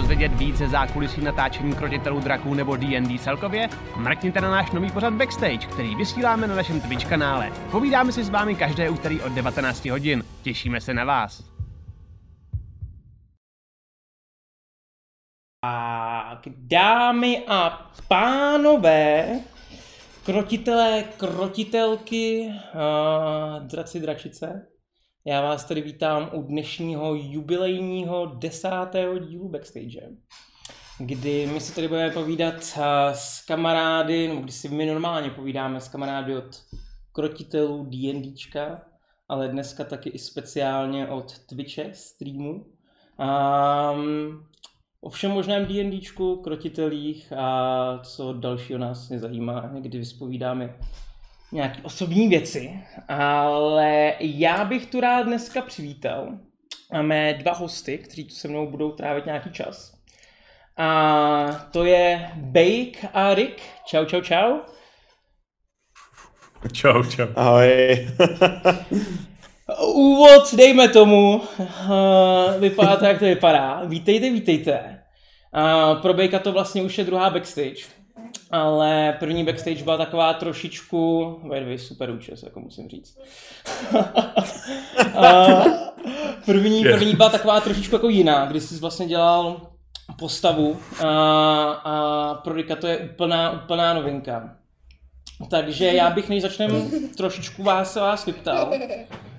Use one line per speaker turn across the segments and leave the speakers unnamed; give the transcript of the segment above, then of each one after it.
Dozvědět víc ze zákulisí natáčení krotitelů draků nebo D&D celkově? Mrkněte na náš nový pořad Backstage, který vysíláme na našem Twitch kanále. Povídáme si s vámi každé úterý od 19 hodin. Těšíme se na vás.
Tak, dámy a pánové, krotitelé, krotitelky, uh, draci, dračice, já vás tady vítám u dnešního jubilejního desátého dílu Backstage, kdy my si tady budeme povídat s kamarády, nebo když si my normálně povídáme s kamarády od krotitelů D&Dčka, ale dneska taky i speciálně od Twitche, streamu. Um, o všem možném D&Dčku, krotitelích a co dalšího nás nezajímá, někdy vyspovídáme nějaké osobní věci, ale já bych tu rád dneska přivítal mé dva hosty, kteří tu se mnou budou trávit nějaký čas. A to je Bake a Rick. Čau, čau, čau.
Čau, čau.
Ahoj.
Úvod, dejme tomu. Vypadá to, jak to vypadá. Vítejte, vítejte. Pro Bejka to vlastně už je druhá backstage ale první backstage byla taková trošičku, by super účes, jako musím říct. první, první byla taková trošičku jako jiná, kdy jsi vlastně dělal postavu a, a pro Rika to je úplná, úplná novinka. Takže já bych než začneme trošičku vás se vás vyptal.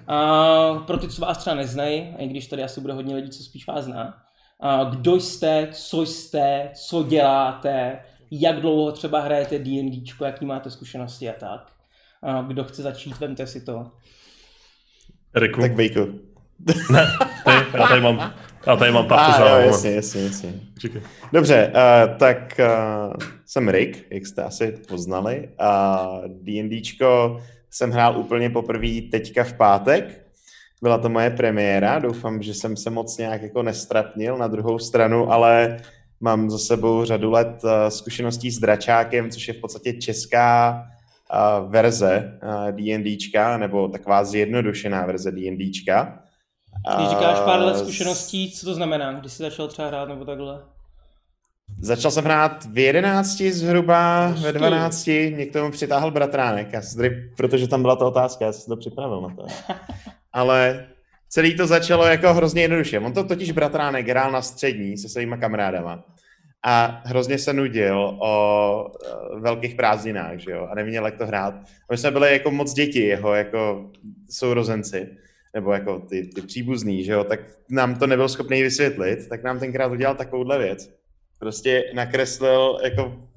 A pro ty, co vás třeba neznají, i když tady asi bude hodně lidí, co spíš vás zná. A kdo jste, co jste, co děláte, jak dlouho třeba hrajete D&D, jaký máte zkušenosti a tak. A kdo chce začít, vemte si to.
Riku. Tak Bejko.
ne, ty, já tady mám, já tady mám partu
ah, jasně, jasně, jasně. Čekaj. Dobře, uh, tak uh, jsem Rick, jak jste asi poznali. A uh, D&Dčko jsem hrál úplně poprvé teďka v pátek. Byla to moje premiéra, doufám, že jsem se moc nějak jako nestrapnil na druhou stranu, ale Mám za sebou řadu let eh, zkušeností s dračákem, což je v podstatě česká eh, verze eh, D&Dčka, nebo taková zjednodušená verze D&Dčka.
Když říkáš pár let zkušeností, co to znamená, když jsi začal třeba hrát nebo takhle?
Začal jsem hrát v 11 zhruba, Hustý. ve 12, mě k tomu přitáhl bratránek, já tady, protože tam byla ta otázka, já jsem to připravil na to. Ale celý to začalo jako hrozně jednoduše. On to totiž bratránek hrál na střední se svýma kamarádama a hrozně se nudil o uh, velkých prázdninách, že jo, a neměl jak to hrát. A my jsme byli jako moc děti, jeho jako sourozenci, nebo jako ty, ty příbuzný, že jo, tak nám to nebyl schopný vysvětlit, tak nám tenkrát udělal takovouhle věc. Prostě nakreslil jako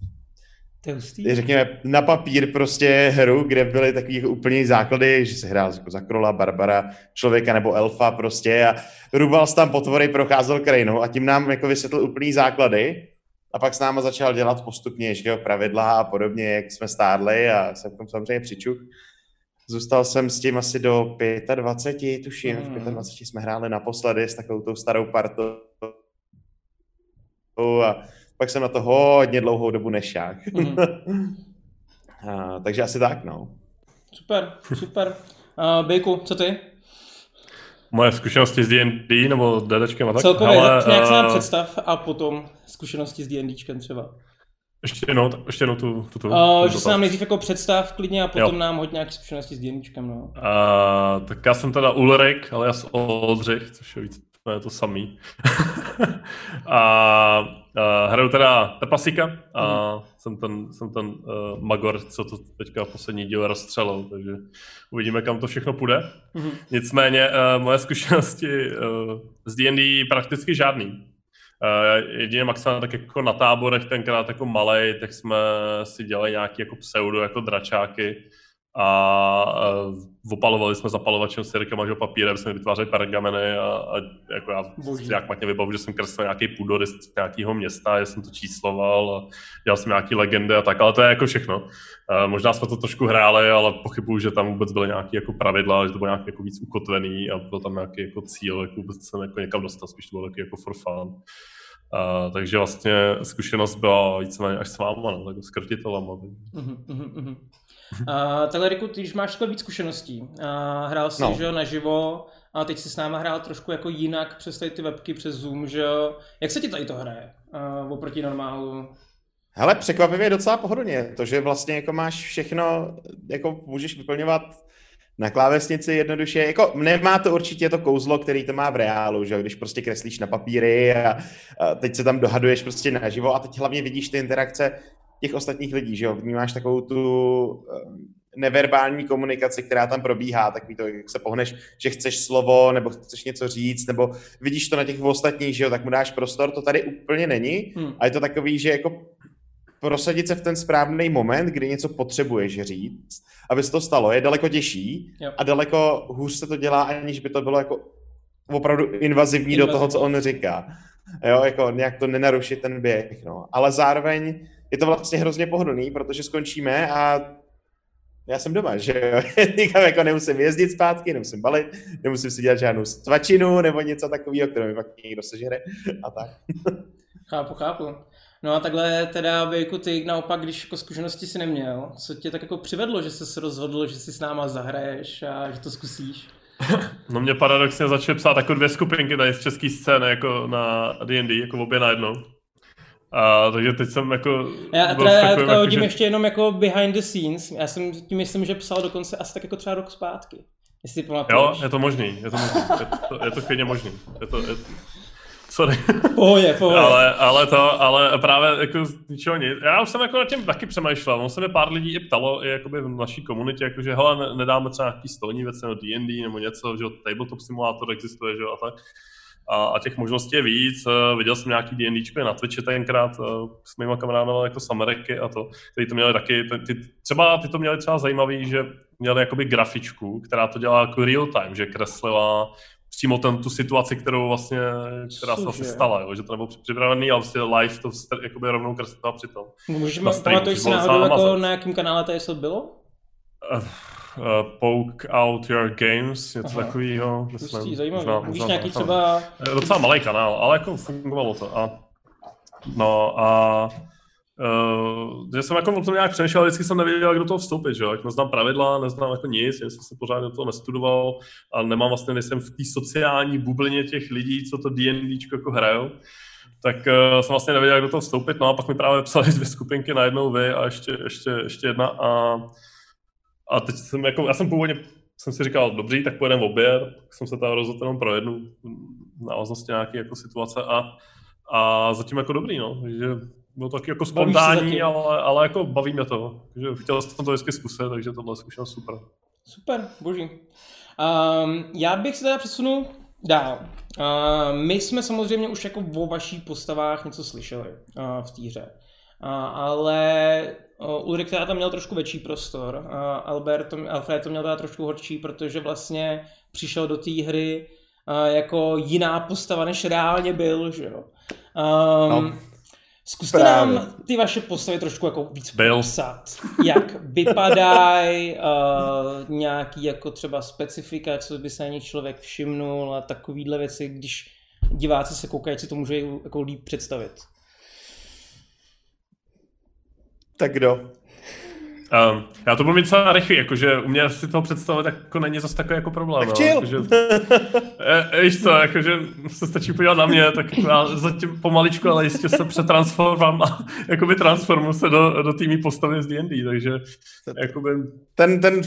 řekněme, na papír prostě hru, kde byly takový jako úplně základy, že se hrál jako za krola, barbara, člověka nebo elfa prostě a rubal tam potvory, procházel krajinou a tím nám jako vysvětlil úplný základy a pak s náma začal dělat postupně, že jo, pravidla a podobně, jak jsme stárli a jsem tam samozřejmě přičuch. Zůstal jsem s tím asi do 25, tuším, mm. v 25 jsme hráli naposledy s takovou tou starou partou a pak jsem na to hodně dlouhou dobu nešák. Mm. a, takže asi tak, no.
Super, super. Uh, Bejku, co ty?
Moje zkušenosti s D&D nebo DDčkem a tak?
Celkově, Ale, nějak se nám uh... představ a potom zkušenosti s D&Dčkem třeba.
Ještě jednou, ještě jednou tu, tu, tu,
uh, Že se nám nejdřív jako představ klidně a potom jo. nám hodně nějaké zkušenosti s D&Dčkem, no.
Uh, tak já jsem teda Ulrik, ale já jsem Oldřich, což je víc je to samý. a, a hraju teda Tepasíka a mm. jsem ten, jsem ten uh, Magor, co to teďka poslední díl rozstřelil, takže uvidíme, kam to všechno půjde. Mm. Nicméně uh, moje zkušenosti uh, z D&D prakticky žádný. Uh, jedině maximálně tak jako na táborech tenkrát jako malej, tak jsme si dělali nějaký jako pseudo jako dračáky a uh, opalovali jsme zapalovačem s Jirkem a papírem, jsme vytvářeli pergameny a, a jako já Boží. jak matně vybavu, že jsem kreslil nějaký půdorys z nějakého města, že jsem to čísloval a dělal jsem nějaký legendy a tak, ale to je jako všechno. Uh, možná jsme to trošku hráli, ale pochybuju, že tam vůbec byly nějaké jako pravidla, že to bylo nějak jako víc ukotvený a byl tam nějaký jako cíl, jako vůbec se jako někam dostat, spíš to bylo taky jako for fun. Uh, takže vlastně zkušenost byla víceméně až s váma, no, jako s krtitelama. Uh-huh, uh-huh.
Uh, takhle, Riku, ty už máš takhle víc zkušeností. Uh, hrál jsi, no. že naživo, a teď si s náma hrál trošku jako jinak přes ty webky, přes Zoom, že jo. Jak se ti tady to hraje uh, oproti normálu?
Hele, překvapivě docela pohodlně. To, že vlastně jako máš všechno, jako můžeš vyplňovat na klávesnici jednoduše, jako nemá to určitě to kouzlo, který to má v reálu, že když prostě kreslíš na papíry a, a teď se tam dohaduješ prostě naživo a teď hlavně vidíš ty interakce těch ostatních lidí, že jo, vnímáš takovou tu eh, neverbální komunikaci, která tam probíhá, takový to, jak se pohneš, že chceš slovo, nebo chceš něco říct, nebo vidíš to na těch ostatních, že jo, tak mu dáš prostor, to tady úplně není hmm. a je to takový, že jako prosadit se v ten správný moment, kdy něco potřebuješ říct, aby se to stalo, je daleko těžší jo. a daleko hůř se to dělá, aniž by to bylo jako opravdu invazivní, invazivní. do toho, co on říká. Jo, jako nějak to nenarušit ten běh, no. Ale zároveň je to vlastně hrozně pohodlný, protože skončíme a já jsem doma, že jo, nikam jako nemusím jezdit zpátky, nemusím balit, nemusím si dělat žádnou stvačinu nebo něco takového, kterou mi pak někdo sežere a tak.
Chápu, chápu. No a takhle teda, jako ty naopak, když jako zkušenosti si neměl, co tě tak jako přivedlo, že jsi se rozhodl, že si s náma zahraješ a že to zkusíš?
No mě paradoxně začaly psát jako dvě skupinky tady z české scény, jako na D&D, jako obě najednou. A, takže teď jsem jako...
Já teda, já teda hodím že... ještě jenom jako behind the scenes. Já jsem tím myslím, že psal dokonce asi tak jako třeba rok zpátky. Jestli pamatuješ.
Jo, je to možný, je to možný. Je to, je to klidně možný. Je to, je to... Sorry.
Pohodě, pohodě.
ale, ale to, ale právě jako z ničeho nic. Já už jsem jako nad tím taky přemýšlel. On se mi pár lidí i ptalo i jakoby v naší komunitě, jako, že hele, nedáme třeba nějaký stolní věc nebo D&D nebo něco, že tabletop simulátor existuje, že a tak a, a těch možností je víc. Eh, viděl jsem nějaký D&D na Twitchi tenkrát eh, s mýma kamarádama jako z Ameriky a to, který to měli taky, ty, třeba ty to měli třeba zajímavý, že měli jakoby grafičku, která to dělala jako real time, že kreslila přímo ten, tu situaci, kterou vlastně, která se vlastně stala, jo? že to nebylo připravený, ale vlastně live to jakoby rovnou kreslila přitom.
Můžeme, pamatuješ si náhodou, jako na jakém kanále to bylo?
Uh, Poke Out Your Games, něco Aha. takového.
Pustí, zajímavé. Znám, Víš nějaký znám, třeba...
Je docela malý kanál, ale jako fungovalo to. A, no a Uh, že jsem jako o tom nějak přemýšlel, vždycky jsem nevěděl, jak do toho vstoupit, že jak neznám pravidla, neznám jako nic, jsem se pořád do toho nestudoval a nemám vlastně, nejsem v té sociální bublině těch lidí, co to D&D jako hrajou, tak uh, jsem vlastně nevěděl, jak do toho vstoupit, no a pak mi právě psali dvě skupinky, najednou vy a ještě, ještě, ještě jedna a a teď jsem jako, já jsem původně jsem si říkal, dobří, tak pojedeme v oběd, tak jsem se tam rozhodl jenom pro jednu návaznosti nějaké jako situace a, a zatím jako dobrý, no, takže bylo to taky jako spontánní, ale, ale jako baví mě to, takže chtěl jsem to vždycky zkusit, takže tohle zkušenost super.
Super, boží. Um, já bych se teda přesunul dál. Uh, my jsme samozřejmě už jako o vašich postavách něco slyšeli uh, v té hře. Uh, ale Ulrik teda tam měl trošku větší prostor, a Albert to, Alfred to měl teda trošku horší, protože vlastně přišel do té hry jako jiná postava, než reálně byl, že jo. Um, no. Zkuste Právě. nám ty vaše postavy trošku jako víc byl. popsat. Jak vypadají, uh, nějaký jako třeba specifika, co by se na nich člověk všimnul a takovýhle věci, když diváci se koukají, si to může jako líp představit.
Tak kdo?
Um, já to budu mít docela rychlý, jakože u mě si toho představit jako není zase takový jako problém.
Tak no, jakože,
e, víš co, jakože se stačí podívat na mě, tak já zatím pomaličku, ale jistě se přetransformám a jakoby transformu se do, do týmí postavy z D&D, takže jakoby...
Ten, ten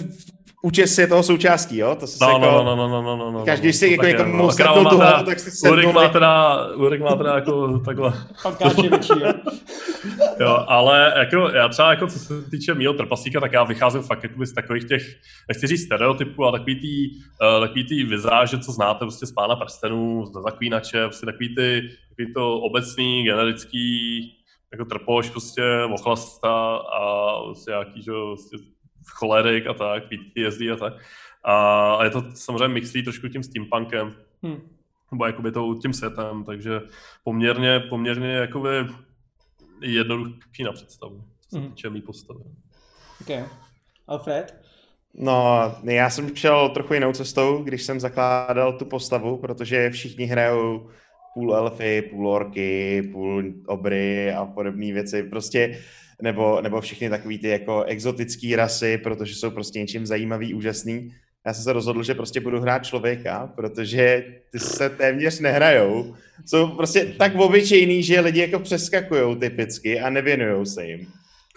účes je toho součástí, jo? To se
no,
jako,
no, no, no, no, no, no, no,
Každý si jako někomu no, tu hlavu, tak si sednul.
Ulrik má teda, Ulrik má teda jako takhle.
jo.
jo, ale jako, já třeba jako co se týče mýho trpasíka, tak já vycházím fakt jako z takových těch, nechci říct stereotypů, ale takový tý, uh, takový tý vizáže, co znáte prostě z Pána prstenů, z Zaklínače, prostě takový ty, takový to obecný, generický, jako trpoš, prostě ochlasta a prostě nějaký, že prostě cholerik a tak, PTSD a tak. A je to samozřejmě mixlý trošku tím steampunkem, hmm. nebo jakoby to tím setem, takže poměrně, poměrně jakoby jednoduchý na představu, co se hmm. týče mý postavy.
Okay. Alfred?
No, já jsem šel trochu jinou cestou, když jsem zakládal tu postavu, protože všichni hrajou půl elfy, půl orky, půl obry a podobné věci. Prostě nebo, nebo všechny takový ty jako exotické rasy, protože jsou prostě něčím zajímavý, úžasný. Já jsem se rozhodl, že prostě budu hrát člověka, protože ty se téměř nehrajou. Jsou prostě tak obyčejný, že lidi jako přeskakujou typicky a nevěnují se jim.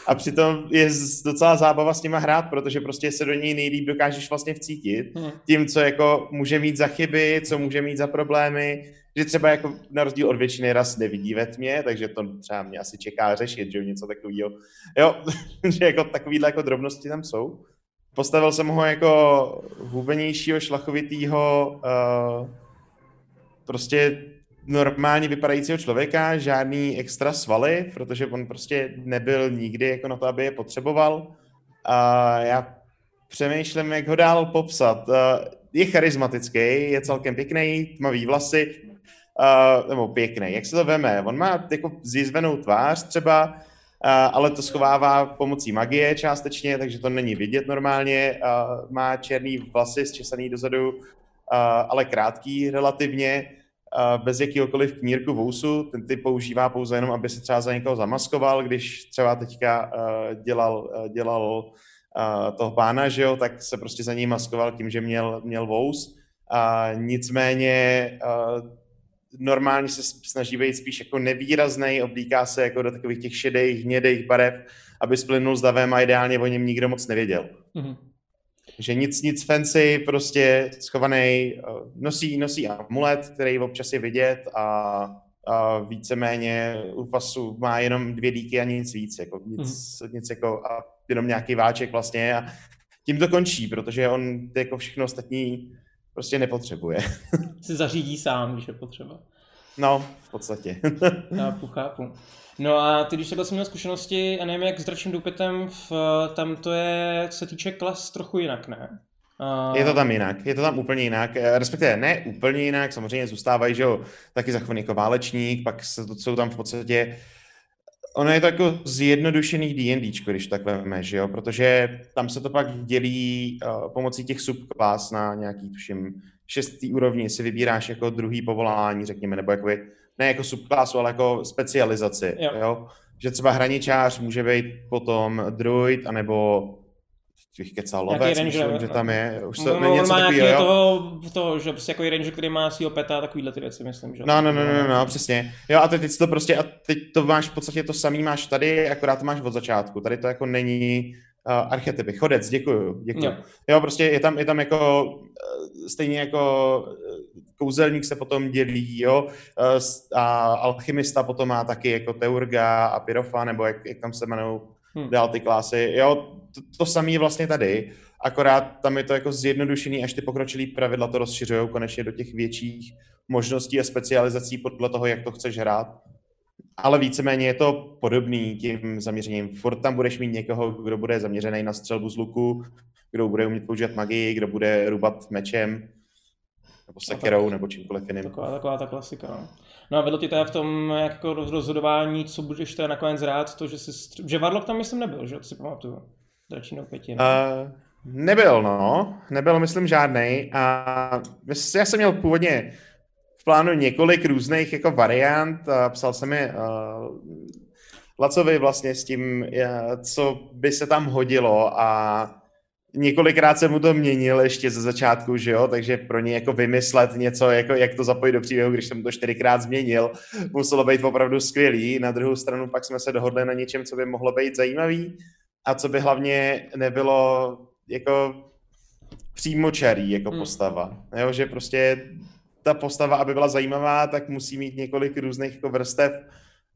A přitom je docela zábava s nima hrát, protože prostě se do něj nejlíp dokážeš vlastně vcítit hmm. tím, co jako může mít za chyby, co může mít za problémy, že třeba jako na rozdíl od většiny ras nevidí ve tmě, takže to třeba mě asi čeká řešit, že něco takového. Jo, že jako takovýhle jako drobnosti tam jsou. Postavil jsem ho jako hubenějšího, šlachovitýho, uh, prostě normálně vypadajícího člověka, žádný extra svaly, protože on prostě nebyl nikdy jako na to, aby je potřeboval. A já přemýšlím, jak ho dál popsat. Uh, je charismatický, je celkem pěkný, tmavý vlasy, uh, nebo pěkný, jak se to veme, on má jako zjizvenou tvář třeba, uh, ale to schovává pomocí magie částečně, takže to není vidět normálně, uh, má černý vlasy zčesaný dozadu, uh, ale krátký relativně, uh, bez jakýhokoliv knírku vousu, ten ty používá pouze jenom, aby se třeba za někoho zamaskoval, když třeba teďka uh, dělal, uh, dělal uh, toho pána, že jo, tak se prostě za něj maskoval tím, že měl, měl vous. Uh, nicméně normálně se snaží být spíš jako nevýrazný, oblíká se jako do takových těch šedých, hnědých barev, aby splynul s davem a ideálně o něm nikdo moc nevěděl. Mm-hmm. Že nic, nic fancy, prostě schovaný, eh, nosí, nosí amulet, který občas je vidět a, a víceméně u pasu má jenom dvě díky a nic víc, jako nic, mm-hmm. nic jako a jenom nějaký váček vlastně a tím to končí, protože on jako všechno ostatní prostě nepotřebuje.
Si zařídí sám, když je potřeba.
No, v podstatě.
chápu, chápu. No a ty, když takhle jsem měl zkušenosti, a nevím, jak s dračím důpitem, v, tam to je, co se týče klas, trochu jinak, ne?
Uh... Je to tam jinak, je to tam úplně jinak, eh, respektive ne úplně jinak, samozřejmě zůstávají, že jo, taky zachovaný jako válečník, pak jsou tam v podstatě ono je to jako zjednodušený D&D, když tak veme, že jo? protože tam se to pak dělí uh, pomocí těch subklas na nějaký, tuším, šestý úrovni si vybíráš jako druhý povolání, řekněme, nebo jakoby, ne jako subklasu, ale jako specializaci, jo. jo? Že třeba hraničář může být potom druid, anebo bych kecal lovec, myslím, že tam je. Už
to, no, no, něco takového, jo? Toho, toho, že prostě jako ranger, který má svýho peta, takovýhle ty věci, myslím, že?
No, no, no, no, no, přesně. Jo, a teď to prostě, a teď to máš v podstatě to samý máš tady, akorát to máš od začátku. Tady to jako není uh, archetypy. Chodec, děkuju, děkuju. Jo. jo, prostě je tam, je tam jako, uh, stejně jako uh, kouzelník se potom dělí, jo, uh, a alchymista potom má taky jako teurga a pyrofa, nebo jak, jak tam se jmenují hmm. dál ty klasy. Jo, to, to samé je vlastně tady, akorát tam je to jako zjednodušený, až ty pokročilý pravidla to rozšiřují konečně do těch větších možností a specializací podle toho, jak to chceš hrát. Ale víceméně je to podobný tím zaměřením. Furt tam budeš mít někoho, kdo bude zaměřený na střelbu z luku, kdo bude umět používat magii, kdo bude rubat mečem, nebo sekerou, nebo čímkoliv jiným.
Taková, taková ta klasika. No. No a vedlo ti to v tom jako rozhodování, co budeš teda nakonec rád, to, že jsi, že Varlock tam myslím nebyl, že si pamatuju. Dračínou pěti. Uh,
nebyl, no. Nebyl, myslím, žádný. A já jsem měl původně v plánu několik různých jako variant. A psal jsem je uh, Lacovi vlastně s tím, co by se tam hodilo a několikrát jsem mu to měnil ještě ze začátku, že jo, takže pro ně jako vymyslet něco, jako jak to zapojit do příběhu, když jsem to čtyřikrát změnil, muselo být opravdu skvělý. Na druhou stranu pak jsme se dohodli na něčem, co by mohlo být zajímavý a co by hlavně nebylo jako přímočarý jako hmm. postava. Jo, že prostě ta postava, aby byla zajímavá, tak musí mít několik různých jako vrstev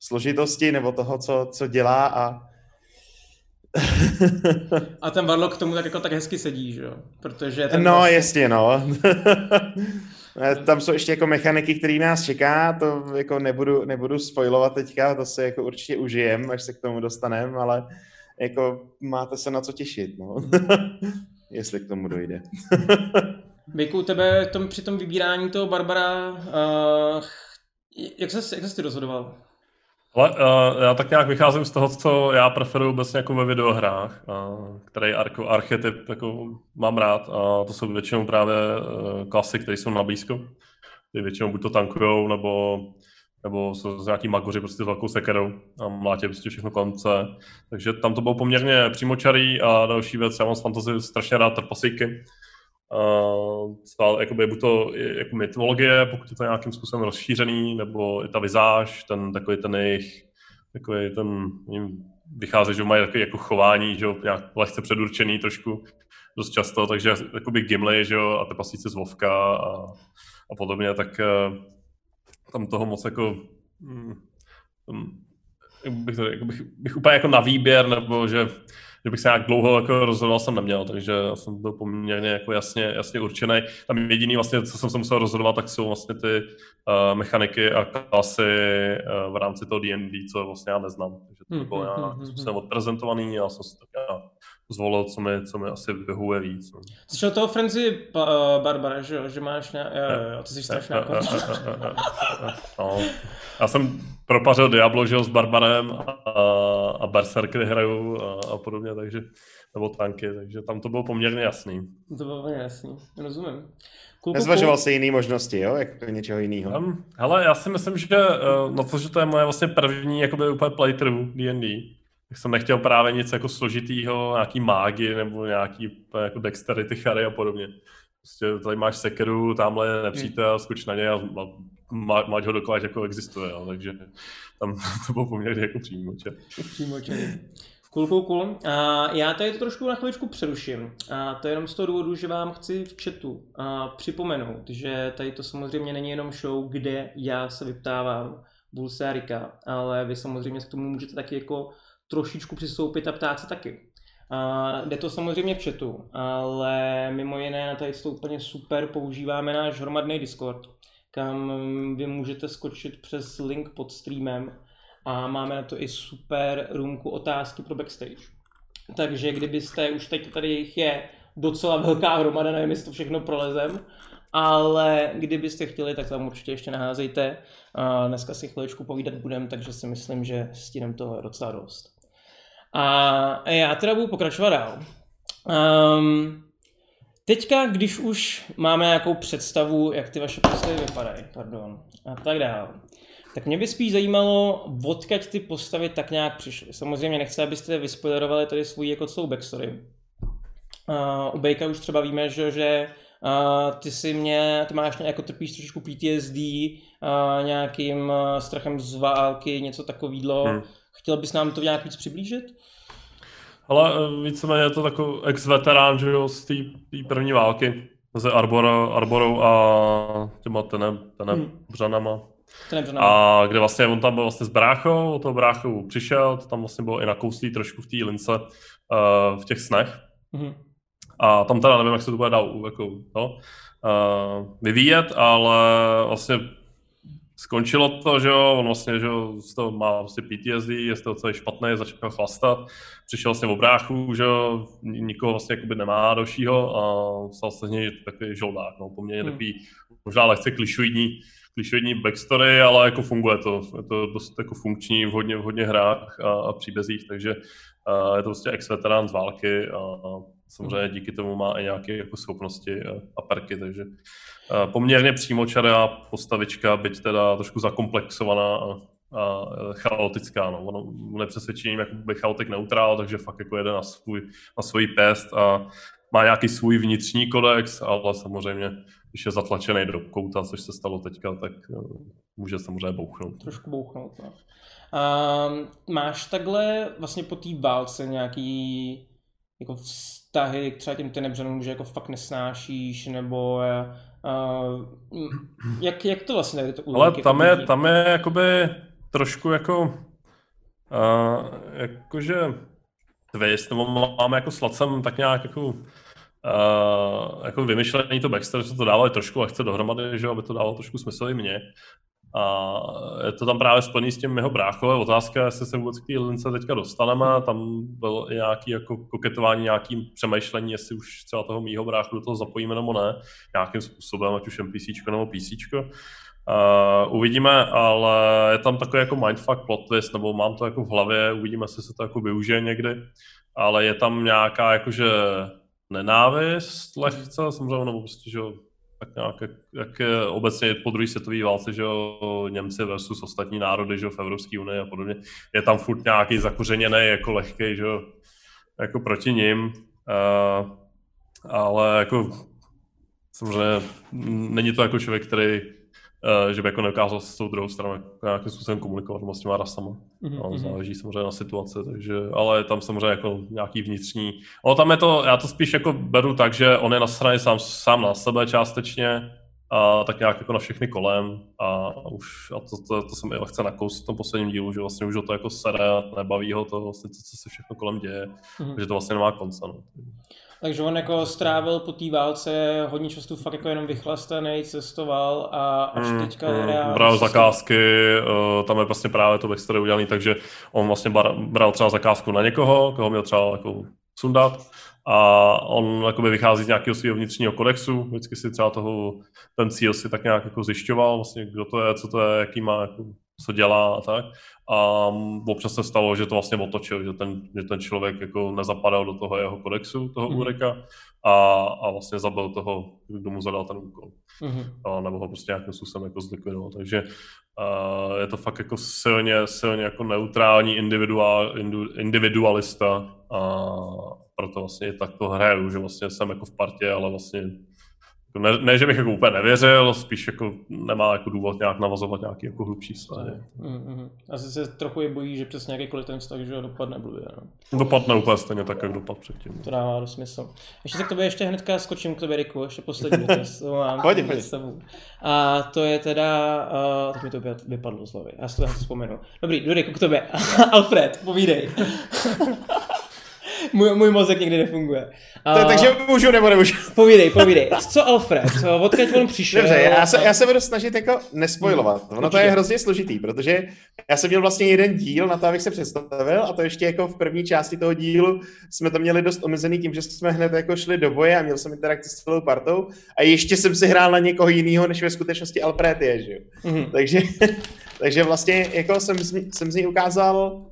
složitosti nebo toho, co, co dělá a
a ten Warlock k tomu tak jako tak hezky sedí, že jo? Protože ten
no, vlastně... jasně, no. Tam jsou ještě jako mechaniky, které nás čeká, to jako nebudu, nebudu spoilovat teďka, to se jako určitě užijem, až se k tomu dostaneme, ale jako máte se na co těšit, no. Jestli k tomu dojde.
Bejku, tebe tom, při tom vybírání toho Barbara, uh, jak se, jak se ty rozhodoval?
Ale uh, já tak nějak vycházím z toho, co já preferuji obecně jako ve videohrách, uh, který arko, archetyp jako mám rád a to jsou většinou právě uh, klasy, které jsou na blízko. Ty většinou buď to tankujou, nebo nebo jsou z nějaký magoři prostě s velkou sekerou a mlátě prostě všechno konce. Takže tam to bylo poměrně přímočarý a další věc, já mám z fantasy strašně rád trpasíky. Uh, stále, jakoby, buď to jako mytologie, pokud je to nějakým způsobem rozšířený, nebo i ta vizáž, ten takový ten jejich, takový ten, vychází, že mají takový jako chování, že jo, nějak lehce předurčený trošku, dost často, takže jakoby Gimli, že jo, a ty pasíci z Vovka a, a podobně, tak uh, tam toho moc jako, hm, bych, to, jako bych, bych úplně jako na výběr, nebo že že bych se nějak dlouho jako rozhodoval jsem neměl, takže já jsem byl poměrně jako jasně, jasně určený. Tam jediný vlastně, co jsem se musel rozhodovat, tak jsou vlastně ty uh, mechaniky a klasy uh, v rámci toho D&D, co vlastně já neznám. Takže to bylo nějak mm, způsobem odprezentovaný a já jsem si tak já zvolil, co mi, co mi asi vyhovuje víc. No.
Jsi šel toho Frenzy uh, Barbara, že, že máš nějak, jo, jo, ty jsi strašně jako...
no. Já jsem propařil Diablo, že s Barbarem a, a Berserkery hraju a, a podobně, takže nebo tanky, takže tam to bylo poměrně jasný.
To bylo poměrně jasný, rozumím.
Cool, Nezvažoval jsi jiné možnosti, jo? Jako něčeho jiného?
Um, hele, já si myslím, že uh, no to, že to je moje vlastně první jakoby úplně playthrough D&D, tak jsem nechtěl právě nic jako složitýho, nějaký mágy nebo nějaký jako dexterity chary a podobně. Prostě tady máš sekeru, tamhle je nepřítel, skoč na ně a má, máš ho dokola, jako existuje, jo, takže tam to bylo poměrně jako přímoče.
Přímoče. Cool, cool, cool. A já tady to trošku na chviličku přeruším. A to je jenom z toho důvodu, že vám chci v chatu a připomenout, že tady to samozřejmě není jenom show, kde já se vyptávám Bulse a Rika, ale vy samozřejmě k tomu můžete taky jako trošičku přistoupit a ptát se taky. A jde to samozřejmě v chatu, ale mimo jiné na tady to úplně super používáme náš hromadný Discord, kam vy můžete skočit přes link pod streamem a máme na to i super roomku otázky pro backstage. Takže kdybyste, už teď tady jich je docela velká hromada, nevím, jestli to všechno prolezem, ale kdybyste chtěli, tak tam určitě ještě naházejte. Dneska si chviličku povídat budem, takže si myslím, že stinem toho docela dost. A já teda budu pokračovat dál. Um, teďka, když už máme nějakou představu, jak ty vaše postavy vypadají, pardon, a tak dál, tak mě by spíš zajímalo, odkaď ty postavy tak nějak přišly. Samozřejmě nechci, abyste vyspoilerovali tady svůj jako celou backstory. Uh, u Bejka už třeba víme, že, že uh, ty si mě, ty máš jako trpíš trošičku PTSD, uh, nějakým uh, strachem z války, něco takového. Hmm. Chtěl bys nám to nějak víc přiblížit?
Ale eh, víceméně je to takový ex-veterán, že jo, z té první války mezi Arbor, Arborou a těma tenem, tenebřanama. Hmm. A kde vlastně on tam byl vlastně s bráchou, toho bráchou přišel, to tam vlastně bylo i nakouslý trošku v té lince uh, v těch snech. Hmm. A tam teda nevím, jak se to bude dál jako, no, uh, vyvíjet, ale vlastně skončilo to, že jo, on vlastně, že jo, z toho má vlastně PTSD, je z toho celý špatný, začal chlastat, přišel vlastně v bráchu, že jo, nikoho vlastně jakoby nemá dalšího a stal se z něj takový žoldák, no, poměrně hmm. takový možná lehce klišoidní, klišoidní backstory, ale jako funguje to, je to dost jako funkční v hodně, v hodně hrách a, a příbězích, takže a je to prostě ex-veterán z války a, a samozřejmě díky tomu má i nějaké jako schopnosti a, a perky, takže poměrně přímočará postavička, byť teda trošku zakomplexovaná a, a chaotická. No. On, on je přesvědčením jakoby chaotik neutrál, takže fakt jako jede na, svůj, na svůj pest a má nějaký svůj vnitřní kodex, ale samozřejmě, když je zatlačený do kouta, což se stalo teďka, tak uh, může samozřejmě bouchnout.
Trošku bouchnout, no. Um, máš takhle vlastně po té válce nějaký jako vztahy k třeba těm tenebřanům, že jako fakt nesnášíš, nebo uh, jak, jak to vlastně to
Ale tam je, tam je jakoby trošku jako uh, jakože twist, nebo máme jako s Lacem tak nějak jako uh, jako vymyšlený to backstory, co to dávali trošku lehce dohromady, že aby to dávalo trošku smysl i mně. A je to tam právě spojený s tím jeho bráchou. Otázka, jestli se vůbec k té lince teďka dostaneme. Tam bylo i nějaký jako koketování, nějakým přemýšlení, jestli už třeba toho mýho bráchu do toho zapojíme nebo ne, nějakým způsobem, ať už NPC nebo PC. Uh, uvidíme, ale je tam takový jako mindfuck plot twist, nebo mám to jako v hlavě, uvidíme, jestli se to jako využije někdy, ale je tam nějaká jakože nenávist lehce, samozřejmě, nebo prostě, že tak nějak, jak, jak obecně po druhé světové válce, že jo, Němci versus ostatní národy, že jo, v Evropské unii a podobně, je tam furt nějaký zakořeněný jako lehký, že jo, jako proti ním, uh, ale jako samozřejmě není to jako člověk, který Eh, že by jako neukázal s tou druhou stranou nějakým způsobem komunikovat s těma rasama. Mm-hmm. No, záleží samozřejmě na situaci, takže, ale tam samozřejmě jako nějaký vnitřní. No tam je to, já to spíš jako beru tak, že on je na straně sám, sám na sebe částečně, a tak nějak jako na všechny kolem a už a to, to, to jsem i lehce nakous v tom posledním dílu, že vlastně už ho to jako sere a nebaví ho to vlastně to, co se všechno kolem děje, mm-hmm. že to vlastně nemá konce. No.
Takže on jako strávil po té válce hodně času fakt jako jenom vychlastaný, cestoval a až mm, teďka mm, reálně...
Bral zakázky, uh, tam je vlastně právě to backstory udělaný, takže on vlastně bar, bral třeba zakázku na někoho, koho měl třeba jako sundat a on jakoby vychází z nějakého svého vnitřního kodexu, vždycky si třeba toho, ten cíl si tak nějak jako zjišťoval, vlastně kdo to je, co to je, jaký má, jako, co dělá a tak. A občas se stalo, že to vlastně otočil, že ten, že ten člověk jako nezapadal do toho jeho kodexu, toho mm. Ureka a, a vlastně zabil toho, kdo mu zadal ten úkol. Mm. A, nebo ho prostě nějakým způsobem jako zlikvidoval. Takže a, je to fakt jako silně, silně jako neutrální individuál, individualista a proto vlastně tak to hraju, že vlastně jsem jako v partě, ale vlastně ne, ne, že bych jako úplně nevěřil, spíš jako nemá jako důvod nějak navazovat nějaký jako hlubší vztahy.
Mm-hmm. Asi se trochu je bojí, že přesně jakýkoliv ten vztah, že dopadne blbě. No.
Dopadne úplně stejně tak, jak dopad předtím.
To dává do smysl. Ještě se k tobě ještě hnedka skočím k tobě, Riku, ještě poslední mám
pojď.
A to je teda, uh, teď mi to vypadlo z hlavy, já si to vzpomenu. Dobrý, jdu Riku k tobě. Alfred, povídej. můj, můj mozek někdy nefunguje.
Uh, takže můžu nebo nemůžu?
Povídej, povídej. Co Alfred? Odkud on přišel?
Dobře, já se, já se budu snažit jako nespoilovat. Ono Určitě. to je hrozně složitý, protože já jsem měl vlastně jeden díl na to, abych se představil a to ještě jako v první části toho dílu jsme to měli dost omezený tím, že jsme hned jako šli do boje a měl jsem interakci s celou partou a ještě jsem si hrál na někoho jiného, než ve skutečnosti Alfred je, že jo. Mm-hmm. Takže, takže vlastně jako jsem, jsem z ní ukázal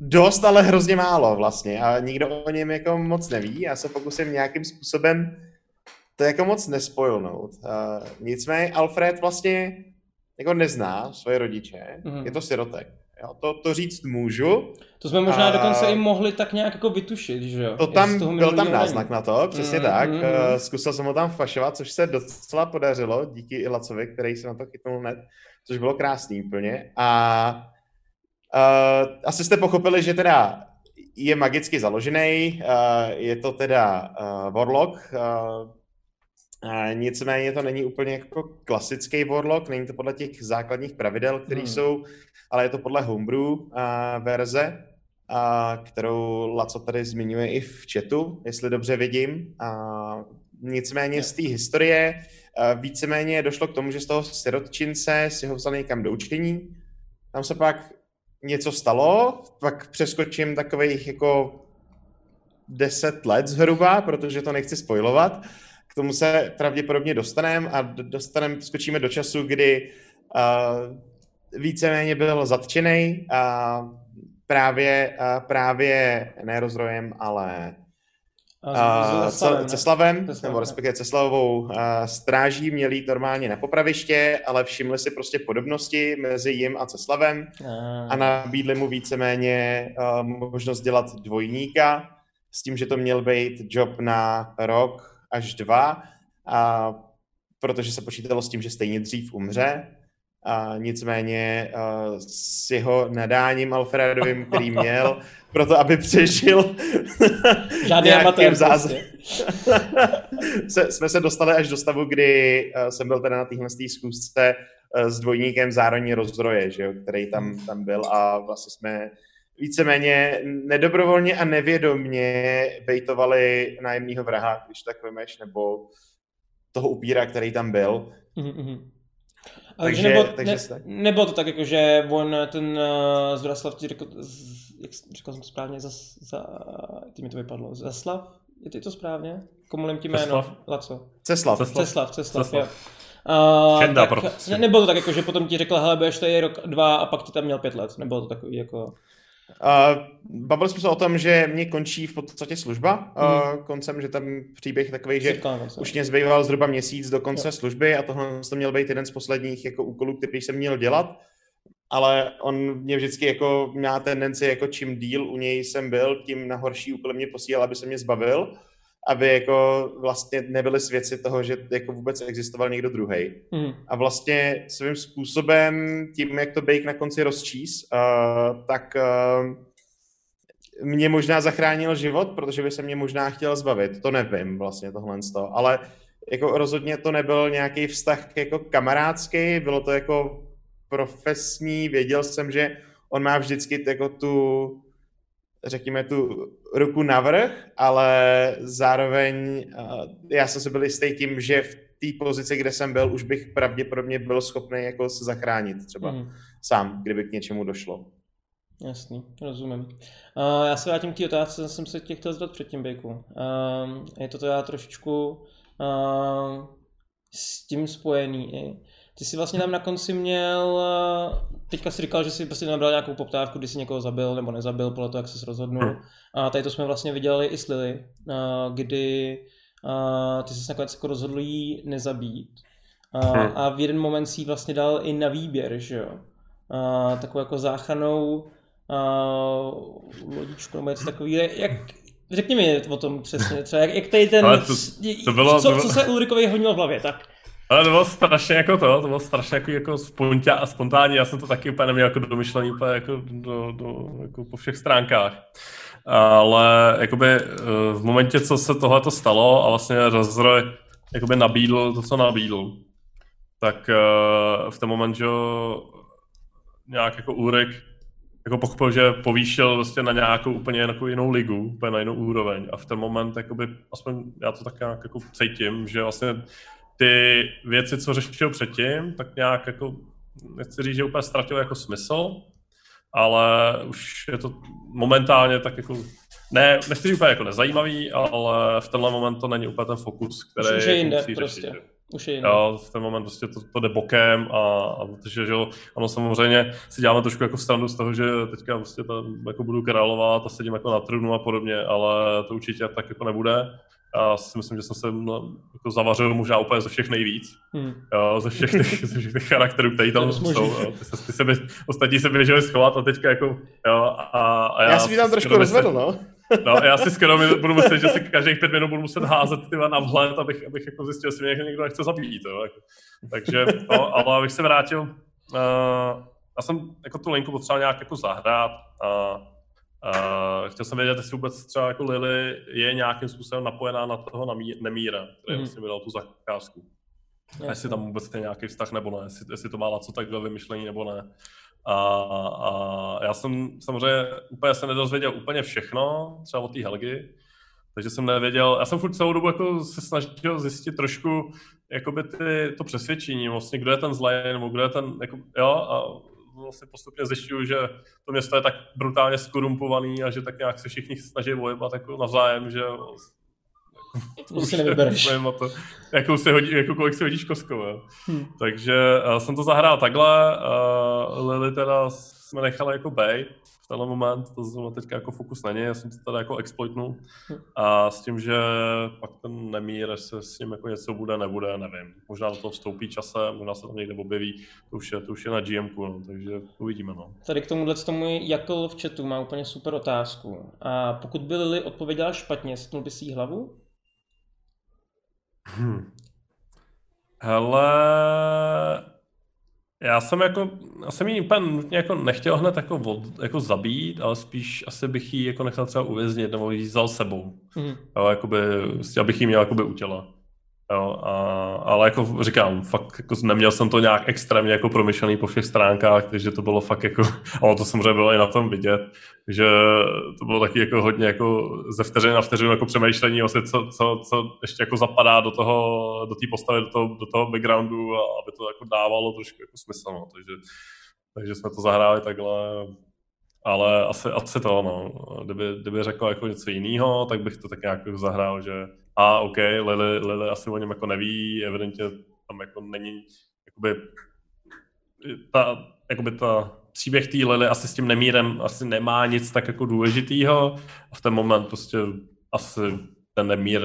Dost, ale hrozně málo vlastně a nikdo o něm jako moc neví. Já se pokusím nějakým způsobem to jako moc nespojilnout. Uh, nicméně Alfred vlastně jako nezná svoje rodiče, mm-hmm. je to sirotek. Jo, to, to říct můžu.
To jsme možná a... dokonce i mohli tak nějak jako vytušit, že jo?
To tam, byl tam náznak na to, přesně mm, tak. Mm, uh, zkusil jsem ho tam fašovat, což se docela podařilo, díky Ilacovi, který se na to chytnul hned, což bylo krásný úplně. A Uh, asi jste pochopili, že teda je magicky založený, uh, je to teda uh, Warlock, uh, nicméně to není úplně jako klasický Warlock, není to podle těch základních pravidel, které hmm. jsou, ale je to podle Homebrew uh, verze, uh, kterou Laco tady zmiňuje i v chatu, jestli dobře vidím. Uh, nicméně z té historie uh, víceméně došlo k tomu, že z toho sirotčince si ho vzali někam do učení, tam se pak něco stalo, pak přeskočím takových jako deset let zhruba, protože to nechci spojovat. K tomu se pravděpodobně dostaneme a dostaneme, skočíme do času, kdy uh, víceméně byl zatčený a právě, uh, právě ne rozrojem, ale Uh, Ceslavem, nebo respektive Ceslavovou stráží měli jít normálně na popraviště, ale všimli si prostě podobnosti mezi jim a Ceslavem a nabídli mu víceméně uh, možnost dělat dvojníka s tím, že to měl být job na rok až dva, a protože se počítalo s tím, že stejně dřív umře. A nicméně uh, s jeho nadáním Alfredovým, který měl, proto aby přežil
Žádný amatér zázr...
Prostě. se, jsme se dostali až do stavu, kdy uh, jsem byl teda na téhle zkusce uh, s dvojníkem zároveň rozdroje, že jo, který tam, tam byl a vlastně jsme víceméně nedobrovolně a nevědomně bejtovali nájemního vraha, když tak vymeš, nebo toho upíra, který tam byl. Mm-hmm.
Ale
Takže-
takže, nebo,
takže
ne, nebylo to tak, jako, že on ten uh, Zbraslav ti řekl, jak řekl jsem to správně, za, za, ty mi to vypadlo, Zaslav? Je ty to správně? Komulím ti jméno,
Ceslav.
Laco.
Ceslav.
Ceslav.
Ceslav, Ceslav,
Ceslav.
Uh,
Čenda,
tak,
prostě.
ne, nebylo to tak, jako, že potom ti řekl, hele, budeš tady rok, dva a pak ti tam měl pět let. Nebylo to takový, jako...
Uh, bavili jsme se o tom, že mě končí v podstatě služba
Mhm.
uh, koncem, že tam příběh takový, že
se.
už mě zbýval zhruba měsíc do konce
Jo.
služby a tohle to měl být jeden z posledních jako úkolů, který jsem měl dělat. Ale on mě vždycky jako měl tendenci, jako čím díl u něj jsem byl, tím na horší úkoly mě posílal, aby se mě zbavil, aby jako vlastně nebyly svědci toho, že jako vůbec existoval někdo druhý.
Mhm.
A vlastně svým způsobem, tím, jak to Bake na konci rozčís, uh, tak uh, mě možná zachránil život, protože by se mě možná chtěl zbavit. To nevím vlastně tohle z toho, ale jako rozhodně to nebyl nějaký vztah jako kamarádský, bylo to jako profesní, věděl jsem, že on má vždycky jako tu, řekněme, tu ruku navrh, ale zároveň uh, já jsem si byl jistý tím, že v té pozici, kde jsem byl, už bych pravděpodobně byl schopný jako se zachránit třeba
Mhm.
sám, kdyby k něčemu došlo.
Jasný, rozumím. Uh, já se vrátím k té otázce, jsem se tě chtěl zdat předtím, Bejku. Uh, je to teda trošičku uh, s tím spojený i. Ty jsi vlastně tam na konci měl, uh, teďka si říkal, že jsi prostě nabral nějakou poptávku, kdy jsi někoho zabil nebo nezabil, podle toho, jak jsi rozhodnul.
Hmm.
A tady to jsme vlastně viděli i s Lily, uh, kdy uh, ty jsi nakonec jako rozhodl jí nezabít. Uh,
Hmm.
A v jeden moment si vlastně dal i na výběr, že jo? Uh, takovou jako záchranou uh, lodičku nebo něco takového. Jak, řekni mi o tom přesně, třeba jak, jak tady ten,
Ale to- to bylo-
co, co se Ulrikovi honilo v hlavě, tak.
Ale to bylo strašně jako to, to bylo strašně jako, jako spontá, a spontánní, já jsem to taky úplně neměl jako domyšlený úplně jako, do, do, jako po všech stránkách. Ale jakoby eh, v momentě, co se tohle stalo a vlastně rozroj jakoby nabídl to, co nabídl, tak eh, v ten moment, že nějak jako Ulrik jako pochopil, že povýšil vlastně na nějakou úplně jako jinou ligu, úplně na jinou úroveň a v ten moment, jakoby, aspoň já to tak nějak jako cítím, že vlastně ty věci, co řešil předtím, tak nějak jako, nechci říct, že úplně ztratil jako smysl, ale už je to momentálně tak jako, ne, nechci říct úplně jako nezajímavý, ale v tenhle moment to není úplně ten fokus, který
Už je jinde
musí
prostě.
řešit.
Už je jiný.
Jo, v ten moment prostě to, to jde bokem a, a protože, že jo, ano, samozřejmě si děláme trošku jako strandu z toho, že teďka prostě tam jako budu královat a sedím jako na trůnu a podobně, ale to určitě tak jako nebude. Já si myslím, že jsem se no, jako zavařil možná úplně ze všech nejvíc.
Hmm.
Jo, ze všech těch, ze všech těch charakterů, které tam jsou. Jo. Ty, se, ty se, bě- ostatní se běželi schovat a teďka jako, jo, a, a já,
Já, si tam trošku rozvedl, no.
No, já si skoro budu myslet, že si každých pět minut budu muset házet tyhle na vhled, abych, abych jako zjistil, jestli mě někdo nechce zabít. Jo. Jako. Takže, no, ale abych se vrátil, uh, já jsem jako tu linku potřeboval nějak jako zahrát a uh, chtěl jsem vědět, jestli vůbec třeba jako Lily je nějakým způsobem napojená na toho namí- nemíra, který
Mhm.
vlastně mi dal tu zakázku. A jestli tam vůbec je nějaký vztah nebo ne, jestli, jestli to má Laco takhle vymyšlení nebo ne. A, a já jsem samozřejmě úplně se nedozvěděl úplně všechno, třeba od té Helgy, takže jsem nevěděl, já jsem furt celou dobu jako se snažil zjistit trošku jakoby ty, to přesvědčení, vlastně kdo je ten zlej, nebo kdo je ten, jako, jo, a vlastně postupně zjišťuju, že to město je tak brutálně skorumpovaný a že tak nějak se všichni snaží vojebat jako navzájem, že
Že si nevybereš.
To, jakou se hodí, jako kolik si hodíš kostkou, jo.
Hmm.
Takže uh, jsem to zahrál takhle, uh, Lily teda jsme nechali jako bej v tenhle moment, to zrovna teďka jako fokus není, já jsem to teda jako exploitnul a s tím, že pak ten nemír, jestli s ním jako něco bude, nebude, nevím. Možná do toho vstoupí časem, možná se tam někde objeví, to už je, to už je na GMku, no, takže uvidíme, no.
Tady k tomuhle tomu Jakl v chatu má úplně super otázku. A pokud by Lily odpověděla špatně, stnul by si jí hlavu?
Hm. Hele, já jsem jako, já jsem jí úplně nutně jako nechtěl hned jako, od, jako zabít, ale spíš asi bych ji jako nechal třeba uvěznit nebo ji vzal sebou.
Mhm.
Jo, jakoby, abych ji měl jakoby u těla. Jo, a, ale jako říkám, fakt jako neměl jsem to nějak extrémně jako promyšlený po všech stránkách, takže to bylo fakt jako, a to samozřejmě bylo i na tom vidět, že to bylo taky jako hodně jako ze vteřiny na vteřinu jako přemýšlení, vlastně, co, co, co ještě jako zapadá do toho, do té postavy, do toho, do toho backgroundu, a aby to jako dávalo trošku jako smysl, no. takže, takže jsme to zahráli takhle, ale asi, asi to, no. Kdyby, kdyby řekl jako něco jiného, tak bych to tak nějak jako zahrál, že a OK, Lily, Lily asi o něm jako neví, evidentně tam jako není, jakoby, ta, jakoby ta příběh té Lily asi s tím nemírem asi nemá nic tak jako důležitýho. A v ten moment prostě asi ten nemír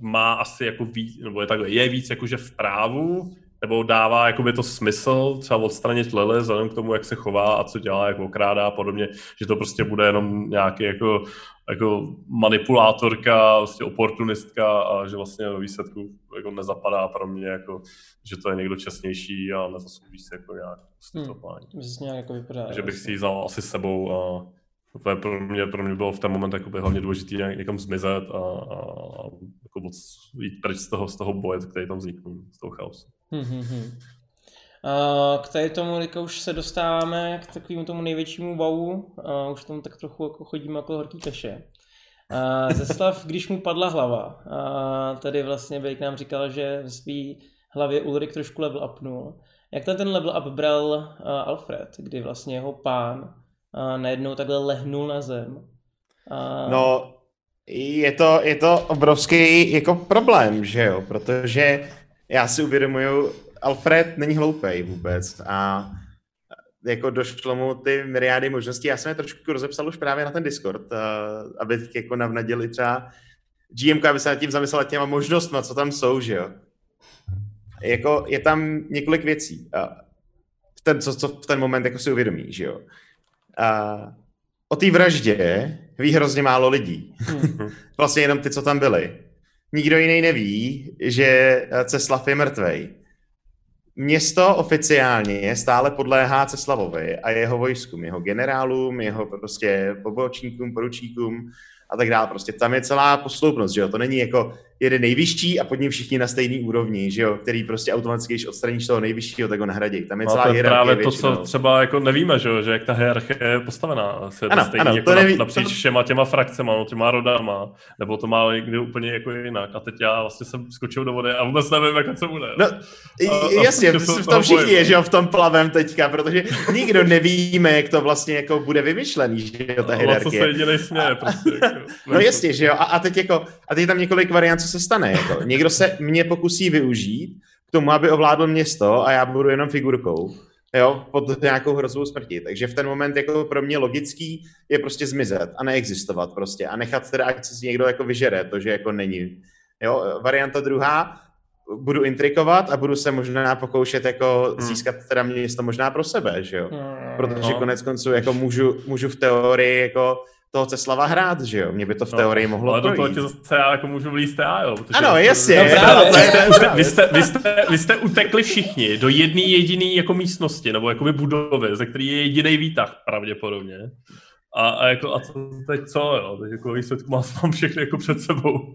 má asi jako víc, nebo je takhle, je víc jakože v právu, nebo dává jakoby to smysl třeba odstranit Lily vzhledem k tomu, jak se chová a co dělá, jak okrádá a podobně, že to prostě bude jenom nějaký jako, jako manipulátorka, vlastně oportunistka a že vlastně ve výsledku jako nezapadá pro mě, jako, že to je někdo čestnější a nezaslouží se jako nějak
hmm. nějak jako vypadá,
že bych si ji vzal asi s sebou a to je pro mě, pro mě bylo v ten moment jakoby hlavně důležité někam zmizet a, a, a jako moc jít pryč z toho, z toho boje, který tam vznikl, z toho chaosu. Hmm, hmm, hmm.
K tady tomu, Rika, už se dostáváme k takovému tomu největšímu wow. Už tomu tak trochu jako chodíme jako horký kaše. Zeslav, když mu padla hlava, tady vlastně Bejk nám říkal, že v svý hlavě Ulrik trošku level upnul. Jak ten, ten level up bral Alfred, kdy vlastně jeho pán najednou takhle lehnul na zem?
No, je to, je to obrovský jako problém, že jo, protože já si uvědomuju, Alfred není hloupej vůbec a jako došlo mu ty myriády možností. Já jsem je trošku rozepsal už právě na ten Discord, aby jako navnadili třeba GMK, aby se nad tím zamyslel těma možnostma, co tam jsou, že jo. Jako je tam několik věcí. V ten, co, co v ten moment jako si uvědomí, že jo. A o té vraždě ví hrozně málo lidí. Hmm. vlastně jenom ty, co tam byli nikdo jiný neví, že eh, Ceslav je mrtvej. Město oficiálně stále podléhá Ceslavovi a jeho vojskům, jeho generálům, jeho prostě pobočníkům, poručíkům a tak dále. Prostě tam je celá posloupnost, že jo? To není jako jeden nejvyšší a pod ním všichni na stejný úrovni, že jo? Který prostě automaticky, když odstraníš toho nejvyššího, tak ho nahradí. Tam je
no,
celá
to je právě to, co třeba jako nevíme, že, jo? že jak ta hierarchie je postavená. Se
ano,
stejný
ano,
jako
to neví,
napříč to... všema těma frakcemi, no, těma rodama, nebo to má někdy úplně jako jinak. A teď já vlastně jsem skočil do vody a vůbec nevím, jak to bude.
No, a, jasně, a v tom všichni je, že jo, v tom plavem teďka, protože nikdo nevíme, jak to vlastně jako bude vymyšlený, že jo, ta no, hierarchie.
No, co se jedinej směje, prostě. Jako,
no jasně, že jo, a, a teď jako, a teď tam několik variant, co se stane, jako. Někdo se mě pokusí využít k tomu, aby ovládl město a já budu jenom figurkou jo, pod nějakou hrozbou smrti. Takže v ten moment jako pro mě logický je prostě zmizet a neexistovat prostě a nechat teda, ať se někdo jako vyžere, to, že jako není. Jo, varianta druhá, budu intrikovat a budu se možná pokoušet jako hmm. získat teda město možná pro sebe, že jo. Hmm. Protože no. konec konců jako můžu, můžu v teorii jako toho Ceslava hrát, že jo? Mě by to v no, teorii mohlo
Ale do toho ti zase já jako můžu vlíst já, jo?
Ano, jasně. No,
právě. Vy, jste, vy, jste, vy, jste, vy jste utekli všichni do jedné jediné jako místnosti, nebo jakoby budovy, ze který je jediný výtah pravděpodobně. A, a, jako, a co teď co, jo? Teď jako výsledku mám, mám všechny jako před sebou.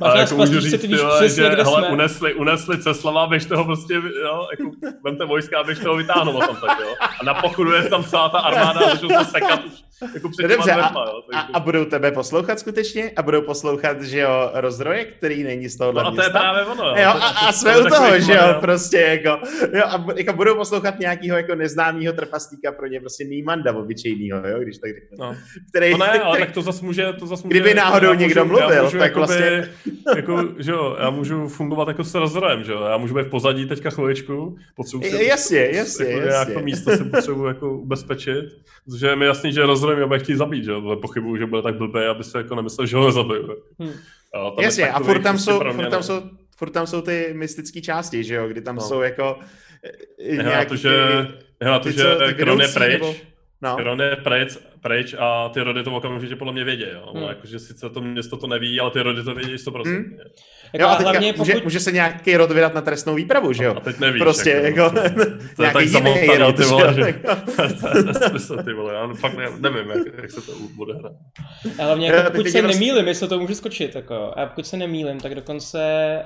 Máš a jako můžu říct, ty jo, že hele,
unesli, unesli Ceslava, běž toho prostě, jo, jako, vemte vojska a běž toho vytáhnout tam tak, jo. A na pochodu je tam celá ta armáda a začnou se sekat už jako před no Dobře,
a, jo, a, a, budou tebe poslouchat skutečně? A budou poslouchat, že jo, rozdroje, který není z toho
No a to je právě ono, jo.
jo a, a jsme u toho, že jo, prostě jako, jo, a jako budou poslouchat nějakýho jako neznámého trpaslíka pro ně prostě Nýmanda obyčejného, jo, když tak řeknu
no. který... No ne, ale tak to zase může, to zase může...
Kdyby náhodou můžu, někdo mluvil,
můžu,
tak jakoby, vlastně...
Jako, že jo, já můžu fungovat jako s rozrojem, že jo, já můžu být v pozadí teďka chviličku,
potřebuji. Jasně, jasně,
jako,
jasně.
Nějak to místo si potřebuji jako ubezpečit, protože je mi jasný, že rozrojem mě bude chtít zabít, že jo, pochybuju, že bude tak blbý, aby se jako nemyslel, že ho nezabiju. Hmm.
Jasně, a furt tam, jsou, furt, tam jsou, furt tam jsou ty mystické části, že jo, kdy tam no. jsou jako
nějaký... to, že, to, že Kron je pryč, No. Kron je pryč, pryč a ty rody to okamžitě podle mě vědí, jo.
Hmm.
Jakože sice to město to neví, ale ty rody to vědí 100%.
Hmm.
Jako
Jo,
a
a teďka
hlavně
může,
pokud...
může se nějaký rod vydat na trestnou výpravu, že jo?
A teď nevíš.
Prostě, jako,
to je
nějaký
tak
jiný rod,
ty
že
vole,
jo?
že... to je nesmysl, ty vole, já fakt ne, nevím, jak, jak se to bude hrát.
A hlavně,
Jo,
jako, pokud se
prostě-
nemýlim, jestli to můžu skočit, jako, a pokud se nemýlim, tak dokonce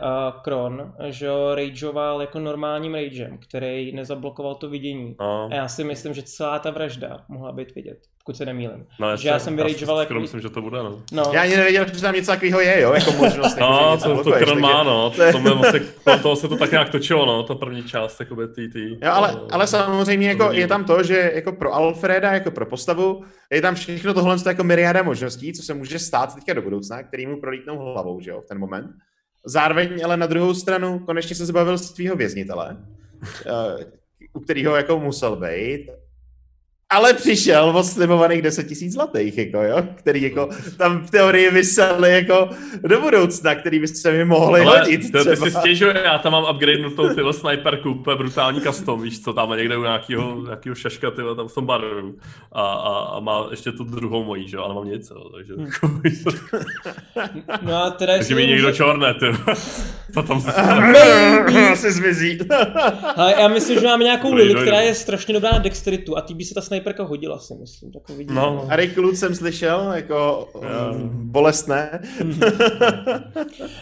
uh, Kron, že jo, rageoval jako normálním ragem, který nezablokoval to vidění.
No,
A já si myslím, že celá ta vražda mohla být vidět, pokud se nemýlim.
no
že já jsem vyrageoval jako-
myslím, že to bude, no.
No,
Já ani nevěděl, že tam něco takového je, jo, jako možnost. jako, že
No, to, to
takže-
má, no,
to
to, vlastně, to, toho se to tak nějak točilo, no, ta první část, jakoby ty, ty.
Jo, ale, ale samozřejmě jako
to
je tam to, že jako pro Alfreda, jako pro postavu, je tam všechno tohle to jako myriáda možností, co se může stát teďka do budoucna, který mu prolítnou hlavou, že jo, v ten moment. Zároveň ale na druhou stranu konečně se zbavil z tvýho věznitele, eh, u kterého jako musel být. Ale přišel od slibovaných 10 tisíc zlatých, jako jo, který jako tam v teorii vysely jako do budoucna, který by se mi mohli
Ale
hodit.
to, ty si stěžuje, já tam mám upgradenutou tyhle sniperku, úplně brutální custom, víš co, tam někde u nějakého, nějakého šaška, tyhle, tam v tom baru. A, a, a, má ještě tu druhou mojí, že jo, ale mám nic, jo, takže,
Hmm.
jako,
no a teda
takže mi někdo
může-
čorne, ty. To tam se
Asi zmizí.
Ale já myslím, že máme nějakou Lily, která je strašně dobrá na dexteritu a ty by se ta sniperka hodila, si myslím. Tak uvidíme.
No.
A Rick Lutz jsem slyšel, jako um, bolestné.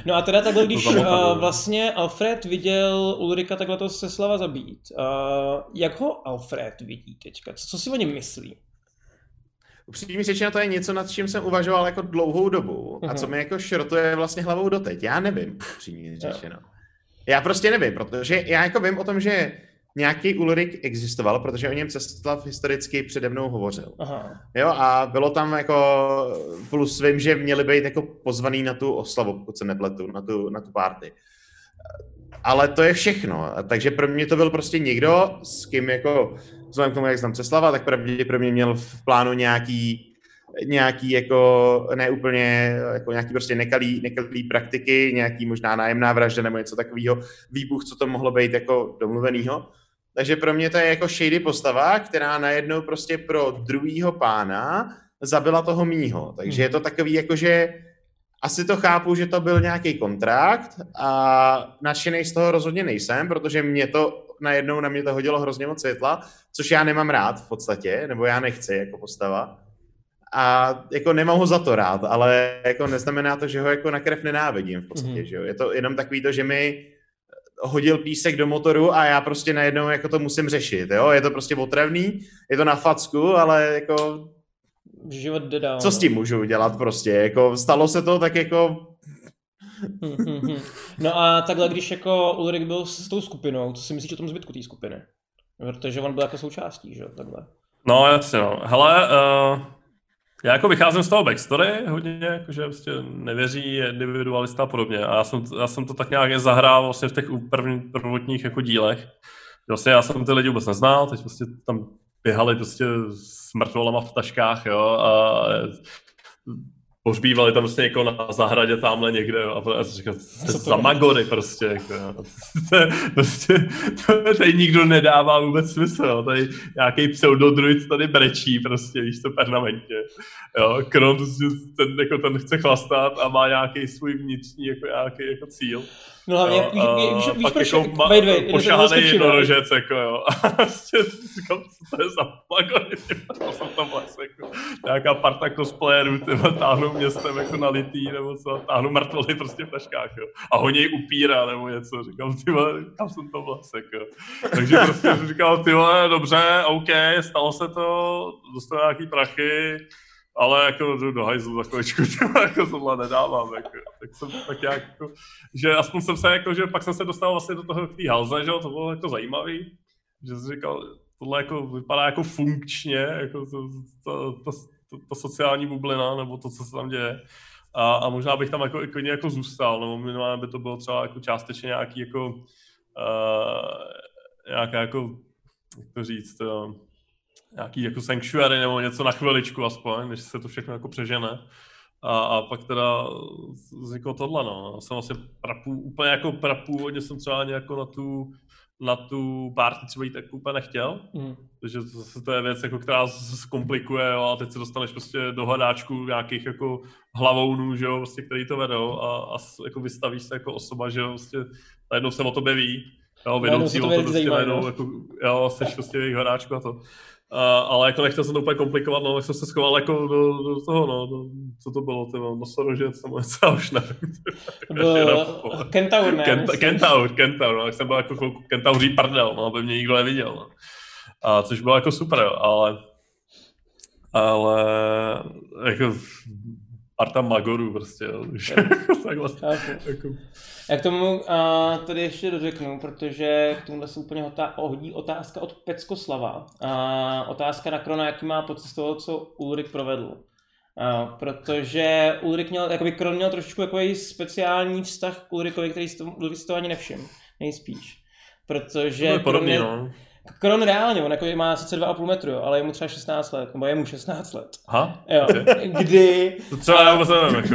No a teda takhle, když uh, vlastně Alfred viděl Ulrika takhle to se slava zabít, uh, jak ho Alfred vidí teďka? Co, co si o něm myslí?
Upřímně řečeno, to je něco, nad čím jsem uvažoval jako dlouhou dobu a
Mhm.
co mi jako šrotuje vlastně hlavou doteď. Já nevím, upřímně řečeno. Já prostě nevím, protože já jako vím o tom, že nějaký Ulrik existoval, protože o něm Ceslav historicky přede mnou hovořil.
Aha.
Jo, a bylo tam jako, plus vím, že měli být jako pozvaný na tu oslavu, pokud se nepletu, na tu, na tu party. Ale to je všechno. Takže pro mě to byl prostě někdo, s kým jako, vzhledem k tomu, jak znám Ceslava, tak pravděpodobně měl v plánu nějaký, nějaký jako, ne úplně, jako nějaký prostě nekalý, nekalý praktiky, nějaký možná nájemná vražda nebo něco takového, výbuch, co to mohlo být jako domluvenýho. Takže pro mě to je jako shady postava, která najednou prostě pro druhýho pána zabila toho mýho. Takže je to takový jako, že asi to chápu, že to byl nějaký kontrakt a nadšený z toho rozhodně nejsem, protože mě to najednou na mě to hodilo hrozně moc světla, což já nemám rád v podstatě, nebo já nechci jako postava. A jako nemám ho za to rád, ale jako neznamená to, že ho jako na krev nenávidím v podstatě,
Mhm.
mm-hmm. že jo. Je to jenom takový to, že mi hodil písek do motoru a já prostě najednou jako to musím řešit, jo. Je to prostě otravný, je to na facku, ale jako
Život jde dál.
co s tím můžu udělat prostě, jako stalo se to, tak jako.
No a takhle, když jako Ulrik byl s tou skupinou, co si myslíš o tom zbytku té skupiny? Protože on byl jako součástí, že jo, takhle.
No jasně no. Hele, uh, já jako vycházím z toho backstory hodně, jakože prostě nevěří individualista a podobně. A já jsem, já jsem to tak nějak zahrál vlastně v těch první, prvotních jako dílech. Vlastně já jsem ty lidi vůbec neznal, teď prostě tam běhali prostě s mrtvolama v taškách, jo, a pohřbívali tam prostě někoho na zahradě tamhle někde, jo, a jsem říkal,
to
za
je?
magory prostě, jako, jo. to, je, prostě, to tady nikdo nedává vůbec smysl, jo. tady nějaký pseudodruid tady brečí prostě, víš to, permanentně, jo, prostě ten, jako ten chce chlastat a má nějaký svůj vnitřní, jako nějaký jako cíl.
No hlavně,
Jo,
víš, víš, víš
pak
proč,
jako
wait, wait, jo.
jednorožec, jako jo. A prostě říkám, co to je za magory, ty vole, jsem tam vlastně, jako, nějaká parta cosplayerů, ty vole, táhnou městem jako na litý, nebo co, táhnou mrtvoly prostě v taškách, jo. A honěj upíra, nebo něco, říkám, ty vole, kam jsem to vlastně, jako. Takže prostě říkal, ty vole, dobře, OK, stalo se to, dostal nějaký prachy, ale jako jdu do hajzlu za chviličku, jako tohle nedávám, jako, tak jsem tak nějak, jako, že aspoň jsem se jako, že pak jsem se dostal vlastně do toho té halze, že to bylo jako zajímavý, že jsem říkal, tohle jako vypadá jako funkčně, jako to, to, to, to, to sociální bublina, nebo to, co se tam děje. A, a možná bych tam jako, jako, jako zůstal, nebo minimálně by to bylo třeba jako částečně nějaký jako, uh, nějaká jako, jak to říct, uh, nějaký jako sanctuary nebo něco na chviličku aspoň, než se to všechno jako přežene. A, a pak teda vzniklo tohle, no. Jsem vlastně prapu, úplně jako prapůvodně jsem třeba ani jako na tu na tu party třeba jít tak úplně nechtěl,
Mm.
takže to, to je věc, jako, která se zkomplikuje jo, a teď se dostaneš prostě do hledáčku nějakých jako hlavounů, že jo, prostě, který to vedou a, a jako vystavíš se jako osoba, že jo, prostě najednou se o tobě ví, jo, vedoucí o to prostě najednou,
no.
jako, jo, jsi prostě v jejich hledáčku a to. A, ale jako nechtěl jsem to úplně komplikovat, no, tak jsem se schoval jako do, do toho, no, do, co to bylo, ty nosorožec, nebo něco, já už nevím.
Byl Kentaur, ne?
Kent,
Myslím.
Kentaur, Kentaur, no, tak jsem byl jako chvilku Kentauří prdel, no, aby mě nikdo neviděl, no. A což bylo jako super, jo, ale, ale jako parta Magoru prostě, jo, takhle,
Chápu.
jako,
Já k tomu a, tady ještě dořeknu, protože k tomuhle se úplně hotá, hodí otázka od Peckoslava. A, otázka na Krona, jaký má pocit z toho, co Ulrik provedl. A, protože Ulrik měl, jakoby Kron měl trošičku takový speciální vztah k Ulrikovi, který si to, Ulrik si to ani nevšiml, nejspíš. Protože
to je
Kron
podobný,
je-
no.
Kron reálně, on jako má sice 2,5 metru, jo, ale je mu třeba 16 let, nebo je mu 16 let.
Aha,
Jo, kdy
to třeba já vůbec nevím, jako,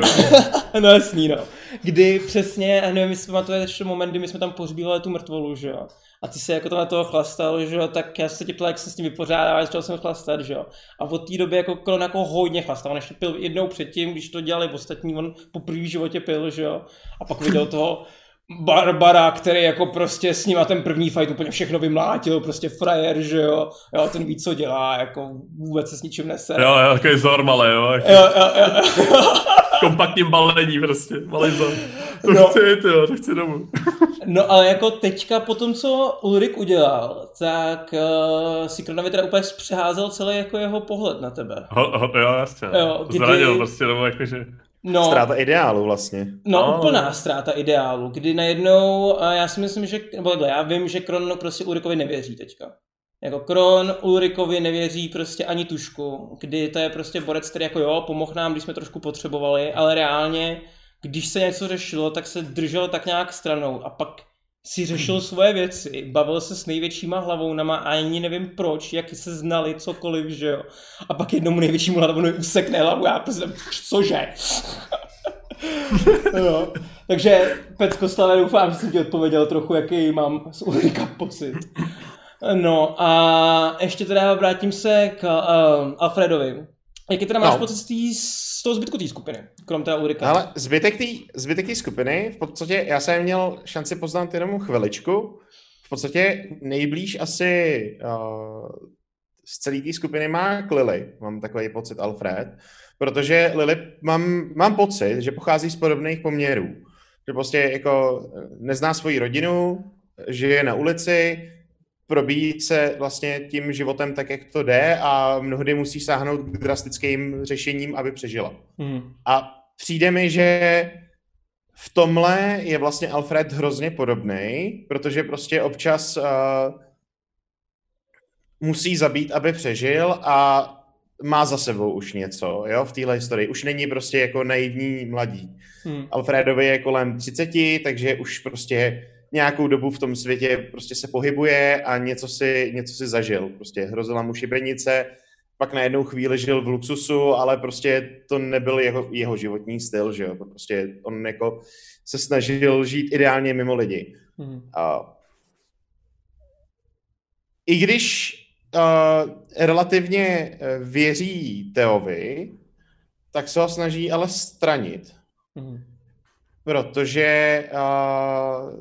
no jasný, no. Kdy přesně, já nevím, jestli pamatujete ještě moment, kdy my jsme tam pohřbívali tu mrtvolu, že jo. A ty se jako tam na toho chlastal, že jo, tak já se tě ptal, jak se s tím vypořádával, začal jsem chlastat, že jo. A od té doby jako Kron jako hodně chlastal, on ještě pil jednou předtím, když to dělali ostatní, on po první životě pil, že jo. A pak viděl toho Barbara, který jako prostě s ním a ten první fight úplně všechno vymlátil, prostě frajer, že jo. Jo, ten ví, co dělá, jako vůbec se s ničím nesere.
jo, jo, takový vzor malý, jo, jako,
Jo, jo, jo,
kompaktním balení prostě, malý vzor. To
No.
chci, jo, to chci domů.
No ale jako teďka po tom, co Ulrik udělal, tak uh, si Kronovi teda úplně přeházel celý jako jeho pohled na tebe.
Ho, ho, jo, jasně,
Jo, kdy-
zranil prostě, nebo jakože,
No,
Ztráta ideálu vlastně.
no
No.
úplná ztráta ideálu, kdy najednou, a já si myslím, že, nebo takhle, já vím, že Kron prostě Ulrikovi nevěří teďka. Jako Kron Ulrikovi nevěří prostě ani tušku, kdy to je prostě borec, který jako jo, pomohl nám, když jsme trošku potřebovali, ale reálně, když se něco řešilo, tak se držel tak nějak stranou a pak si řešil svoje věci, bavil se s největšíma hlavounama a ani nevím proč, jak se znali, cokoliv, že jo. A pak jednomu největšímu hlavounovi usekne hlavu, já prostě, cože? jo. Takže Pecko Slave, doufám, že jsem ti odpověděl trochu, jaký mám z Ulrika pocit. No a ještě teda vrátím se k uh, Alfredovi. Jaký teda máš
No.
pocit z, z toho zbytku té skupiny, krom teda Ulrika?
Ale zbytek té zbytek té skupiny, v podstatě já jsem měl šanci poznat jenom chviličku. V podstatě nejblíž asi uh, z celé té skupiny má k Lily, mám takový pocit Alfred, protože Lily mám, mám pocit, že pochází z podobných poměrů. Že prostě jako nezná svoji rodinu, žije na ulici, probíjí se vlastně tím životem tak, jak to jde a mnohdy musí sáhnout k drastickým řešením, aby přežila.
Hmm.
A přijde mi, že v tomhle je vlastně Alfred hrozně podobný, protože prostě občas uh, musí zabít, aby přežil a má za sebou už něco, jo, v téhle historii. Už není prostě jako naivní mladí.
Hmm.
Alfredovi je kolem 30, takže už prostě nějakou dobu v tom světě prostě se pohybuje a něco si, něco si zažil. Prostě hrozila mu šibenice, pak na jednou chvíli žil v luxusu, ale prostě to nebyl jeho, jeho životní styl, že jo. Prostě on jako se snažil žít ideálně mimo lidi.
Hmm.
A I když uh, relativně eh, věří Teovi, tak se ho snaží ale stranit
Hmm.
protože uh,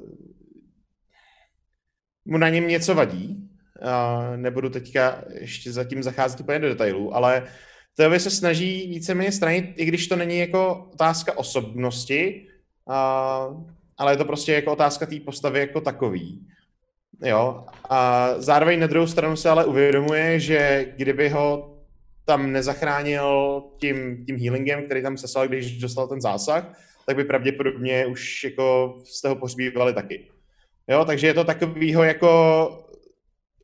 mu na něm něco vadí. Uh, nebudu teďka ještě zatím zacházet úplně do detailů, ale Teovi se snaží víceméně stranit, i když to není jako otázka osobnosti, uh, ale je to prostě jako otázka té postavy jako takový. Jo. A zároveň na druhou stranu se ale uvědomuje, že kdyby ho tam nezachránil tím, tím healingem, který tam seslal, když dostal ten zásah, tak by pravděpodobně už jako jste ho pohřbívali taky. Jo, takže je to takovýho jako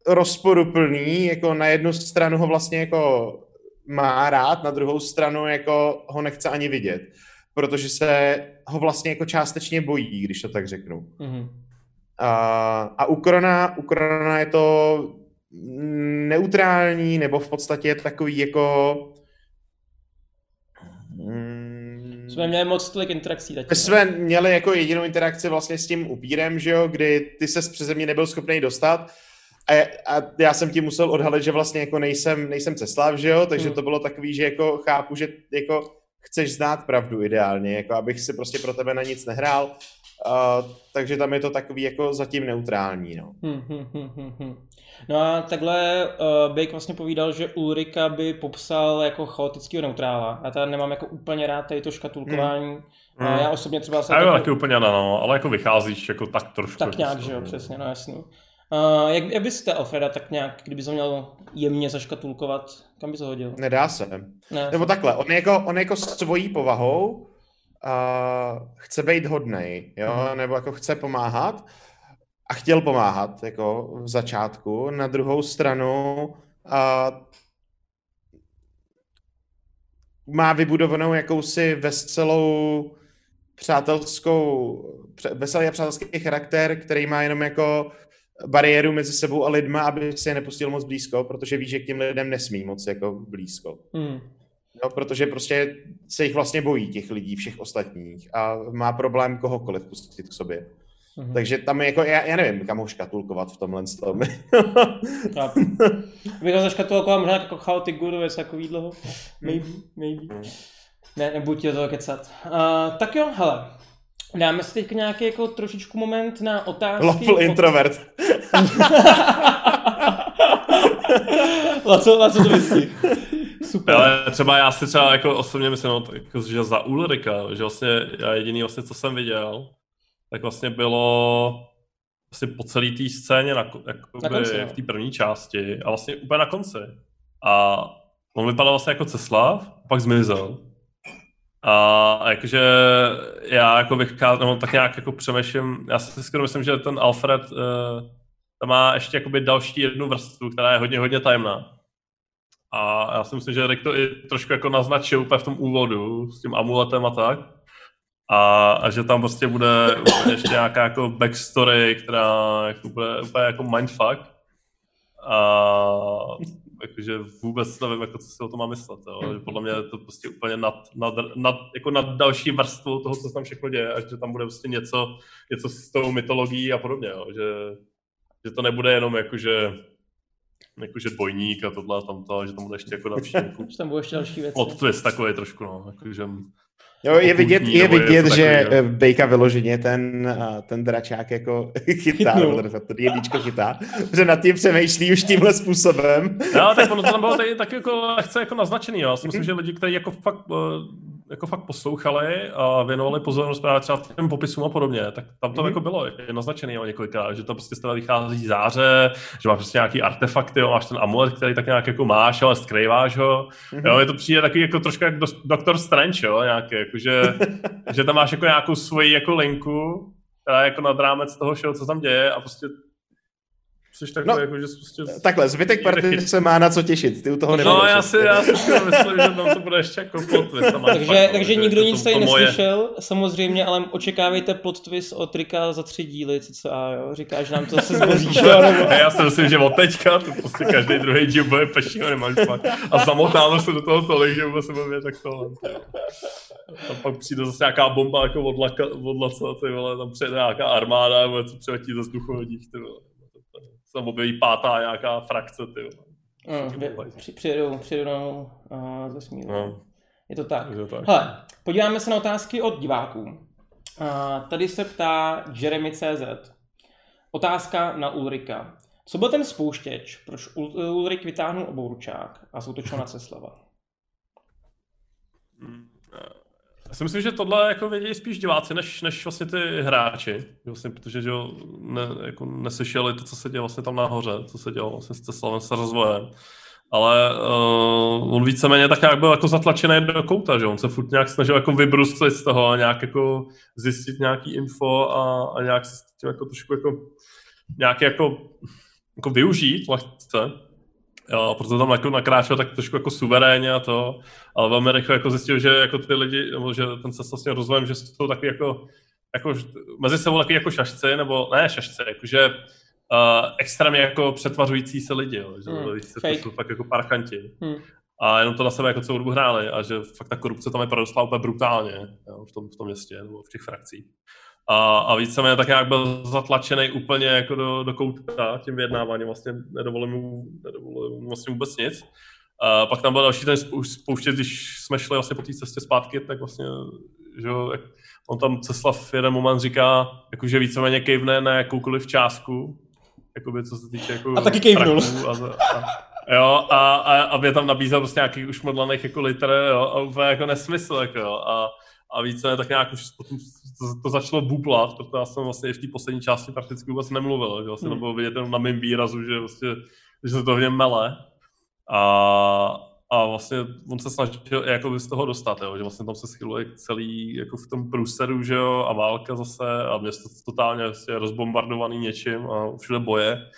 rozporuplný, jako na jednu stranu ho vlastně jako má rád, na druhou stranu jako ho nechce ani vidět, protože se ho vlastně jako částečně bojí, když to tak řeknu.
Hmm.
A, a u Krona, u Krona je to neutrální, nebo v podstatě takový jako... Mm,
Jsme měli moc tolik interakcí. Tati,
My jsme měli jako jedinou interakci vlastně s tím upírem, že jo, kdy ty se přeze mě nebyl schopný dostat a, a já jsem ti musel odhalit, že vlastně jako nejsem, nejsem Ceslav, že jo, takže
Hmm.
to bylo takový, že jako chápu, že jako chceš znát pravdu ideálně, jako abych si prostě pro tebe na nic nehrál, uh, takže tam je to takový jako zatím neutrální, no.
Hm, hm, hm, hm, hm. No a takhle uh, Bake vlastně povídal, že Ulrika by popsal jako chaotického neutrála. Já tady nemám jako úplně rád tady to škatulkování. Hmm.
Hmm.
Já osobně třeba jsem
Já jo,
jako-
taky úplně ne, no, ale jako vycházíš jako tak trošku.
tak
jako
nějak, že jo, přesně, no jasný. Uh, jak, jak byste Alfreda tak nějak, kdyby to měl jemně zaškatulkovat, kam by to hodil?
Nedá se.
Ne,
Nebo takhle, on jako, on jako svojí povahou uh, chce být hodnej, jo, nebo jako chce pomáhat a chtěl pomáhat, jako v začátku. Na druhou stranu uh, má vybudovanou jakousi veselou přátelskou, veselý a přátelský charakter, který má jenom jako bariéru mezi sebou a lidma, aby se je nepustil moc blízko, protože ví, že k těm lidem nesmí moc jako blízko.
hmm.
No, protože prostě se jich vlastně bojí, těch lidí, všech ostatních a má problém kohokoliv pustit k sobě.
Mhm.
Takže tam je jako, já, já nevím, kam ho škatulkovat v tomhle tom.
Chápu. Bych ho zaškatulkoval možná jako chaotic guru, něco takový dlouho. Maybe, maybe. Ne, nebuď ti do toho kecat. Uh, tak jo, hele. Dáme si teď nějaký jako trošičku moment na otázky.
Lawful introvert.
Laco, Laco to myslí. Super.
Ale třeba já si třeba jako osobně myslím, no, jako, že za Ulrika, že vlastně já jediný vlastně, co jsem viděl, tak vlastně bylo vlastně po celé té scéně na, jakoby,
Na konci, no.
v té první části a vlastně úplně na konci. A on vypadal vlastně jako Ceslav, pak zmizel. A, jakože já jako vycházím, nebo tak nějak jako přemýšlím, já si skoro myslím, že ten Alfred uh, tam má ještě jakoby další jednu vrstvu, která je hodně, hodně tajemná. A já si myslím, že Rick to i trošku jako naznačil úplně v tom úvodu s tím amuletem a tak. A, a že tam prostě bude ještě nějaká jako backstory, která jako bude úplně jako mindfuck. A jakože vůbec nevím, jako, co si o tom mám myslet. Jo. Že podle mě je to prostě úplně nad, nad, nad, jako nad další vrstvou toho, co se tam všechno děje, a že tam bude prostě něco, něco s tou mytologií a podobně. Jo. Že, že to nebude jenom jakože jakože dvojník a tohle a tamto, že tam bude ještě jako další jako
Že tam budou ještě další věci.
plot twist takový trošku, no, jakože
Jo, je vidět, je vidět
něco
že
takového.
eh, Bejka vyloženě ten, eh, ten dračák jako chytá,
Chytnul.
nebo ten, ten jedličko chytá, že nad tím přemýšlí už tímhle způsobem.
No, tak ono to tam bylo taky, taky jako lehce jako naznačený. Jo. Já si myslím, že lidi, kteří jako fakt, eh, jako fakt poslouchali a věnovali pozornost právě třeba těm popisům a podobně, tak tam to
Mhm.
jako bylo jo, několikrát, že to prostě z toho vychází záře, že máš prostě nějaký artefakty, jo, máš ten amulet, který tak nějak jako máš, ale skrýváš ho.
Mhm.
Jo, je to přijde takový jako trošku jak Doctor Strange, jo, nějaký, jako že, že tam máš jako nějakou svoji jako linku, která je jako nad rámec toho všeho, co tam děje a prostě jsi takový,
No,
no, jako, že prostě
Takhle, zbytek party se má na co těšit, ty u toho nebudeš.
No, já si, já si myslím, že tam to bude ještě jako plot twist.
Takže,
no,
takže
že
nikdo
to-
nic
to
tady
moje-
neslyšel, samozřejmě, ale očekávejte plot twist od Trika za tři díly, cca, jo, říká, že nám to se zboří, nebo...
Já si myslím, že od teďka to prostě každý druhý díl bude pešívaný mindfuck. A zamotáno se do toho tolik, že vůbec se bude tak tohle. Tam pak přijde zase nějaká bomba jako od, laka, od laca, ty vole, tam přijde nějaká armáda, bude to přiletí ze vzduchovodích, ty vole. Se tam objeví pátá nějaká frakce, ty
vy- při- přijedou, přijedou uh, ze smíru.
No,
Je to tak.
takže tak.
Hele, podíváme se na otázky od diváků. Uh, tady se ptá Jeremy CZ. Otázka na Ulrika. Co byl ten spouštěč, proč Ul- Ulrik vytáhnul obouručák a zautočil na Ceslava?
Já si myslím, že tohle jako vědějí spíš diváci, než, než vlastně ty hráči, vlastně, protože že ne, jako neslyšeli to, co se děje vlastně tam nahoře, co se dělo vlastně s Teslavem, s rozvojem. Ale uh, on víceméně tak nějak byl jako zatlačený do kouta, že on se furt nějak snažil jako vybruslit z toho a nějak jako zjistit nějaký info a, a nějak se s tím jako trošku jako nějak jako, jako využít lehce. Jo, proto tam jako nakráčel tak trošku jako suverénně a to, ale velmi rychle jako zjistil, že jako ty lidi, nebo že ten se vlastně rozvojem, že jsou taky jako, jako mezi sebou taky jako šašci, nebo ne šašci, jakože uh, extrémně jako přetvařující se lidi, jo, že
Hmm,
se, to jsou fakt jako parchanti.
Hmm.
a jenom to na sebe jako celou dobu hráli a že fakt ta korupce tam je prorostla úplně brutálně jo, v, tom, v tom městě nebo v těch frakcích. A, a víceméně tak nějak byl zatlačený úplně jako do, do koutka tím vyjednáváním, vlastně nedovolil mu, nedovolil mu vlastně vůbec nic. A pak tam byl další ten spouštět, když jsme šli vlastně po té cestě zpátky, tak vlastně, že on tam Ceslav v jeden moment říká, jako, že víceméně kejvne na jakoukoliv částku, jakoby, co se týče jako
A taky kejvnul.
A, a, jo, a, a, a mě tam nabízel prostě nějakých už modlaných jako litr, jo, a úplně jako nesmysl, jako, jo, a, a více tak nějak už potom to, to začalo bublat, protože já jsem vlastně i v té poslední části prakticky vůbec nemluvil, že vlastně hmm. to bylo vidět na mém výrazu, že, vlastně, že se to v něm mele. A, a vlastně on se snažil jako z toho dostat, jo, že vlastně tam se schyluje celý jako v tom průseru, že jo, a válka zase a město totálně vlastně rozbombardovaný něčím a všude boje.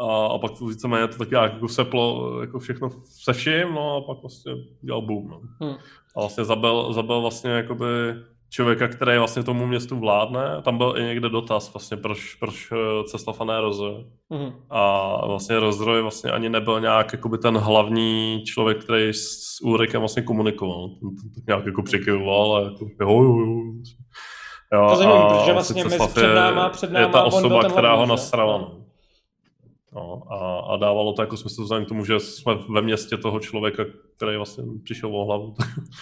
A, a pak víceméně to tak jako seplo jako všechno se vším, no a pak vlastně dělal boom. No. Hmm. A vlastně zabil, zabil vlastně jakoby člověka, který vlastně tomu městu vládne. Tam byl i někde dotaz vlastně, proč, proč eh, Ceslav a ne Rozroj. Mm-hmm. A vlastně Rozroj vlastně ani nebyl nějak jakoby ten hlavní člověk, který s Ulrikem vlastně komunikoval. Ten, ten, ten nějak jako přikyvoval a jako jo, jo, jo.
jo to zajímavé, protože vlastně mezi před náma, před náma
je ta osoba, která ho nasrala. No. No, a, a dávalo to jako smysl vzhledem k tomu, že jsme ve městě toho člověka, který vlastně přišel o hlavu.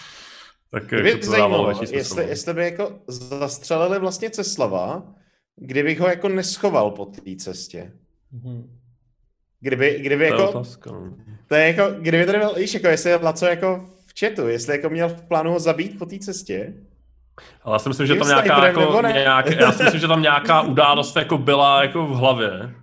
tak
Kdyby jako to zajímalo, jestli, no. jestli by jako zastřelili vlastně Ceslava, kdybych ho jako neschoval po té cestě. Mm-hmm. Kdyby, kdyby to jako, otázka, no. to je jako, kdyby tady byl, víš, jako jestli je Laco jako v chatu, jestli jako měl v plánu ho zabít po té cestě,
ale já si myslím, že tam nějaká, jako, nějak, já si myslím, že tam nějaká událost jako byla jako v hlavě.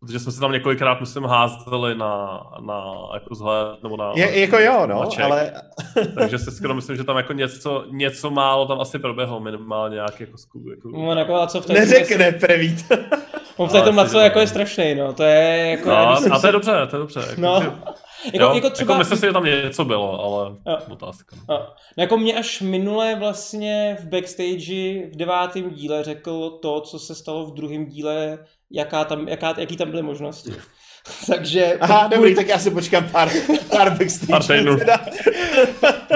Protože jsme se tam několikrát, myslím, házeli na, na jako zhled, nebo na...
Je, jako jo, no, maček. ale...
Takže si skoro myslím, že tam jako něco, něco málo tam asi proběhlo, minimálně nějaký jako zkup. Jako...
No, jako, co v
Neřekne asi... prevít.
On v tom co jako je strašný, no, to je jako... No,
a to je dobře, to je dobře. Jako,
no.
Jako, jo, jako, třeba... jako myslím si, že tam něco bylo, ale jo. otázka.
No. Jo. No jako mě až minule vlastně v backstage v devátém díle řekl to, co se stalo v druhém díle jaká tam, jaká, jaký tam byly možnosti. Takže...
Aha, pokud... dobrý, tak já si počkám pár, pár backstage.
Pár týdnů.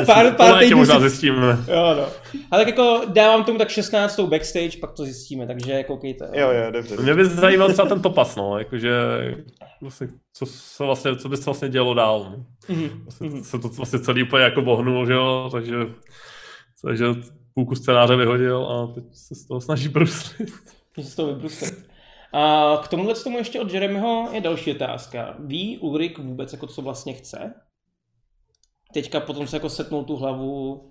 pár, pár týdnů
možná zjistíme.
Jo, no. Ale tak jako dávám tomu tak 16. backstage, pak to zjistíme, takže koukejte.
Jo, jo, dobře.
Mě by zajímal třeba ten topas, no, jakože vlastně, co, co, vlastně, co by se vlastně dělo dál. No. Mm-hmm. Vlastně, se to vlastně celý úplně jako bohnul, že jo, takže, takže půlku scénáře vyhodil a teď se z toho snaží bruslit.
Že se z toho vybruslit. A k tomuhle tomu ještě od Jeremyho je další otázka. Ví Ulrik vůbec, jako co vlastně chce? Teďka potom se jako setnul tu hlavu.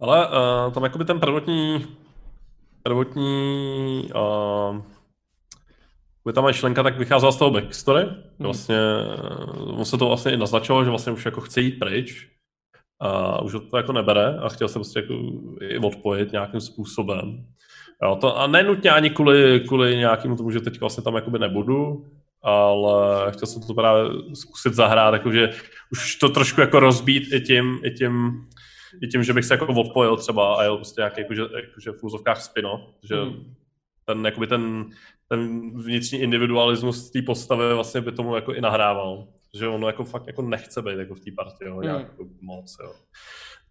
Ale uh, tam jakoby ten prvotní prvotní uh, ta myšlenka tak vycházela z toho backstory. Hmm. Vlastně, uh, on se to vlastně i naznačoval, že vlastně už jako chce jít pryč a už to jako nebere a chtěl se prostě jako i odpojit nějakým způsobem. Jo, to, a nenutně ani kvůli, kvůli nějakému tomu, že teď vlastně tam jakoby nebudu, ale chtěl jsem to právě zkusit zahrát, jakože už to trošku jako rozbít i tím, i tím, i tím že bych se jako odpojil třeba a jel prostě nějaký jakože, jakože v úzovkách spino, že hmm. ten, jakoby ten, ten vnitřní individualismus té postavy vlastně by tomu jako i nahrával, že ono jako fakt jako nechce být jako v té partii, jo, nějak hmm. jako moc, jo.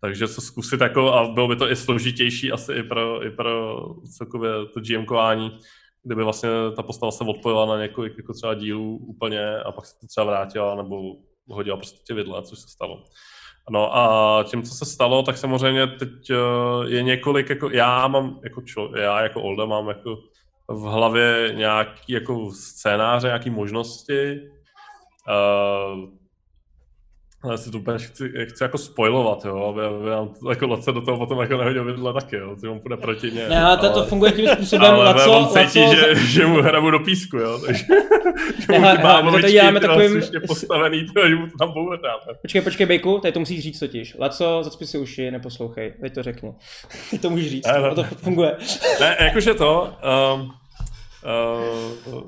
Takže co zkusit jako, a bylo by to i složitější asi i pro, i pro celkově to GMkování, kdyby vlastně ta postava se odpojila na několik jako třeba dílů úplně a pak se to třeba vrátila nebo hodila prostě vidle, což se stalo. No a tím, co se stalo, tak samozřejmě teď eh, je několik, jako já mám, jako člo, já jako Olda mám jako v hlavě nějaký jako scénáře, nějaký možnosti, uh, já si to úplně chci, chci jako spoilovat, jo, aby, aby nám jako Lace do toho potom jako nehodil vidle taky, jo, že on půjde proti ně.
Ne, ale to, funguje tím způsobem,
ale Laco, on cítí, Laco... že, že mu hrabu do písku, jo, takže
že mu ty to děláme takovým...
postavený, to, že mu to tam bude
Počkej, počkej, Bejku, tady to musíš říct totiž. Laco, zacpi si uši, neposlouchej, teď to řekni. Ty to můžeš říct, ne, to funguje.
ne, jakože to, um, uh,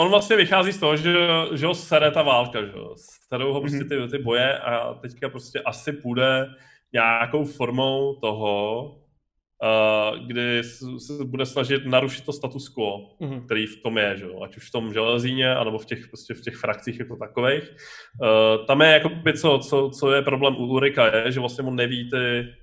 on vlastně vychází z toho, že, že ho sere ta válka, že starou ho prostě mhm. ty, ty boje a teďka prostě asi půjde nějakou formou toho, uh, kdy se bude snažit narušit to status quo, mm-hmm. který v tom je, že jo? ať už v tom železíně, anebo v těch, prostě v těch frakcích jako takových. Uh, tam je, jako by, co, co, co je problém u Ulrika, je, že vlastně on neví ty,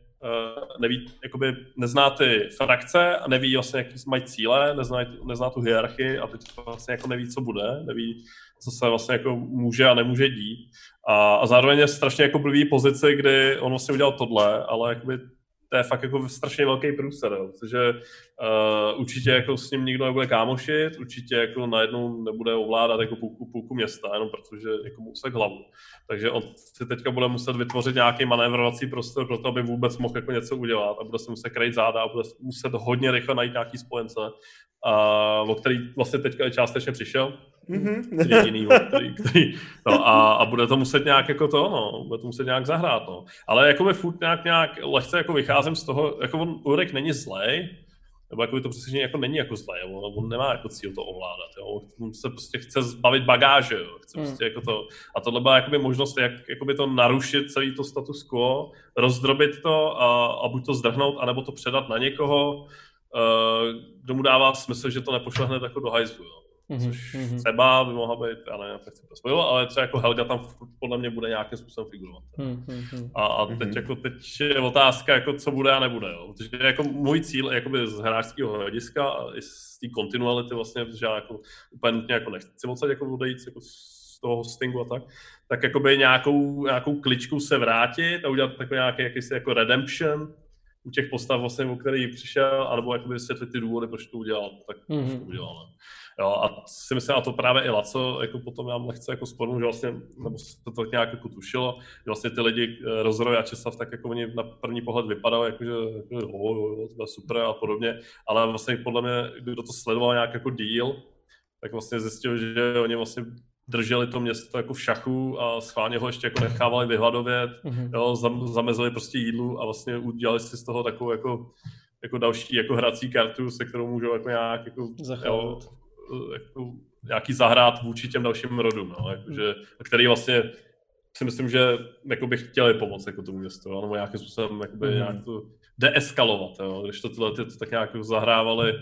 neví, jakoby nezná ty frakce a neví vlastně, jaký mají cíle, nezná, nezná tu hierarchii a teď vlastně jako neví, co bude, neví, co se vlastně jako může a nemůže dít. A, a zároveň je strašně jako blbý pozici, kdy on vlastně udělal tohle, ale jakoby to je fakt jako strašně velký průser, protože uh, určitě jako s ním nikdo nebude kámošit, určitě jako najednou nebude ovládat jako půlku, půlku města, jenom protože jako mu se hlavu. Takže on si teďka bude muset vytvořit nějaký manévrovací prostor pro to, aby vůbec mohl jako něco udělat a bude se muset krejt záda a bude muset hodně rychle najít nějaký spojence, uh, o který vlastně teďka částečně přišel Mm-hmm. Jediný, který, který, no, a, a, bude to muset nějak jako to, no, bude to muset nějak zahrát, no. Ale jako by furt nějak, nějak lehce jako vycházím z toho, jako on Ulrik není zlej, nebo jako by to přesně jako není jako zlé, on, on nemá jako cíl to ovládat, jo. on se prostě chce zbavit bagáže, jo. chce mm. prostě jako to, a tohle byla jakoby možnost, jak jakoby to narušit celý to status quo, rozdrobit to a, a buď to zdrhnout, anebo to předat na někoho, uh, kdo mu dává smysl, že to nepošle hned jako do hajzlu, jo. Mm-hmm. Což mm-hmm. třeba by mohla být, já nevím, jak to spojilo, ale třeba jako Helga tam podle mě bude nějakým způsobem figurovat. Mm-hmm. A, a teď, mm-hmm. jako, teď je otázka, jako, co bude a nebude. Jo. Protože jako můj cíl jakoby z hráčského hlediska a i z té kontinuality vlastně, protože já jako úplně nutně jako nechci moc jako odejít jako z toho hostingu a tak, tak jakoby nějakou, nějakou kličku se vrátit a udělat takový nějaký jakýsi jako redemption, u těch postav, vlastně, o který přišel, anebo jakoby vysvětlit ty důvody, proč to udělal, tak mm-hmm. to udělal. Ne? Jo, a si myslím, a to právě i Laco, jako potom já lehce jako spornu, že vlastně, nebo se to tak nějak jako tušilo, že vlastně ty lidi, eh, Rozroj a Česlav, tak jako oni na první pohled vypadali, jako, že jako, jo, jo, to je super a podobně, ale vlastně podle mě, kdo to sledoval nějak jako díl, tak vlastně zjistil, že oni vlastně drželi to město jako v šachu a schválně ho ještě jako nechávali vyhladovět, mm-hmm. jo, zamezili prostě jídlu a vlastně udělali si z toho takovou jako, jako další jako hrací kartu, se kterou můžou jako nějak jako, jo, jako nějaký zahrát vůči těm dalším rodům, no, jakože, který vlastně si myslím, že jako by chtěli pomoct jako tomu městu, no, nebo nějakým způsobem jakoby, mm. nějak to deeskalovat, jo, když to tyhle ty to tak nějak zahrávali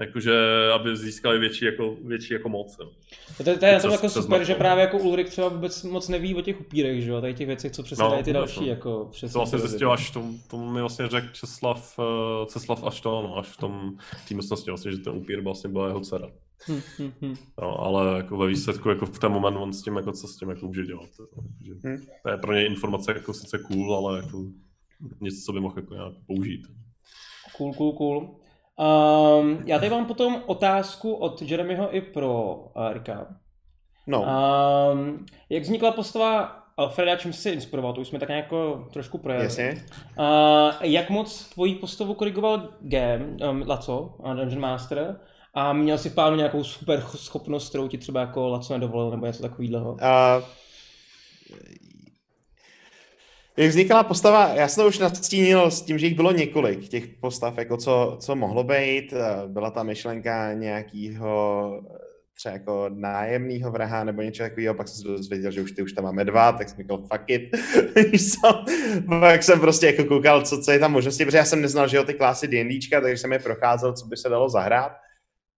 jakože, aby získali větší jako, větší jako moc. Jo.
To, to, to je na tom jako super, že právě jako Ulrik třeba vůbec moc neví o těch upírech, že jo, tady těch věcech, co přesně no, ty další, no. jako přesně.
To vlastně zjistil až, to, to mi vlastně řekl Česlav, uh, Ceslav až to, no, až v tom té vlastně, že ten upír vlastně byla jeho dcera. No, ale jako ve výsledku, jako v ten moment on s tím, jako co s tím jako může dělat. Takže hmm. To je pro ně informace jako sice cool, ale jako něco, co by mohl jako nějak použít.
Cool, cool, cool. Um, já tady mám potom otázku od Jeremyho i pro uh, Rika. No. Um, jak vznikla postava Alfreda, čím jsi se inspiroval, to už jsme tak nějak jako trošku projeli.
Jasně.
Uh, jak moc tvoji postavu korigoval game, um, Laco, Dungeon Master, a měl si plánu nějakou super schopnost, kterou ti třeba jako Laco nedovolil, nebo něco takového? Uh,
jak vznikala postava, já jsem to už nastínil s tím, že jich bylo několik těch postav, jako co, co mohlo být. Byla ta myšlenka nějakého třeba jako nájemného vraha nebo něco takového, pak jsem se dozvěděl, že už ty už tam máme dva, tak jsem říkal fuck it. pak jsem prostě jako koukal, co, co je tam možnosti, protože já jsem neznal, že jo, ty klasy D&Dčka, takže jsem je procházel, co by se dalo zahrát.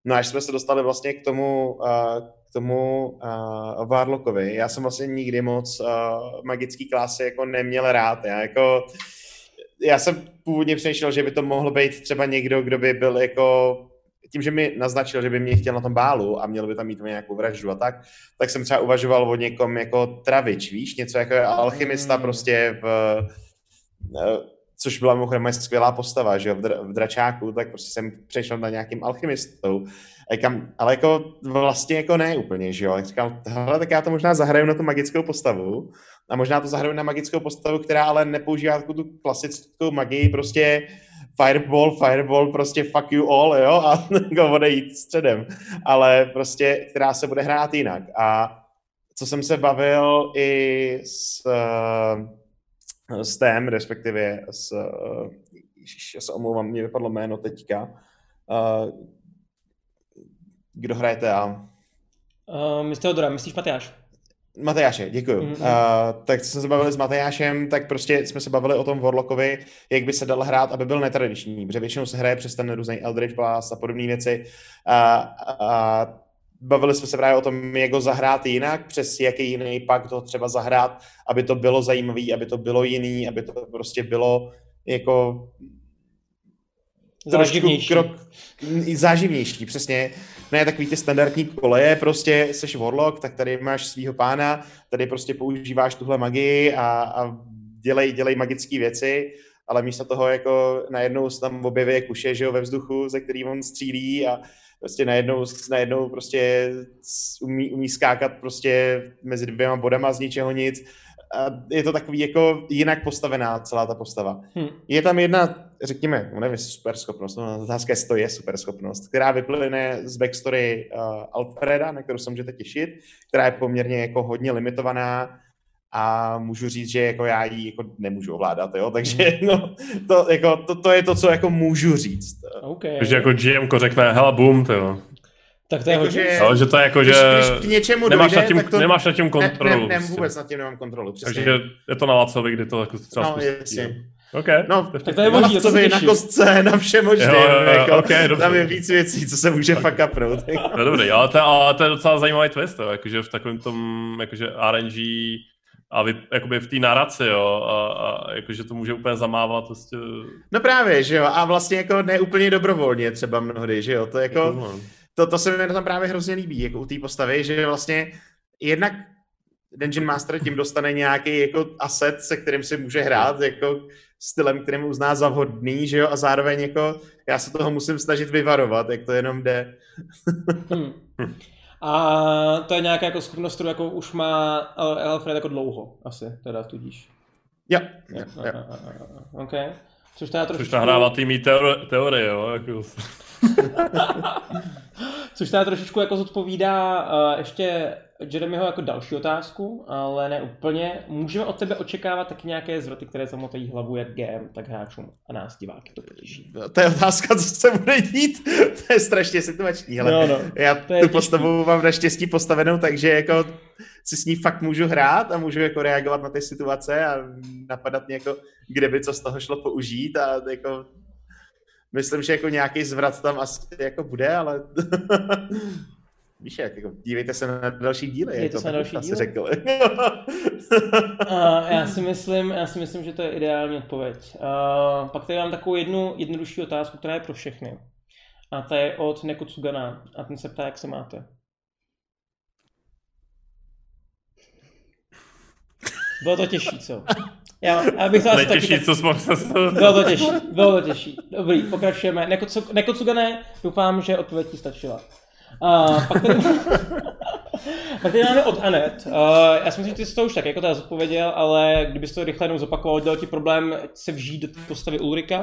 No až jsme se dostali vlastně k tomu, uh, tomu uh, Warlockovi. Já jsem vlastně nikdy moc uh, magický klasy jako neměl rád. Já jako já jsem původně přemýšlel, že by to mohl být třeba někdo, kdo by byl jako tím, že mi naznačil, že by mě chtěl na tom bálu a měl by tam mít nějakou vraždu a tak, tak jsem třeba uvažoval o někom jako travič, víš, něco jako alchymista mm. prostě v, což byla mimochodem moje skvělá postava, že jo, v, dr- v dračáku, tak prostě jsem přešel na nějakým alchymistou. Kam, ale jako vlastně jako ne úplně, že jo. Jak říkal, hele, tak já to možná zahraju na tu magickou postavu a možná to zahraju na magickou postavu, která ale nepoužívá takovou tu klasickou magii, prostě fireball, fireball, prostě fuck you all, jo, a jako odejít středem, ale prostě, která se bude hrát jinak. A co jsem se bavil i s uh, s tém, respektive s, uh, ježiš, já se omlouvám, mě vypadlo jméno teďka. Uh, kdo hrajete a?
Uh, Mr. Odora, myslíš Matyáš?
Matyáše, děkuju.
Mhm.
Mm-hmm. Uh, tak jsme se bavili s Matyášem, tak prostě jsme se bavili o tom Warlockovi, jak by se dal hrát, aby byl netradiční, protože většinou se hraje přes ten různý Eldritch Blast a podobné věci. A, a bavili jsme se právě o tom, jak ho zahrát jinak, přes jaký jiný pak to třeba zahrát, aby to bylo zajímavý, aby to bylo jiný, aby to prostě bylo jako
Záživnější.
krok záživnější, přesně. Ne takový ty standardní koleje, prostě seš warlock, tak tady máš svého pána, tady prostě používáš tuhle magii a, a dělej, dělej magické věci, ale místo toho jako najednou se tam objeví kuše, že jo, ve vzduchu, ze který on střílí a prostě najednou, najednou prostě umí, umí skákat prostě mezi dvěma bodama z ničeho nic. A je to takový jako jinak postavená celá ta postava.
Hm.
Je tam jedna, řekněme, no nevím, super schopnost, no, otázka je, to je super schopnost, která vyplyne z backstory uh, Alfreda, na kterou se můžete těšit, která je poměrně jako hodně limitovaná a můžu říct, že jako já ji jako nemůžu ovládat, jo, takže no, to, jako, to, to, je to, co jako můžu říct.
OK.
Takže jako GM řekne, hele, boom, ty jo.
Tak to je hodně.
Jakože-
Jo, že to je jako,
Když,
že
když k něčemu
nemáš,
dojde,
nad tím,
tak to...
nemáš nad tím
ne,
kontrolu.
ne, ne,
prostě.
vůbec nad tím nemám kontrolu, přesně.
Takže je to na Václavi, kdy to jako třeba
no,
spustí,
jasně.
OK.
No,
to je
tak to je
Na
možný, to se
Lavcovi, na kostce, na vše možné.
Jo, jo, jo,
jako,
ok, dobře.
tam je víc věcí, co se může fuck upnout.
To je dobrý, ale to, je- ale to je docela zajímavý twist, jo, jakože v takovém tom, jakože RNG a vy, jakoby v té naraci, jo, a, a jakože to může úplně zamávat prostě.
No právě, že jo, a vlastně jako ne úplně dobrovolně třeba mnohdy, že jo, to jako,
Jako,
to, to se mi tom právě hrozně líbí, jako u té postavy, že vlastně jednak Dungeon Master tím dostane nějaký jako asset, se kterým si může hrát, jako stylem, kterým uzná za vhodný, že jo, a zároveň jako já se toho musím snažit vyvarovat, jak to jenom jde.
Hm. A to je nějaká jako schopnost, kterou jako už má Al- Alfred jako dlouho, asi, teda tudíž.
Jo,
Jo,
jo,
OK. Což teda
což
trošičku...
nahrává ty mý teori- teorie, jo, jako.
Což teda trošičku jako zodpovídá uh, ještě Jeremyho jako další otázku, ale ne úplně. Můžeme od tebe očekávat taky nějaké zvraty, které zamotají hlavu jak GM, tak hráčům a nás diváky to potěší.
To je otázka, co se bude dít. To je strašně situační. Hele.
No, no.
Já tu
těžký.
postavu mám naštěstí postavenou, takže jako si s ní fakt můžu hrát a můžu jako reagovat na ty situace a napadat mě jako, kde by co z toho šlo použít a jako myslím, že jako nějaký zvrat tam asi jako bude, ale víš jak, jako, dívejte se na další díly,
Dívejte se na další díly.
řekl.
A já si myslím, já si myslím, že to je ideální odpověď. Uh, pak tady mám takovou jednu jednodušší otázku, která je pro všechny. A ta je od Nekotsugana. A ten se ptá, jak se máte. Bylo to těžší, co? Já, já bych to asi taky
Nejtěžší, co jsme se
Bylo to těžší, bylo to těžší. Dobrý, pokračujeme. Nekotsu, Nekotsugané, doufám, že odpověď ti stačila. A pak tady, pak tady máme od Anet. Uh, já si myslím, že ty jsi to už tak jako teda zodpověděl, ale kdybys to rychle jenom zopakoval, dělal ti problém se vžít do postavy Ulrika?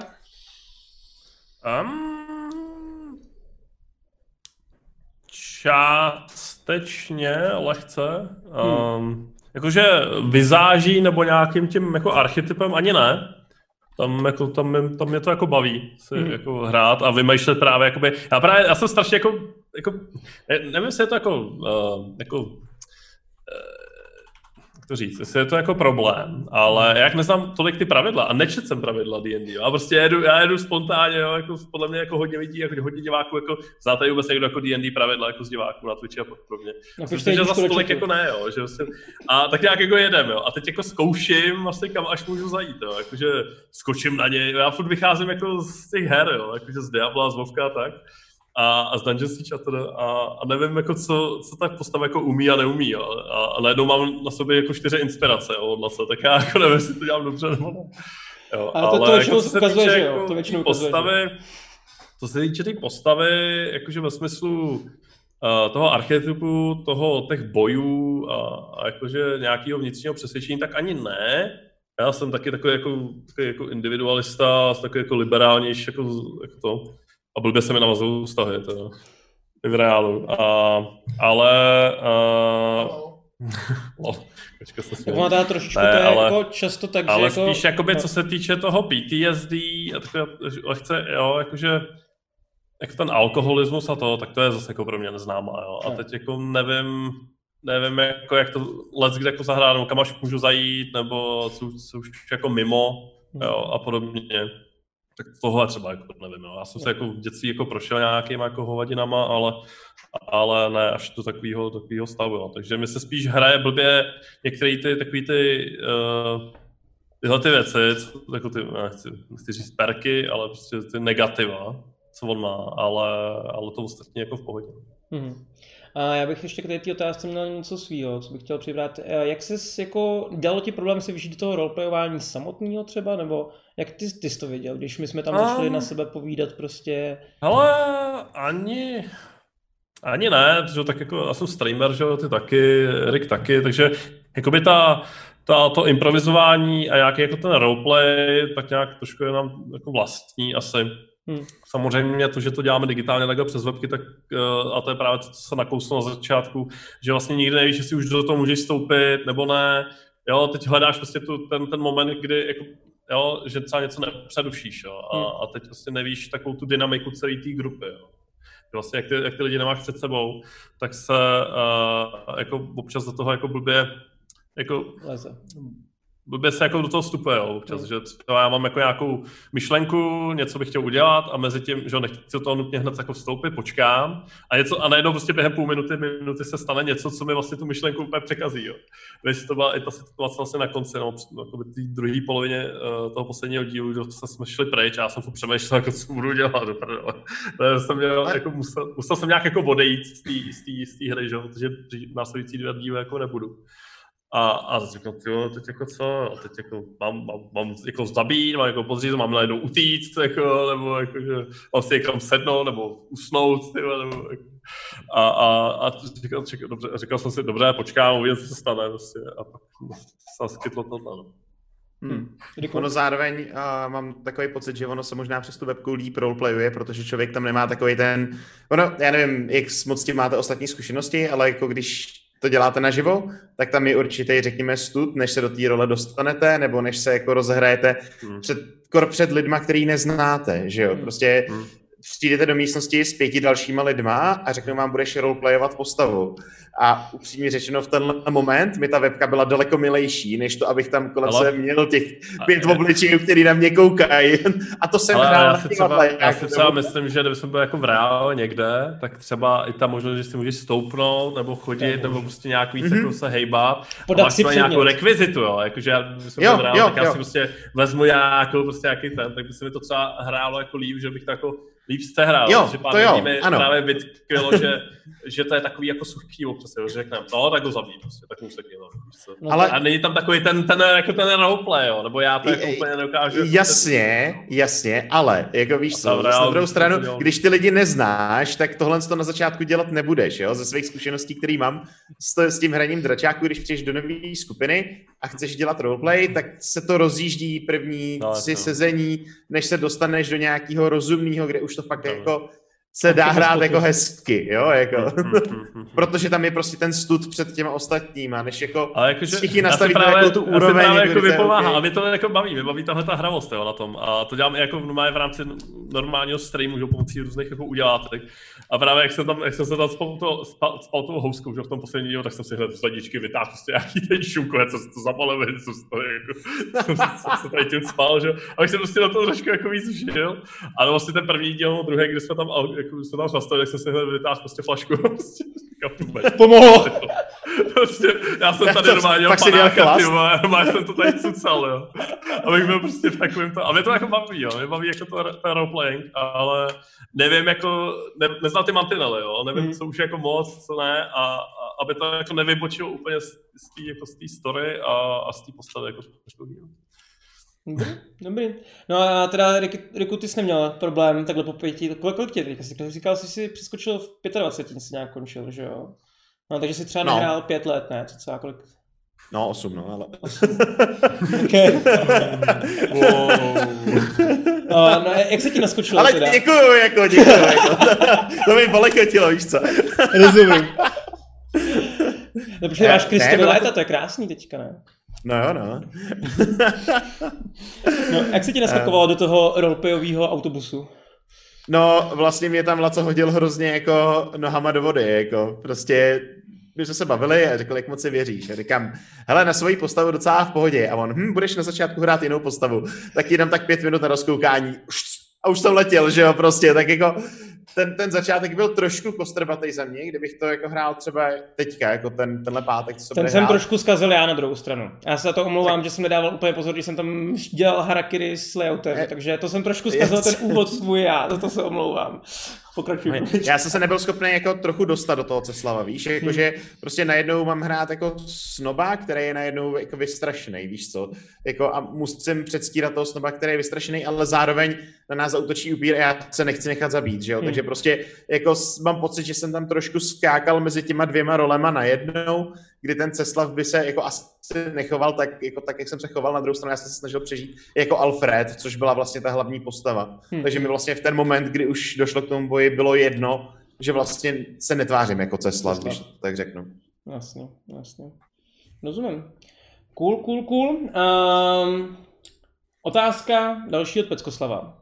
Um, částečně, lehce. Um, Jakože vizáží nebo nějakým tím jako archetypem ani ne. Tam, jako, tam, mě- tam mě to jako baví si
Mhm.
jako hrát a vymýšlet právě jakoby, já právě, já jsem strašně jako, jako ne, nevím, jestli je to jako, uh, jako uh, jak to říct, jestli je to jako problém, ale jak neznám tolik ty pravidla a nečet jsem pravidla D&D, a prostě jedu, já jedu spontánně, jo, jako podle mě jako hodně lidí, jako hodně diváků, jako znáte vůbec někdo jako D&D pravidla jako z diváků na Twitchi a podobně.
Napište
Myslím, že
do
tolik jako ne, jo, že vlastně, a tak nějak jako jedem, jo, a teď jako zkouším vlastně kam až můžu zajít, jo, jakože skočím na něj, já furt vycházím jako z těch her, jo, jakože z Diabla, z Vovka a tak, a, a z Dungeon Siege a, teda, a, a nevím, jako co, co ta postava jako umí a neumí, jo, a, a najednou mám na sobě jako čtyři inspirace, jo, od Lace, tak já jako nevím, jestli to dělám dobře nebo ne. Jo,
Ale to- to většinou
jako,
ukazuje,
týče
že jo,
jako
to většinou ukazuje,
postavy, co se týče té postavy, jakože ve smyslu uh, toho archetypu, toho těch bojů a, a jakože nějakého vnitřního přesvědčení, tak ani ne. Já jsem taky takový jako, takový jako individualista, takový jako liberálnější, jako, jako to. A blbě se mi navazují vztahy, to v reálu. A, ale... Lol, počkej, se
ono trošičku
Ne,
to je
ale-
jako často tak, že
Ale
jako...
spíš jakoby, co se týče toho PTSD a takové lehce, jo, jakože jako ten alkoholismus a to, tak to je zase jako pro mě neznámá, jo. A teď jako nevím, nevím, jako, jak to let kde jako zahrát, nebo kam až můžu zajít, nebo co, co už jako mimo jo, a podobně. Tak tohle třeba jako nevím, jo. Já jsem se jako v dětství jako prošel nějakýma jako hovadinama, ale, ale ne až do takového, takového stavu. Jo. Takže mi se spíš hraje blbě některé ty takový ty uh, tyhle ty věci, co, jako ty, nechci, nechci říct perky, ale prostě ty negativa, co on má, ale, ale to ostatně jako v pohodě. Mm-hmm.
A já bych ještě k té otázce měl něco svýho, co bych chtěl přibrat. Jak se jako, dělalo ti problém se vyžít do toho roleplayování samotného třeba, nebo jak ty, ty jsi to věděl, když my jsme tam um, začali na sebe povídat prostě?
Ale ani, ani ne, protože tak jako já jsem streamer, že jo, ty taky, Rick taky, takže jakoby ta, ta, to improvizování a nějaký jako ten roleplay, tak nějak trošku je nám jako vlastní asi. Hmm. Samozřejmě to, že to děláme digitálně takhle přes webky, tak uh, a to je právě to, co se nakouslo na začátku, že vlastně nikdy nevíš, jestli už do toho můžeš vstoupit nebo ne. Jo, teď hledáš prostě tu, ten, ten moment, kdy jako, jo, že třeba něco nepředušíš, jo, a, hmm. a teď vlastně nevíš takovou tu dynamiku celé té grupy, jo. Vlastně jak ty, jak ty lidi nemáš před sebou, tak se uh, jako občas do toho jako blbě jako
Leze
blbě se jako do toho vstupuje, jo, občas, mm. že třeba já mám jako nějakou myšlenku, něco bych chtěl udělat a mezi tím, že nechci do toho nutně hned jako vstoupit, počkám a, něco, a najednou prostě během půl minuty, minuty se stane něco, co mi vlastně tu myšlenku úplně překazí, jo. Víš, to byla i ta situace vlastně na konci, no, no jako té druhé polovině uh, toho posledního dílu, že jsme šli pryč a já jsem to přemýšlel, jako co budu dělat, do jsem měl, jako musel, musel, jsem nějak jako odejít z té hry, že protože následující dvě díly jako nebudu. A, a říkal, jo, teď jako co, a teď jako mám, mám, mám jako zabít, mám jako podřízt, mám najednou utíct, jako, nebo jako, že mám si někam sednout, nebo usnout, tyhle, nebo jako. A, a, a říkal, říkal, dobře, říkal jsem si, dobře, počkám, uvidím, co se stane, prostě, a pak se skytlo to tam.
Hmm. hmm. Ono zároveň uh, mám takový pocit, že ono se možná přes tu webku líp roleplayuje, protože člověk tam nemá takový ten, ono, já nevím, jak moc tím máte ostatní zkušenosti, ale jako když to děláte naživo, tak tam je určitý, řekněme, stud, než se do té role dostanete, nebo než se jako rozhrajete hmm. před, před lidma, který neznáte, že jo, hmm. prostě hmm přijdete do místnosti s pěti dalšíma lidma a řeknou vám, budeš roleplayovat postavu. A upřímně řečeno, v tenhle moment mi ta webka byla daleko milejší, než to, abych tam kolem ale... sebe měl těch pět a, obličejů, který na mě koukají. A to jsem hrál
já si třeba, já si třeba myslím, že kdybychom byli jako v reálu někde, tak třeba i ta možnost, že si můžeš stoupnout, nebo chodit, no. nebo prostě nějak víc mm-hmm. jako se hejbat.
Podat a máš si
nějakou rekvizitu, jo. Jakože já, jsem jo, v reálu, tak já jo. si prostě vezmu nějakou prostě nějaký ten, tak by se mi to třeba hrálo jako líp, že bych to jako líp jste hrál.
Jo, že pán to jo, ano.
právě vytkvělo, že, že to je takový jako suchý občas, že řekneme, no, tak ho zabij, prostě, tak mu se no. Ale... A není tam takový ten, ten, jako ten roleplay, jo, nebo já to jako úplně nedokážu.
Jasně, ten... jasně, ale jako víš co, na druhou stranu, když ty lidi neznáš, tak tohle to na začátku dělat nebudeš, jo, ze svých zkušeností, který mám s, to, s tím hraním dračáku, když přijdeš do nové skupiny a chceš dělat roleplay, tak se to rozjíždí první no, tři no. sezení, než se dostaneš do nějakého rozumného, kde už to fakt no. jako se dá hrát jako hezky, jo, jako. Mm, mm, mm, Protože tam je prostě ten stud před těma ostatníma, než jako
ale jakože, všichni nastaví právě, jako tu úroveň. Právě jako vypomáhá, okay. a mě to jako baví, mě baví tahle ta hravost jo, na tom. A to dělám jako v rámci normálního streamu, že pomocí různých jako udělátek. A právě jak jsem tam, jak jsem se tam spal, to, spal, spal tou houskou, že v tom posledním dílu, tak jsem si hned z ledničky vytáhl prostě nějaký ten šumko, co se to zapalo, co se to jako, jsem se tady tím spal, že A už jsem prostě na to trošku jako víc žil. Ale vlastně ten první díl, druhý, kdy jsme tam jako jsme tam zastavili, tak jsem si hned vytáhl prostě flašku. Prostě,
Pomohlo.
prostě, já jsem tady normálně měl panáka, ty normálně jsem to tady cucal, jo. Abych byl prostě v takovém to, a mě to jako baví, jo, mě baví jako to, to roleplaying, ale nevím jako, ne, neznám ty mantinely, jo, nevím, mm. co už jako moc, co ne, a, a aby to jako nevybočilo úplně z, z té jako z story a, a z té postavy jako
Dobrý, dobrý. No a teda, Riku, ty jsi neměl problém takhle po pěti, kolik, kolik tě teďka jsi říkal, jsi si přeskočil v 25, jsi nějak končil, že jo? No, takže jsi třeba no. nehrál pět let, ne? Co třeba kolik?
No, osm, no, ale...
okay. wow. uh, no, jak se ti naskočilo
ale
teda?
Děkuju, jako, děkuju, jako. to mi polekotilo, víš co?
Rozumím. No, protože máš Kristovi léta, to je krásný teďka, ne?
No jo, no.
no jak se ti naskakovalo do toho roleplayového autobusu?
No, vlastně mě tam Laco hodil hrozně jako nohama do vody, jako prostě my jsme se bavili a řekl, jak moc si věříš. A říkám, hele, na svoji postavu docela v pohodě. A on, hm, budeš na začátku hrát jinou postavu. Tak jdem tak pět minut na rozkoukání. A už jsem letěl, že jo, prostě. Tak jako ten, ten začátek byl trošku kostrbatý za mě, kdybych to jako hrál třeba teďka, jako ten, tenhle pátek, co
Ten jsem hrál. trošku zkazil já na druhou stranu. Já se za to omlouvám, tak. že jsem nedával úplně pozor, když jsem tam dělal harakiri s layoutem, je, takže to jsem trošku zkazil ten úvod svůj já, za to se omlouvám. Pokračuj.
Já jsem se nebyl schopný jako trochu dostat do toho Ceslava, víš, jakože hmm. prostě najednou mám hrát jako snoba, který je najednou jako vystrašený, víš co, jako a musím předstírat toho snoba, který je vystrašený, ale zároveň na nás zautočí upír a já se nechci nechat zabít, že jo, hmm. takže prostě jako mám pocit, že jsem tam trošku skákal mezi těma dvěma rolema najednou, kdy ten Ceslav by se jako asi nechoval tak, jako tak, jak jsem se choval. Na druhou stranu já jsem se snažil přežít jako Alfred, což byla vlastně ta hlavní postava. Hmm. Takže mi vlastně v ten moment, kdy už došlo k tomu boji, bylo jedno, že vlastně se netvářím jako Ceslav, když tak řeknu.
Jasně, jasně. Rozumím. Cool, cool, cool. Um, otázka další od Peckoslava.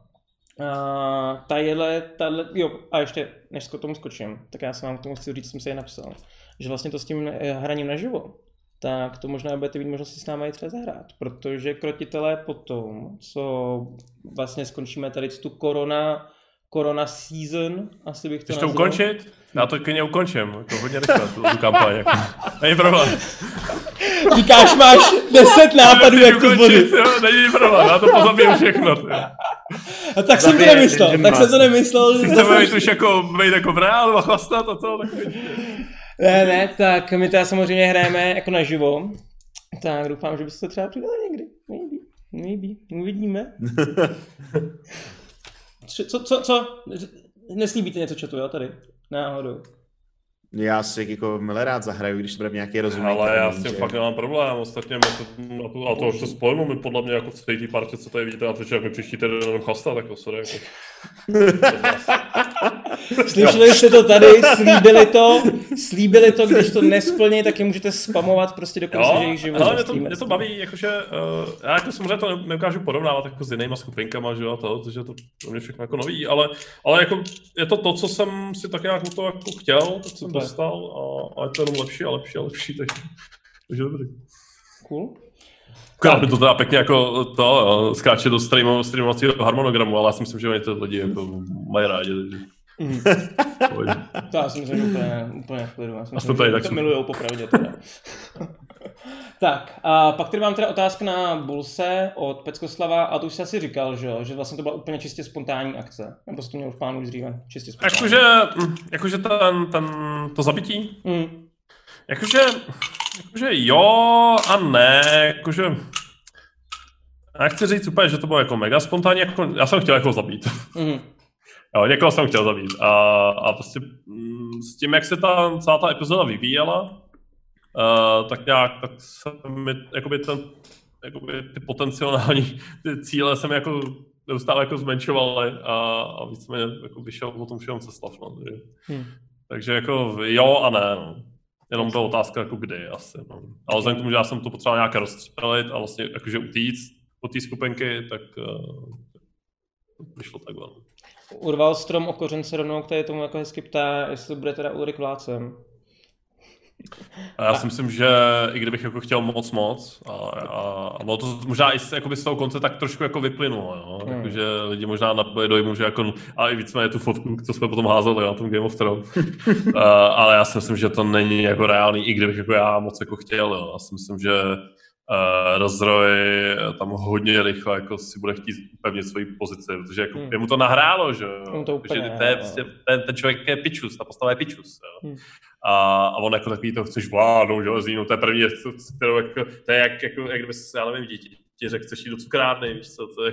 Uh, tadyhle, tadyhle, jo, a ještě než k tomu skočím, tak já jsem vám k tomu chci říct, jsem si je napsal že vlastně to s tím eh, hraním naživo, tak to možná budete mít možnost si s námi třeba zahrát, protože krotitelé potom, co vlastně skončíme tady tu korona, korona season, asi bych to
Chceš to ukončit? Já to klidně ukončím, to hodně rychle, tu, tu kampaň. Jako. Není problém.
Říkáš, máš deset nápadů, jak to bude.
Není problém, já to pozabiju všechno.
A tak jsem to nemyslel, tak jsem to nemyslel.
Chceme být už jako, být jako v reálu a chlastat a to, tak
ne, ne, tak my to samozřejmě hrajeme jako naživo. Tak doufám, že byste se třeba přidali někdy. Maybe, maybe, uvidíme. co, co, co? Neslíbíte něco četu, jo, tady? Náhodou.
Já si jako milé rád zahraju, když to bude nějaký rozumný.
Ale já s tím fakt nemám problém, ostatně my to, na to, a to už to spojíme, my podle mě jako v té partě, co tady vidíte na Twitchi, jak mi příští týden jenom chlastat, jako sorry. Jako.
Slyšeli jste to tady, slíbili to, slíbili to, když to nesplní, tak je můžete spamovat prostě do konce jejich života.
Ale mě to, mě to baví, jakože, uh, já jako samozřejmě to neukážu porovnávat jako s jinýma skupinkama, že jo, to, protože to pro mě všechno jako nový, ale, ale jako je to to, co jsem si tak nějak to jako chtěl, to jsem dostal a, a je to jenom lepší a lepší a lepší, takže, takže dobrý.
Cool.
Akorát by to teda pěkně jako to, skáče do streamu, streamovacího harmonogramu, ale já si myslím, že oni to lidi jako mají rádi. Takže... Mm.
to já si myslím, úplně, úplně v klidu. Já si myslím, tady, že tak to milujou popravdě teda. tak, a pak tady mám teda otázka na Bulse od Peckoslava a to už jsi asi říkal, že, že vlastně to byla úplně čistě spontánní akce. Nebo jsi to měl v plánu už dříve? Čistě spontánní.
Jakože, jakože ten, ten, to zabití? Mm. Jakože, jakože jo a ne, jakože... Já chci říct úplně, že to bylo jako mega spontánní, jako, já jsem chtěl jako zabít. Mm. Jo, někoho jsem chtěl zabít. A, a prostě mm, s tím, jak se ta celá ta epizoda vyvíjela, uh, tak nějak, tak se mi, jakoby ten, jakoby ty potenciální ty cíle jsem jako neustále jako zmenšoval a, a víceméně jako vyšel o tom všem Ceslav. No, takže, hmm. takže jako jo a ne. No. Jenom to otázka jako kdy asi. No. Ale vzhledem k tomu, že já jsem to potřeboval nějak rozstřelit a vlastně jakože utíct od té skupinky, tak uh, vyšlo takhle. No.
Urval strom o kořen se rovnou, který tomu jako hezky ptá, jestli bude teda Ulrik Vlácem.
A já si myslím, že i kdybych jako chtěl moc moc, a, a, a no to možná i z, jakoby z toho konce tak trošku jako vyplynulo, jo? Hmm. Jako, že lidi možná napoje dojmu, že jako, a i víceméně tu fotku, co jsme potom házeli na tom Game of Thrones. uh, ale já si myslím, že to není jako reálný, i kdybych jako já moc jako chtěl, jo? Já si myslím, že uh, rozroj tam hodně rychle jako si bude chtít upevnit svoji pozici, protože jako hmm. mu to nahrálo, že
jo. To úplně,
to je, prostě, ten, ten, člověk je pičus, ta postava je pičus. Jo. Hmm. A, a, on jako takový to chceš vládnout železí, no to je první věc, kterou jako, to je jak, jako, jak kdyby se, já nevím, dítě, ti řekl, chceš jít do cukrárny, víš co, to je,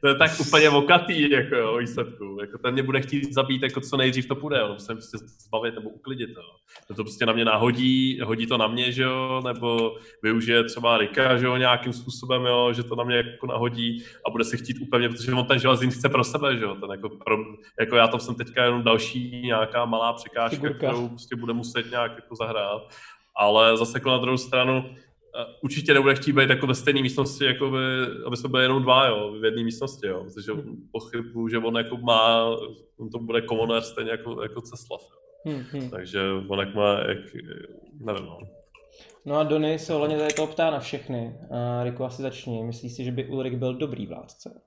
to je tak úplně vokatý, jako jo, výsledku. Jako ten mě bude chtít zabít, jako co nejdřív to půjde, on se prostě zbavit nebo uklidit, jo. To, to prostě na mě nahodí, hodí to na mě, že jo, nebo využije třeba Rika, že jo, nějakým způsobem, jo, že to na mě jako nahodí a bude si chtít úplně, protože on ten železín chce pro sebe, že jo, ten jako, pro, jako já tam jsem teďka jenom další nějaká malá překážka, Figurka. kterou prostě bude muset nějak jako zahrát. Ale zase jako na druhou stranu, určitě nebude chtít být jako ve stejné místnosti, jako by, aby jsme byli jenom dva, jo, v jedné místnosti, jo, protože pochybuju, že on jako má, on to bude komonér stejně jako, jako Ceslav.
Hmm, hmm.
Takže on jak má, jak, nevím, no.
No a Dony se ohledně tady toho ptá na všechny. A Riku, asi začni. Myslíš si, že by Ulrik byl dobrý vládce?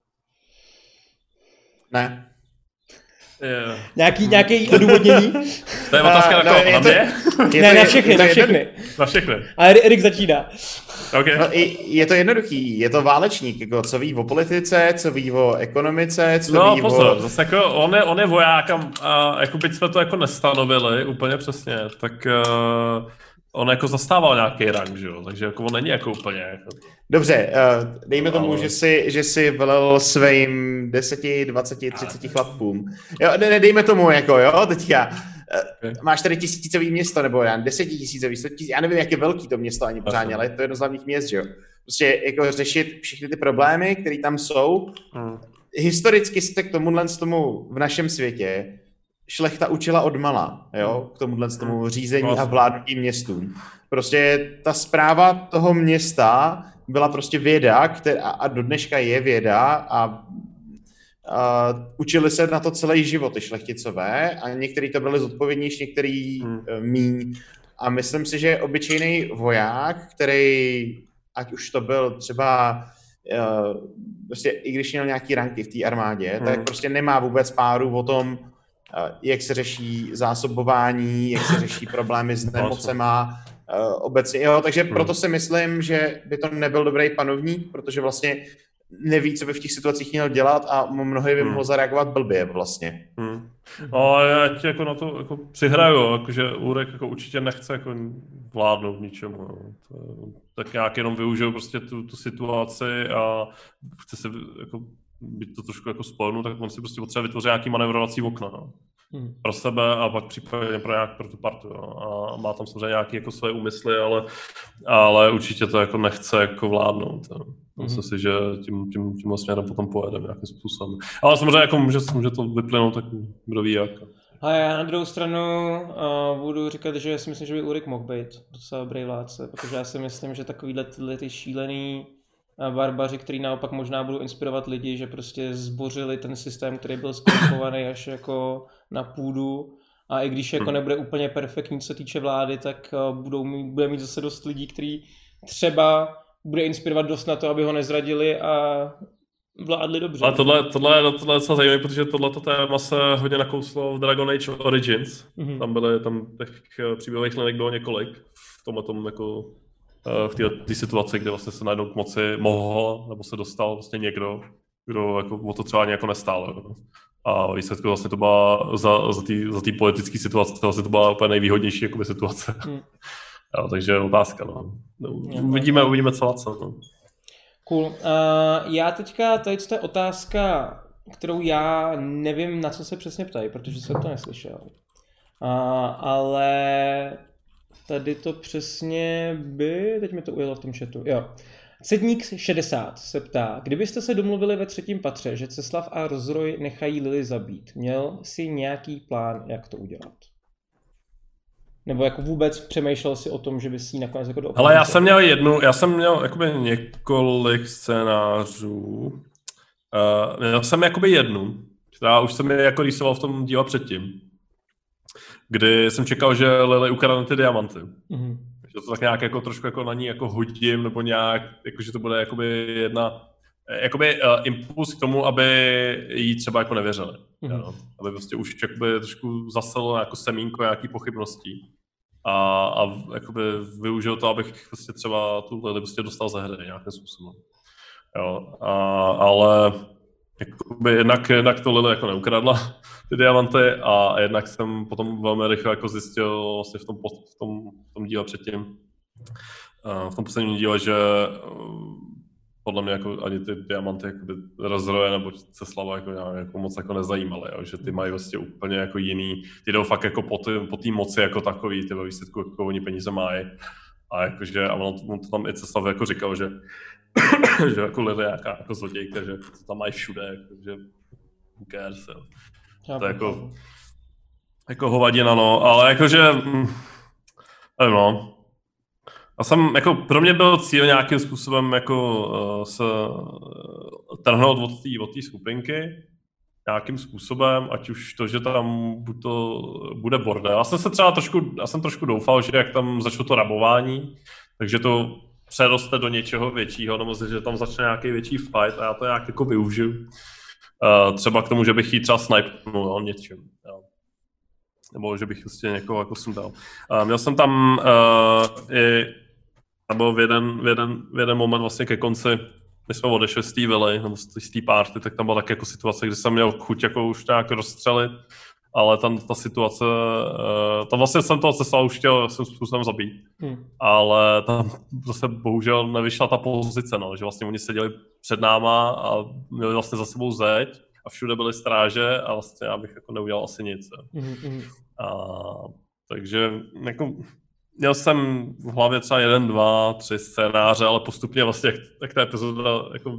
Ne.
Nějaký, nějaký odůvodnění?
to je otázka na
no,
koho?
je
Na mě?
Ne, na všechny, na všechny.
Na všechny.
A Erik začíná.
OK.
No, i- je to jednoduchý, je to válečník, jako co ví o politice, co ví o ekonomice, co
No
ví
pozor,
o...
zase jako on je, on je voják a, a jako byť jsme to jako nestanovili úplně přesně, tak uh, on jako zastával nějaký rank, že jo, takže jako on není jako úplně jako,
Dobře, uh, dejme tomu,
Ale-
že si, že si velel svým 10, 20, 30 chlapům. Jo, ne, ne, dejme tomu, jako jo, teďka.
Okay.
Uh, máš tady tisícový město, nebo já, desetitisícový, já nevím, jak je velký to město ani pořádně, ale je to jedno z hlavních měst, že jo. Prostě jako řešit všechny ty problémy, které tam jsou.
hmm.
Historicky se k tomuhle tomu v našem světě šlechta učila od mala, jo, k tomuhle z tomu řízení a
Vlastně.
vládnutí městům. Prostě ta zpráva toho města byla prostě věda, která, a do dneška je věda a, a učili se na to celý život ty šlechticové a některý to byli zodpovědnější, některý
Hmm.
hmm. míň. A myslím si, že obyčejný voják, který, ať už to byl třeba uh, prostě i když měl nějaký ranky v té armádě, hmm. tak
Hmm.
prostě nemá vůbec páru o tom, jak se řeší zásobování, jak se řeší problémy s nemocema, uh, obecně, jo, takže
Hmm.
proto si myslím, že by to nebyl dobrý panovník, protože vlastně neví, co by v těch situacích měl dělat a mnohdy by
Hmm.
mohl zareagovat blbě vlastně.
Hmm. No a já ti jako na to jako přihraju, jakože Úrek jako určitě nechce jako vládnout ničemu. To, je- tak nějak jenom využil prostě tu, tu situaci a chce se jako být to trošku jako spojenu, tak on si prostě potřebuje vytvořit nějaký manevrovací okna. No.
Hmm.
pro sebe a pak případně pro nějak pro tu partu. Jo. A má tam samozřejmě nějaké jako své úmysly, ale, ale určitě to jako nechce jako vládnout. Jo. Myslím si, že tím, tím, tím směrem potom pojedeme nějakým způsobem. Ale samozřejmě jako může, může to vyplynout, tak kdo ví jak.
A já na druhou stranu uh, budu říkat, že si myslím, že by Ulrik mohl být docela dobrý vládce, protože já si myslím, že takovýhle tyhle ty šílený barbaři, který naopak možná budou inspirovat lidi, že prostě zbořili ten systém, který byl skorumpovaný až jako na půdu a i když jako
Hmm.
nebude úplně perfektní, co se týče vlády, tak uh, budou mít, bude mít zase dost lidí, kteří třeba bude inspirovat dost na to, aby ho nezradili a vládli dobře.
Ale tohle, tohle, je- tohle je docela zajímavé, protože tohleto téma se hodně nakouslo v Dragon Age Origins.
Mhm.
Tam byly, tam těch eh, příběhových linek bylo několik v tomhle tom jako eh, v té situaci, kde vlastně se najednou k moci mohl, nebo se dostal vlastně někdo, kdo jako o to třeba ani jako nestál. Jo. A výsledku vlastně to byla za, za té za tý politické situace, to vlastně to byla úplně nejvýhodnější jakoby, situace.
Hmm.
Jo, takže otázka, no. no uvidíme, uvidíme co co. No.
Cool. Uh, já teďka, tady to je otázka, kterou já nevím, na co se přesně ptají, protože jsem to neslyšel. Uh, ale tady to přesně by, teď mi to ujelo v tom chatu, jo. Sedník 60 se ptá, kdybyste se domluvili ve třetím patře, že Ceslav a Rozroj nechají Lily zabít, měl si nějaký plán, jak to udělat? Nebo jako vůbec přemýšlel si o tom, že by si ji nakonec jako
Ale já jsem měl jednu, já jsem měl jakoby několik scénářů. Uh, měl jsem jakoby jednu, která už jsem je jako rýsoval v tom díle předtím, kdy jsem čekal, že Lily ukradne ty diamanty.
Mhm.
Že to tak nějak jako trošku jako na ní jako hodím, nebo nějak, jako že to bude jakoby jedna, jakoby uh, impuls k tomu, aby jí třeba jako nevěřili.
Mhm.
Jo? Aby prostě už jakoby trošku zaselo jako semínko nějaký pochybností. A, a jakoby využil to, abych prostě třeba tu Lily prostě dostal ze hry nějakým způsobem. Jo, a, ale jakoby jednak, jednak to Lily jako neukradla ty diamanty a jednak jsem potom velmi rychle jako zjistil vlastně v tom, v tom, v tom díle předtím, v tom posledním díle, že eh, podle mě jako ani ty diamanty jakoby rozroje nebo Ceslava jako, nějak, jako moc jako nezajímaly, jo, že ty mají vlastně úplně jako jiný, ty jdou fakt jako po té po moci jako takový, ty ve výsledku jako oni peníze mají. A jakože, a on, on to tam i Ceslav jako říkal, že, že jako lidé nějaká jako zlodějka, že to tam mají všude, jako, že who cares, jo. To je jako, jako hovadina, no, ale jakože, mm, nevím, no. Já jsem, jako, pro mě byl cíl nějakým způsobem jako uh, se uh, trhnout od té od skupinky nějakým způsobem, ať už to, že tam buď to bude bordel. Já jsem se třeba trošku, já jsem trošku doufal, že jak tam začalo to rabování, takže to přeroste do něčeho většího, nebo že tam začne nějaký větší fight a já to nějak jako využiju. Uh, třeba k tomu, že bych jí třeba snipnul no, něčím. Jo. Nebo že bych prostě někoho jako sundal. Uh, měl jsem tam uh, i, nebo v jeden, v, jeden, v jeden moment vlastně ke konci když jsme odešli z té vily, nebo z té party, tak tam byla tak jako situace, kdy jsem měl chuť jako už nějak rozstřelit, ale tam ta situace, uh, tam vlastně jsem toho cesta už chtěl jsem způsobem zabít, hmm. ale tam zase bohužel nevyšla ta pozice, no, že vlastně oni seděli před náma a měli vlastně za sebou zeď a všude byly stráže a vlastně já bych jako neudělal asi nic. Hmm. A, takže jako měl jsem v hlavě třeba jeden, dva, tři scénáře, ale postupně vlastně, jak, jak ta epizoda jako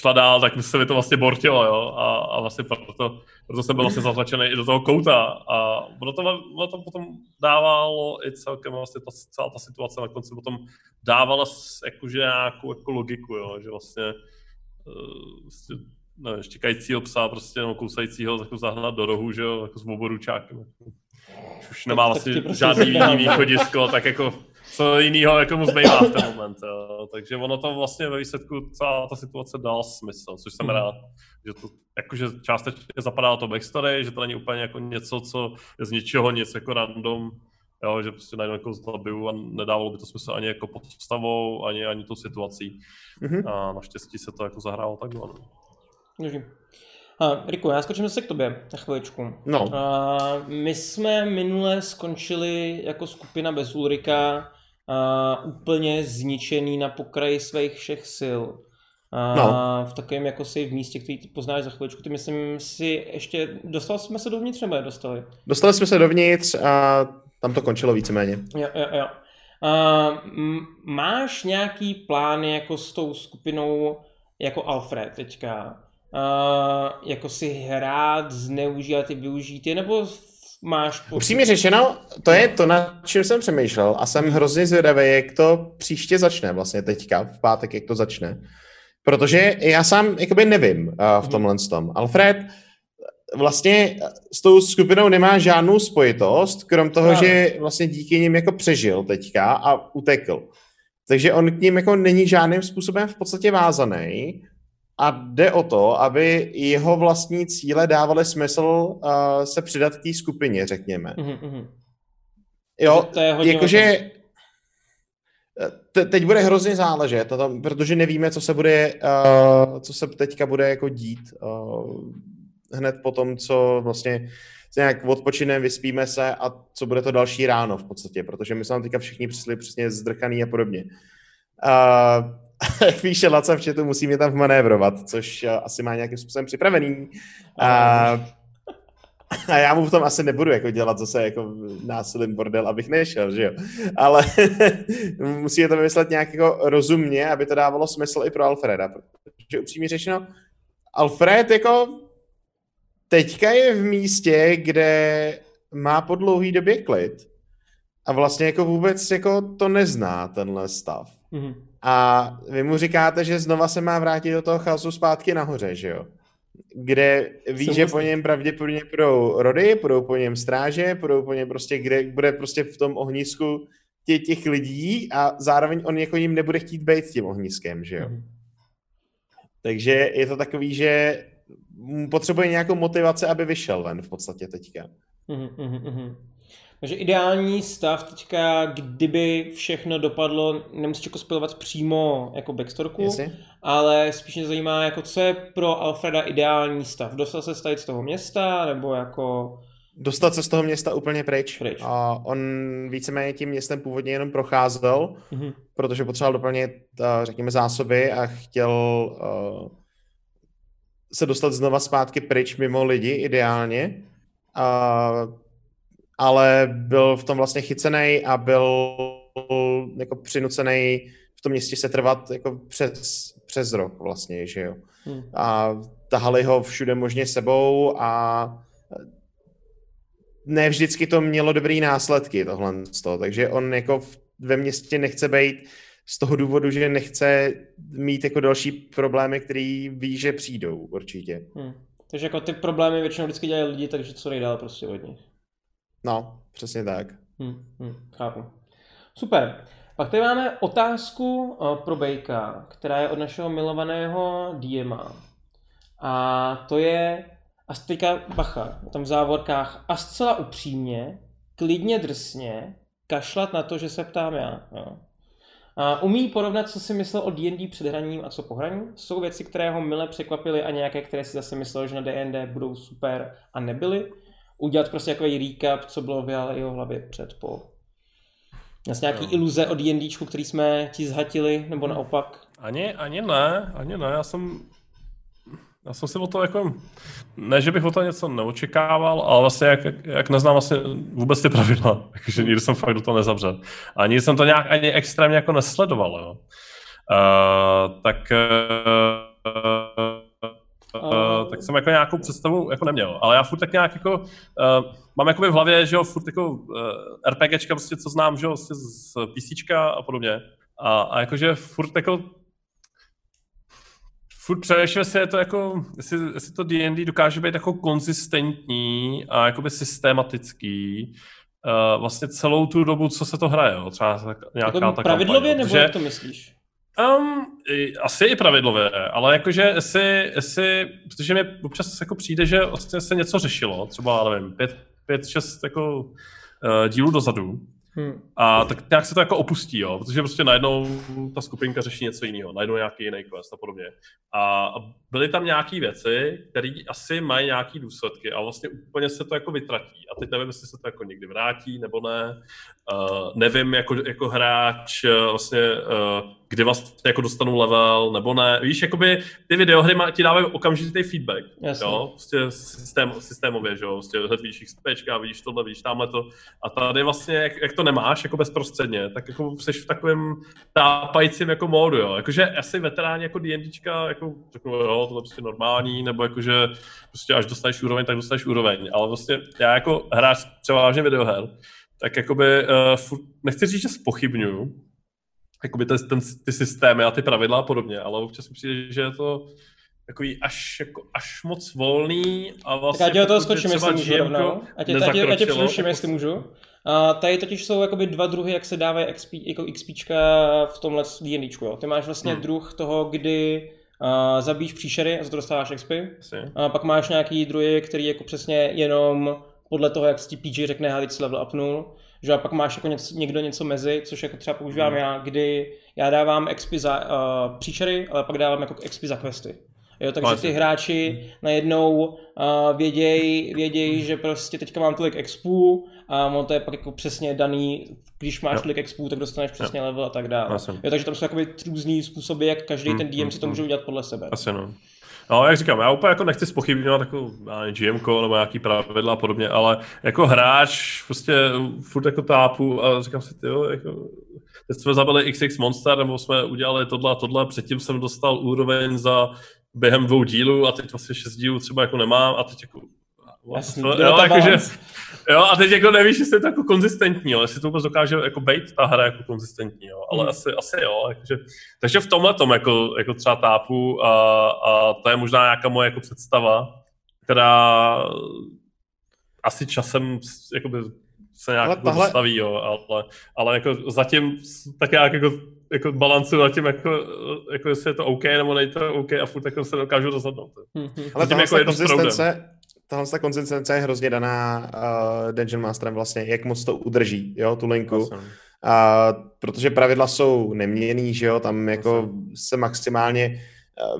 šla dál, tak se mi to vlastně bortilo, jo, a, a vlastně proto, proto jsem byl vlastně zatlačený i do toho kouta a ono to, ono to potom dávalo i celkem vlastně ta, celá ta situace na konci potom dávala jakože nějakou jako logiku, jo, že vlastně uh, vlastně, nevím, štěkajícího psa prostě, no, kousajícího jako zahnat do rohu, že jo, jako s oboručákem. Už nemá vlastně prostě žádný jiný východisko, tak jako co jiného jako mu zbývá v ten moment. Jo. Takže ono to vlastně ve výsledku celá ta situace dala smysl, což jsem hmm. rád, že to jakože částečně zapadá to backstory, že to není úplně jako něco, co je z ničeho nic jako random, jo, že prostě najednou jako zabiju a nedávalo by to smysl ani jako postavou, ani, ani tou situací. Mm-hmm. A naštěstí se to jako zahrálo takhle. No.
Uh, Riku, já skočím se k tobě na chviličku.
No. Uh,
my jsme minule skončili jako skupina bez Ulrika uh, úplně zničený na pokraji svých všech sil. Uh, no. V takovém jako si v místě, který ty poznáš za chviličku. Ty myslím si ještě, dostali jsme se dovnitř nebo je dostali?
Dostali jsme se dovnitř a tam to končilo víceméně.
Jo, jo, jo. Uh, máš nějaký plány jako s tou skupinou jako Alfred teďka? uh, jako si hrát, zneužívat i využít je, nebo máš pocit?
Upřímně řečeno, to je to, na čem jsem přemýšlel a jsem hrozně zvědavý, jak to příště začne vlastně teďka, v pátek, jak to začne. Protože já sám jakoby nevím uh, v mhm. tomhle tom. Alfred vlastně s tou skupinou nemá žádnou spojitost, krom toho, no. že vlastně díky nim jako přežil teďka a utekl. Takže on k ním jako není žádným způsobem v podstatě vázaný a jde o to, aby jeho vlastní cíle dávaly smysl uh, se přidat k té skupině, řekněme. Mm-hmm. Jo, to je jakože te, teď bude hrozně záležet, to, protože nevíme, co se bude, uh, co se teďka bude jako dít uh, hned po tom, co vlastně se nějak odpočineme, vyspíme se a co bude to další ráno v podstatě, protože my jsme teďka všichni přišli přesně zdrchaný a podobně. Uh, jak víš, Laca v chatu musí mě tam vmanévrovat, což uh, asi má nějakým způsobem připravený. A, a já mu v tom asi nebudu jako dělat zase jako násilím bordel, abych nešel, že jo. Ale musí to vymyslet nějak jako rozumně, aby to dávalo smysl i pro Alfreda. Protože upřímně řečeno, Alfred jako teďka je v místě, kde má po dlouhý době klid a vlastně jako vůbec jako to nezná tenhle stav. Mm-hmm. A vy mu říkáte, že znova se má vrátit do toho chaosu zpátky nahoře, že jo? Kde ví, Jsem že po něm pravděpodobně budou rody, budou po něm stráže, budou po něm prostě, kde bude prostě v tom ohnisku tě, těch lidí a zároveň on jako jim nebude chtít být tím ohniskem, že jo? Mm-hmm. Takže je to takový, že potřebuje nějakou motivaci, aby vyšel ven v podstatě teďka. Mm-hmm.
Takže ideální stav teďka, kdyby všechno dopadlo, nemusíš jako spojovat přímo jako backstorku, Jasně. ale spíš mě zajímá, jako co je pro Alfreda ideální stav. Dostat se z toho města, nebo jako...
Dostat se z toho města úplně pryč. pryč. A on víceméně tím městem původně jenom procházel, mm-hmm. protože potřeboval doplnit, eh, řekněme, zásoby a chtěl uh, se dostat znova zpátky pryč mimo lidi ideálně. Uh, ale byl v tom vlastně chycený a byl jako přinucený v tom městě se trvat jako přes, přes rok vlastně, že jo. Hmm. A tahali ho všude možně sebou a ne vždycky to mělo dobrý následky tohle toho, takže on jako v, ve městě nechce být z toho důvodu, že nechce mít jako další problémy, který ví, že přijdou určitě. Hmm.
Takže jako ty problémy většinou vždycky dělají lidi, takže co nejdál prostě od nich.
No, přesně tak.
Hm, hm, chápu. Super. Pak tady máme otázku uh, pro Bejka, která je od našeho milovaného Diema. A to je, a teďka bacha, tam v závorkách, a zcela upřímně, klidně drsně, kašlat na to, že se ptám já. Jo. A umí porovnat, co si myslel o D&D před hraním a co po hraní? Jsou věci, které ho mile překvapily a nějaké, které si zase myslel, že na D&D budou super a nebyly? Udělat prostě takový recap, co bylo v jeho hlavě před po. Vlastně nějaký no. iluze o D&Dčku, který jsme ti zhatili, nebo naopak?
Ani, ani ne, ani ne, já jsem já jsem si o to jako, ne, že bych o to něco neočekával, ale vlastně jak, jak neznám vlastně vůbec ty pravidla, takže nikdy jsem fakt do toho nezavřel. Ani jsem to nějak ani extrémně jako nesledoval, jo. Uh, tak uh, uh, tak jsem jako nějakou představu jako neměl, ale já furt tak nějak jako, uh, mám jako v hlavě, že jo, furt jako uh, RPGčka prostě, co znám, že jo, z PCčka a podobně. A, a jakože furt jako furt přemýšlím si, je to jako, jestli, jestli to D&D dokáže být jako konzistentní a jakoby systematický, uh, vlastně celou tu dobu, co se to hraje, jo? třeba nějaká
jako
ta
pravidlově,
kampaň,
nebo jak to myslíš?
Um, asi i pravidlově, ale jakože jestli, jestli, protože mi občas jako přijde, že vlastně se něco řešilo, třeba, nevím, pět, pět šest jako uh, dílů dozadu, Hmm. A tak nějak se to jako opustí, jo, protože prostě najednou ta skupinka řeší něco jiného, najednou nějaký jiný quest a podobně. A byly tam nějaké věci, které asi mají nějaké důsledky a vlastně úplně se to jako vytratí. A teď nevím, jestli se to jako někdy vrátí nebo ne. Uh, nevím jako, jako hráč uh, vlastně, uh, kdy vlastně jako dostanu level nebo ne. Víš, jakoby ty videohry má, ti dávají okamžitý feedback. Jasně. Jo, prostě systém, systémově, že jo, prostě hned vidíš XPčka, vidíš tohle, vidíš tamhle to. A tady vlastně, jak, jak to nemáš jako bezprostředně, tak jako jsi v takovém tápajícím jako módu, jo. Jakože asi veteráni jako D&Dčka, jako řeknu, jo, tohle prostě normální, nebo jakože prostě až dostaneš úroveň, tak dostaneš úroveň. Ale vlastně já jako hráč převážně videoher, tak jakoby uh, furt, nechci říct, že spochybnuju, jakoby ten, ten, ty systémy a ty pravidla a podobně, ale občas mi přijde, že je to takový až, jako, až moc volný a vlastně...
Tak já tě toho skočím, jestli můžu rovnou. A tě, tě, tě přeruším, jestli můžu. A tady totiž jsou jakoby dva druhy, jak se dávají XP, jako XPčka v tomhle D&Dčku, jo. Ty máš vlastně hmm. druh toho, kdy uh, zabíš příšery a za to dostáváš XP. A pak máš nějaký druhy, který jako přesně jenom podle toho, jak ti PG řekne, teď si level upnul, že a pak máš jako něco, někdo něco mezi, což jako třeba používám hmm. já, kdy já dávám XP za uh, příšery, ale pak dávám jako XP za questy. Jo, takže ty hráči hmm. najednou uh, vědějí, věděj, že prostě teďka mám tolik expů a on to je pak jako přesně daný, když máš jo. tolik expů, tak dostaneš přesně jo. level a tak dále. Jo, takže tam jsou jakoby různý způsoby, jak každý hmm, ten DM si to může udělat podle sebe.
Asi no. No, jak říkám, já úplně jako nechci spochybňovat jako GM nebo nějaký pravidla a podobně, ale jako hráč prostě furt jako tápu a říkám si, jo, jako, teď jsme zabili XX Monster, nebo jsme udělali tohle a tohle, předtím jsem dostal úroveň za během dvou dílů a teď vlastně šest dílů třeba jako nemám a teď jako
Jasný, jo, jakože,
jo, a teď jako nevíš, jestli je to jako konzistentní, jo, jestli to vůbec dokáže jako být ta hra jako konzistentní, jo, ale hmm. asi, asi jo, jakože, takže v tomhle tom jako, jako třeba tápu a, a to je možná nějaká moje jako představa, která asi časem jakoby se nějak ale tahle... zastaví, jo, ale, ale jako zatím tak nějak jako, jako balancu na tím, jako, jako jestli je to OK nebo není to OK a furt jako se dokážu rozhodnout.
Mm-hmm. Ale zatím jako konzistence, tahle ta konzistence je hrozně daná uh, Dungeon Masterem vlastně, jak moc to udrží, jo, tu linku. A, protože pravidla jsou neměný, že jo, tam jako se maximálně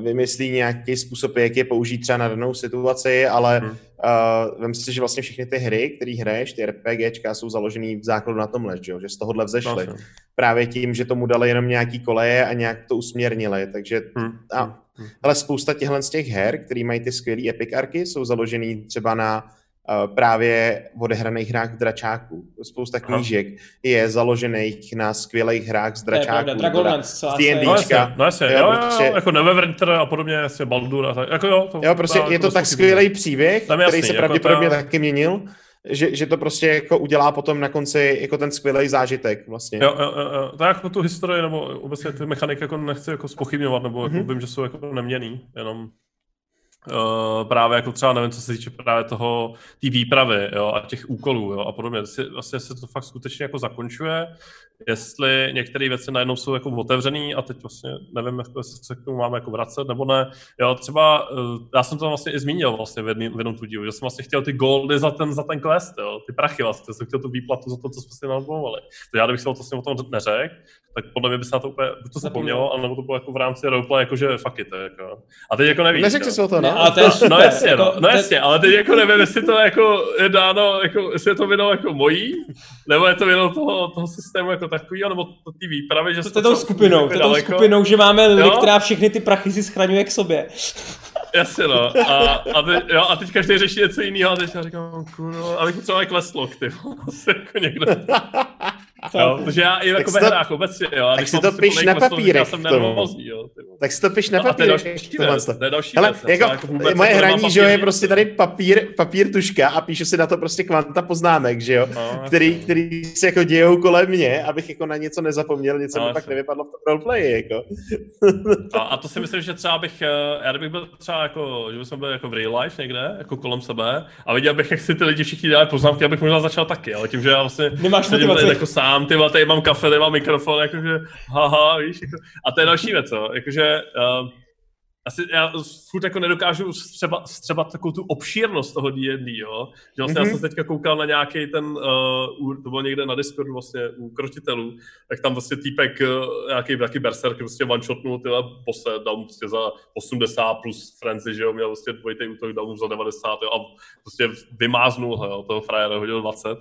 vymyslí nějaký způsob, jak je použít třeba na danou situaci, ale hmm. uh, vem si, že vlastně všechny ty hry, které hraješ, ty RPGčka, jsou založený v základu na tomhle, že, jo? že z tohohle vzešly. Vlastně. Právě tím, že tomu dali jenom nějaký koleje a nějak to usměrnili, takže hmm. a, hmm. ale spousta těchhle z těch her, které mají ty skvělé epic arky, jsou založený třeba na právě v odehraných hrách v dračáku. Spousta knížek je založených na skvělých hrách z dračáku.
Dragonlance,
z D&Dčka. No jasně, jo, jo, jo, prostě, jako Neverwinter a podobně, jasně Baldur a tak. Jako jo,
to, jo, prostě je to tak skvělý příběh, Tam který jasný, se pravděpodobně jako ta... taky měnil že, že to prostě jako udělá potom na konci jako ten skvělý zážitek vlastně.
Jo, jo, jo, tak jako tu historii nebo obecně ty mechaniky jako nechci jako spochybňovat, nebo jako mm-hmm. vím, že jsou jako neměný, jenom Uh, právě jako třeba, nevím, co se týče právě toho, té výpravy jo, a těch úkolů jo, a podobně. Vlastně se to fakt skutečně jako zakončuje, jestli některé věci najednou jsou jako otevřený a teď vlastně nevím, jako, jestli se k tomu máme jako vracet nebo ne. Jo, třeba, uh, já jsem to vlastně i zmínil vlastně v, jedný, v jednom tu dílu, že jsem vlastně chtěl ty goldy za ten, za ten quest, jo, ty prachy vlastně, jsem chtěl tu výplatu za to, co jsme si nalbovali. To já kdybych se to vlastně o tom neřekl, tak podle mě by se na to úplně, buď to zapomnělo, anebo to bylo jako v rámci roleplay, jakože fuck it, jako. A teď jako nevíš.
Neřekl jsi o to,
Ne,
no?
ale to je
No, no jasně,
jako,
no, no jasně, ale teď jako nevím, jestli to jako je dáno, jako, jestli je to vinou jako mojí, nebo je to vinou toho, toho systému jako takového, nebo to ty výpravy, že
To, tou skupinou, to tou skupinou, že máme lidi, která všechny ty prachy si schraňuje k sobě.
Jasně, no. A, a, teď, jo, a teď každý řeší něco jiného a teď já říkám, kurno, abych potřeboval quest log, ty jako někdo. Jo, protože já i jako
si
ve
to-
hrách obecně, jo. a
tak
když
si to piš na papírek
Já jsem nervózní, jo.
Tak si to piš na
No, a to je další věc, to je další
Hele,
věc. já
jako,
jako vůbec
moje
jako
hraní, že jo, je prostě tady papír, papír, tuška a píšu si na to prostě kvanta poznámek, že jo,
No,
který, který se jako dějou kolem mě, abych jako na něco nezapomněl, něco
No,
mi pak nevypadlo v tom roleplayi, jako.
A, a to si myslím, že třeba bych, eh, já kdybych byl třeba jako, že bychom byli jako v real life někde, jako kolem sebe a viděl bych, jak si ty lidi všichni dělají poznámky, abych možná začal taky, ale tím, že já vlastně
Nemáš
sedím
motivaci.
tady jako sám, ty vole, tady mám kafe, tady mám mikrofon, jakože haha, víš, jako, a to je další věc, jo, jakože uh, asi já furt jako nedokážu střeba, střebat takovou tu obšírnost toho D&D, jo. Že vlastně mm-hmm. já
Mhm.
jsem teďka koukal na nějaký ten, uh, to bylo někde na Discordu vlastně u krotitelů, tak tam vlastně týpek, uh, nějaký taky berserk, prostě one shotnul tyhle bose, dal mu prostě za 80 plus frenzy, že jo, měl prostě dvojitý útok, dal mu za 90, jo, a prostě vymáznul ho, jo, toho frajera, hodil 20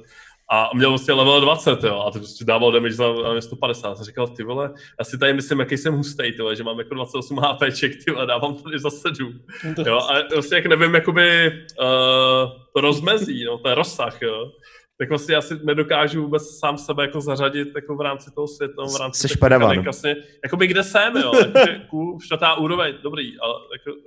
a měl vlastně level 20, jo, a to prostě dával damage za za 150. Jsem říkal, ty vole, já si tady myslím, jaký jsem hustej, ty vole, že mám jako 28 HPček, ty vole, dávám tady za 7. Jo, a vlastně jak nevím, jakoby uh, to rozmezí, no, ten rozsah, jo, tak vlastně já si nedokážu vůbec sám sebe jako zařadit jako v rámci toho světa, no, v rámci
Jseš
těch
padavan.
mechanik, Vlastně, jakoby kde jsem, jo, jakože, cool, čtvrtá úroveň, dobrý, ale jako,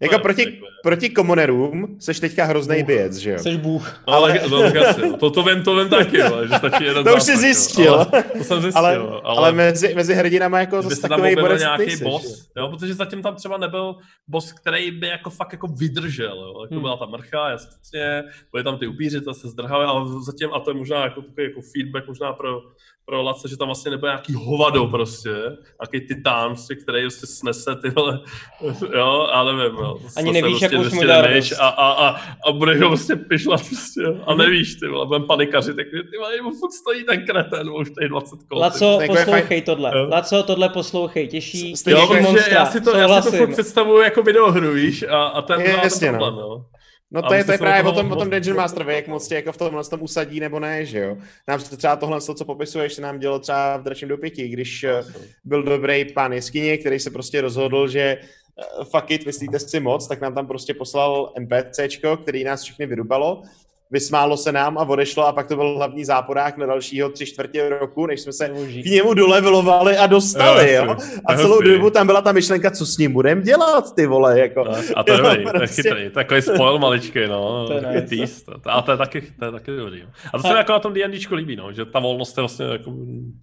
Jako proti,
jako,
proti komonerům seš teďka hrozný
Bůh.
běc, že jo?
Jsi bůh.
No, ale, no, jo. to, to vím, to vím taky, jo, že stačí jeden
To už jsi zjistil.
Ale, to jsem zjistil,
Ale, ale, ale mezi, mezi hrdinama jako zase takový
objevil
borec
nějaký
nejseš, jo.
boss, jo, protože zatím tam třeba nebyl boss, který by jako fakt jako vydržel, jo, jako
Hmm.
byla ta mrcha, jasně, byly tam ty upíři, to se zdrhali, ale zatím, a to je možná jako takový jako feedback možná pro, pro Lace, že tam vlastně nebyl nějaký hovado prostě, nějaký titán, prostě, který prostě snese ty vole, jo, já nevím, jo.
Ani nevíš, jakou jsi mu
prostě
dal
damage
radost.
a, a, a, a bude ho prostě pišlat prostě, jo. a nevíš, ty vole, budem panikařit, tak ty vole, mu fakt stojí ten kreten, už tady 20 kol.
Laco, poslouchej tohle.
Jo.
Laco, tohle poslouchej. Těžší,
Stejně
Jo,
monstra.
já si to, já si to fakt představuju jako videohru, víš, a, a ten
Je,
má
jasně,
ten
no.
problém, no.
No to je, to je právě o tom, o tom Dungeon Masterovi, jak moc tě jako v tomhle tom usadí nebo ne, že jo. Nám se třeba tohle, to, co popisuješ, se nám dělo třeba v Dračím do pěti, když eh, byl dobrý pán jeskyně, který se prostě rozhodl, že fuck it, myslíte si moc, tak nám tam prostě poslal NPCčko, který nás všechny vyrubalo, vysmálo se nám a odešlo a pak to byl hlavní záporák na dalšího tři čtvrtě roku, než jsme se k němu dolevelovali a dostali,
Jo,
jo. A
je
celou dobu tam byla ta myšlenka, co s ním budeme dělat, ty vole, jako.
No, A to je dobrý, to je
prostě.
chytrý, takový spoil maličký, no,
To je nice.
a to je taky, to je taky dobrý. A to se mi jako na tom D&Dčku líbí, no, že ta volnost je vlastně jako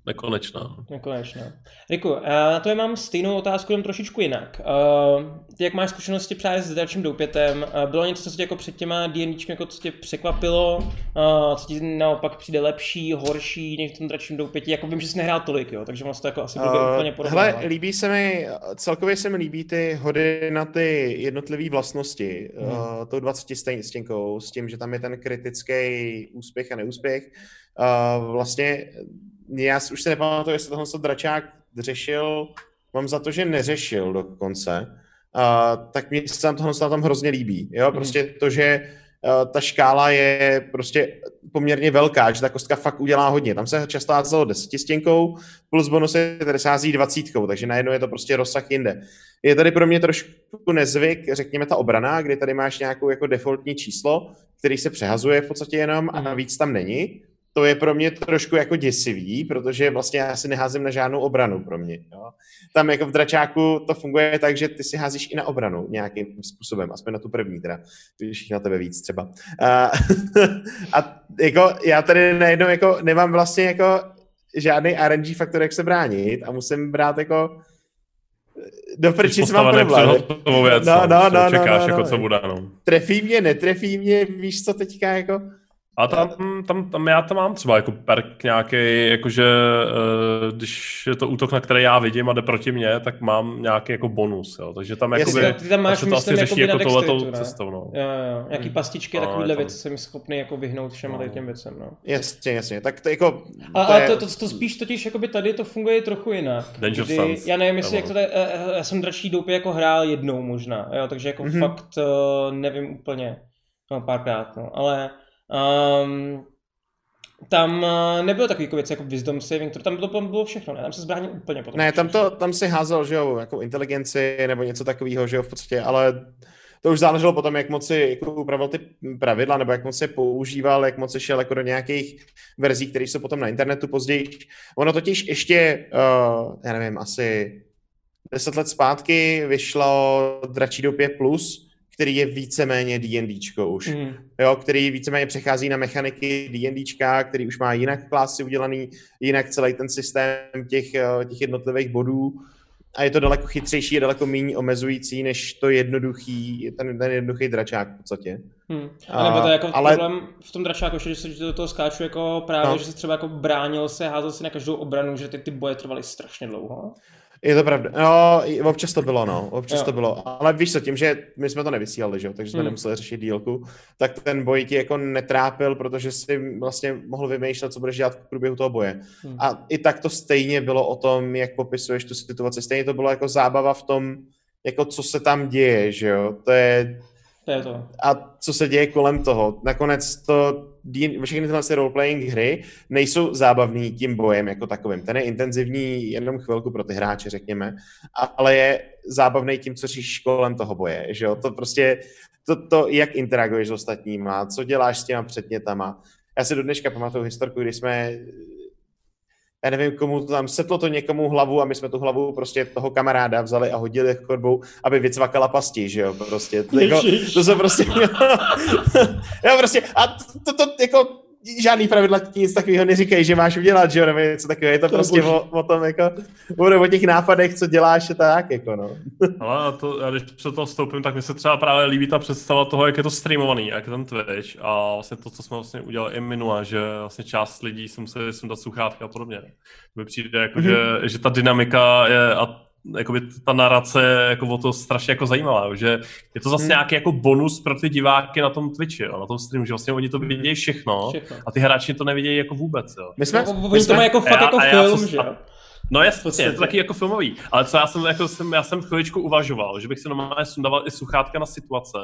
nekonečná. no.
Nekonečně. Riku, eh, na to mám stejnou otázku, jenom trošičku jinak. Eh, Ty, jak máš zkušenosti právě s dalším doupětem, eh, bylo něco, co tě jako před těma D&Dčky jako co tě překvapilo, eh, co ti naopak přijde lepší, horší než v tom dračím doupětí? Jako vím, že jsi nehrál tolik, jo, takže vlastně to jako asi bude
Eh,
úplně podobné.
Hele,
ale-
líbí se mi, celkově se mi líbí ty hody na ty jednotlivé vlastnosti.
Hmm.
Uh, tou 20 stěn- stěnkou, s tím, že tam je ten kritický úspěch a neúspěch. Uh, vlastně, já už se nepamatuju, jestli tohle dračák řešil, mám za to, že neřešil dokonce. Uh, tak mi se tam tohle tom hrozně líbí. Jo?
Hmm.
Prostě to, že uh, ta škála je prostě poměrně velká, že ta kostka fakt udělá hodně. Tam se často házelo desetistěnkou, plus bonus se tady sází dvacítkou, takže najednou je to prostě rozsah jinde. Je tady pro mě trošku nezvyk, řekněme ta obrana, kdy tady máš nějakou jako defaultní číslo, který se přehazuje v podstatě jenom a navíc tam není. To je pro mě trošku jako děsivý, protože vlastně já si neházím na žádnou obranu pro mě. Jo. Tam jako v dračáku to funguje tak, že ty si házíš i na obranu nějakým způsobem, aspoň na tu první teda, když jich na tebe víc třeba. A, a jako já tady najednou jako nemám vlastně jako žádný RNG faktor, jak se bránit a musím brát jako do prčic mám problém.
věc,
No, no, no,
co čekáš,
no, no,
jako
no.
co bude, no.
Trefí mě, netrefí mě, víš co teďka jako?
A tam, tam, tam já to mám třeba jako perk nějaký, jakože eh, když je to útok, na který já vidím a jde proti mně, tak mám nějaký jako bonus, jo. Takže tam
Jasně,
jakoby,
ty tam máš,
se to asi
myslím,
řeší jako
ne?
cestou, no.
Jo, jo, jo. Jaký
Hmm.
pastičky a
No,
takovýhle
tam-
věci jsem schopný jako vyhnout všem
No.
těm věcem, no.
Jasně, jasně, tak to jako...
A,
to
a
je-
to, to, to, spíš totiž jakoby tady to funguje trochu jinak.
Danger
kdy,
Sense.
já nevím, jestli jak to je, eh, já jsem dračí doupě jako hrál jednou možná, jo, takže jako
Mhm.
mm-hmm. fakt nevím úplně, no párkrát, no, ale um, tam uh, nebylo takový jako věc jako wisdom saving, to tam bylo, tam bylo všechno, ne? tam se zbránil úplně potom.
Ne, tam, to, tam si házel, že jo, jako inteligenci nebo něco takového, že jo, v podstatě, ale to už záleželo potom, jak moc si jako upravil ty pravidla, nebo jak moc se používal, jak moc si šel jako do nějakých verzí, které jsou potom na internetu později. Ono totiž ještě, uh, já nevím, asi deset let zpátky vyšlo Dračí doupě Plus, který je víceméně D&Dčko už.
Mm.
jo, který víceméně přechází na mechaniky D&Dčka, který už má jinak klasy udělaný, jinak celý ten systém těch, eh, těch jednotlivých bodů a je to daleko chytřejší, je daleko méně omezující, než to jednoduchý, ten, ten jednoduchý dračák v podstatě.
Hmm.
A-
nebo to je jako
ale-
problém v tom dračáku, že se do toho skáču jako právě,
no.
že se třeba jako bránil se, házel si na každou obranu, že ty, ty boje trvaly strašně dlouho.
Je to pravda. No, občas to bylo, no. Občas
Jo.
to bylo. Ale víš co, tím, že my jsme to nevysílali, že jo, takže jsme
Hmm.
nemuseli řešit dílku, tak ten boj ti jako netrápil, protože si vlastně mohl vymýšlet, co budeš dělat v průběhu toho boje.
Hmm.
A i tak to stejně bylo o tom, jak popisuješ tu situaci. Stejně to bylo jako zábava v tom, jako co se tam děje, že jo. To je,
To je to.
a co se děje kolem toho. Nakonec to, všechny tyhle ty roleplaying hry nejsou zábavný tím bojem jako takovým. Ten je intenzivní jenom chvilku pro ty hráče, řekněme, ale je zábavný tím, co říš kolem toho boje. Že jo? To prostě, to, to, jak interaguješ s ostatníma, co děláš s těma předmětama. Já si do dneška pamatuju historku, kdy jsme já nevím, komu to tam setlo to někomu hlavu a my jsme tu hlavu prostě toho kamaráda vzali a hodili chodbou, aby vycvakala pasti, že jo, prostě. To, jako, to se prostě, jo, prostě, a to, to, to jako, žádný pravidla ti nic takového neříkají, že máš udělat, že jo, nebo něco takového, je to,
To
prostě o, o, tom, jako, o, o těch nápadech, co děláš a tak, jako, no.
Ale a to, já když se toho vstoupím, tak mi se třeba právě líbí ta představa toho, jak je to streamovaný, jak je ten Twitch a vlastně to, co jsme vlastně udělali i minule, že vlastně část lidí si museli sundat sluchátka a podobně. Mi přijde jako,
Mhm.
že, že ta dynamika je a jakoby ta narace je jako o to strašně jako zajímavá, že je to zase
Mhm.
nějaký jako bonus pro ty diváky na tom Twitchi, jo, na tom streamu, že vlastně oni to vidějí všechno,
Všechno.
a ty hráči to nevidějí jako vůbec, jo.
My jsme,
No,
my
Oni to
jsme
mají jako fakt
já-
jako
já
film,
jsem-
že jo?
No jasně,
podstatě.
je to taky jako filmový, ale co já jsem, jako jsem, já jsem chviličku uvažoval, že bych si normálně sundával i sluchátka na situace,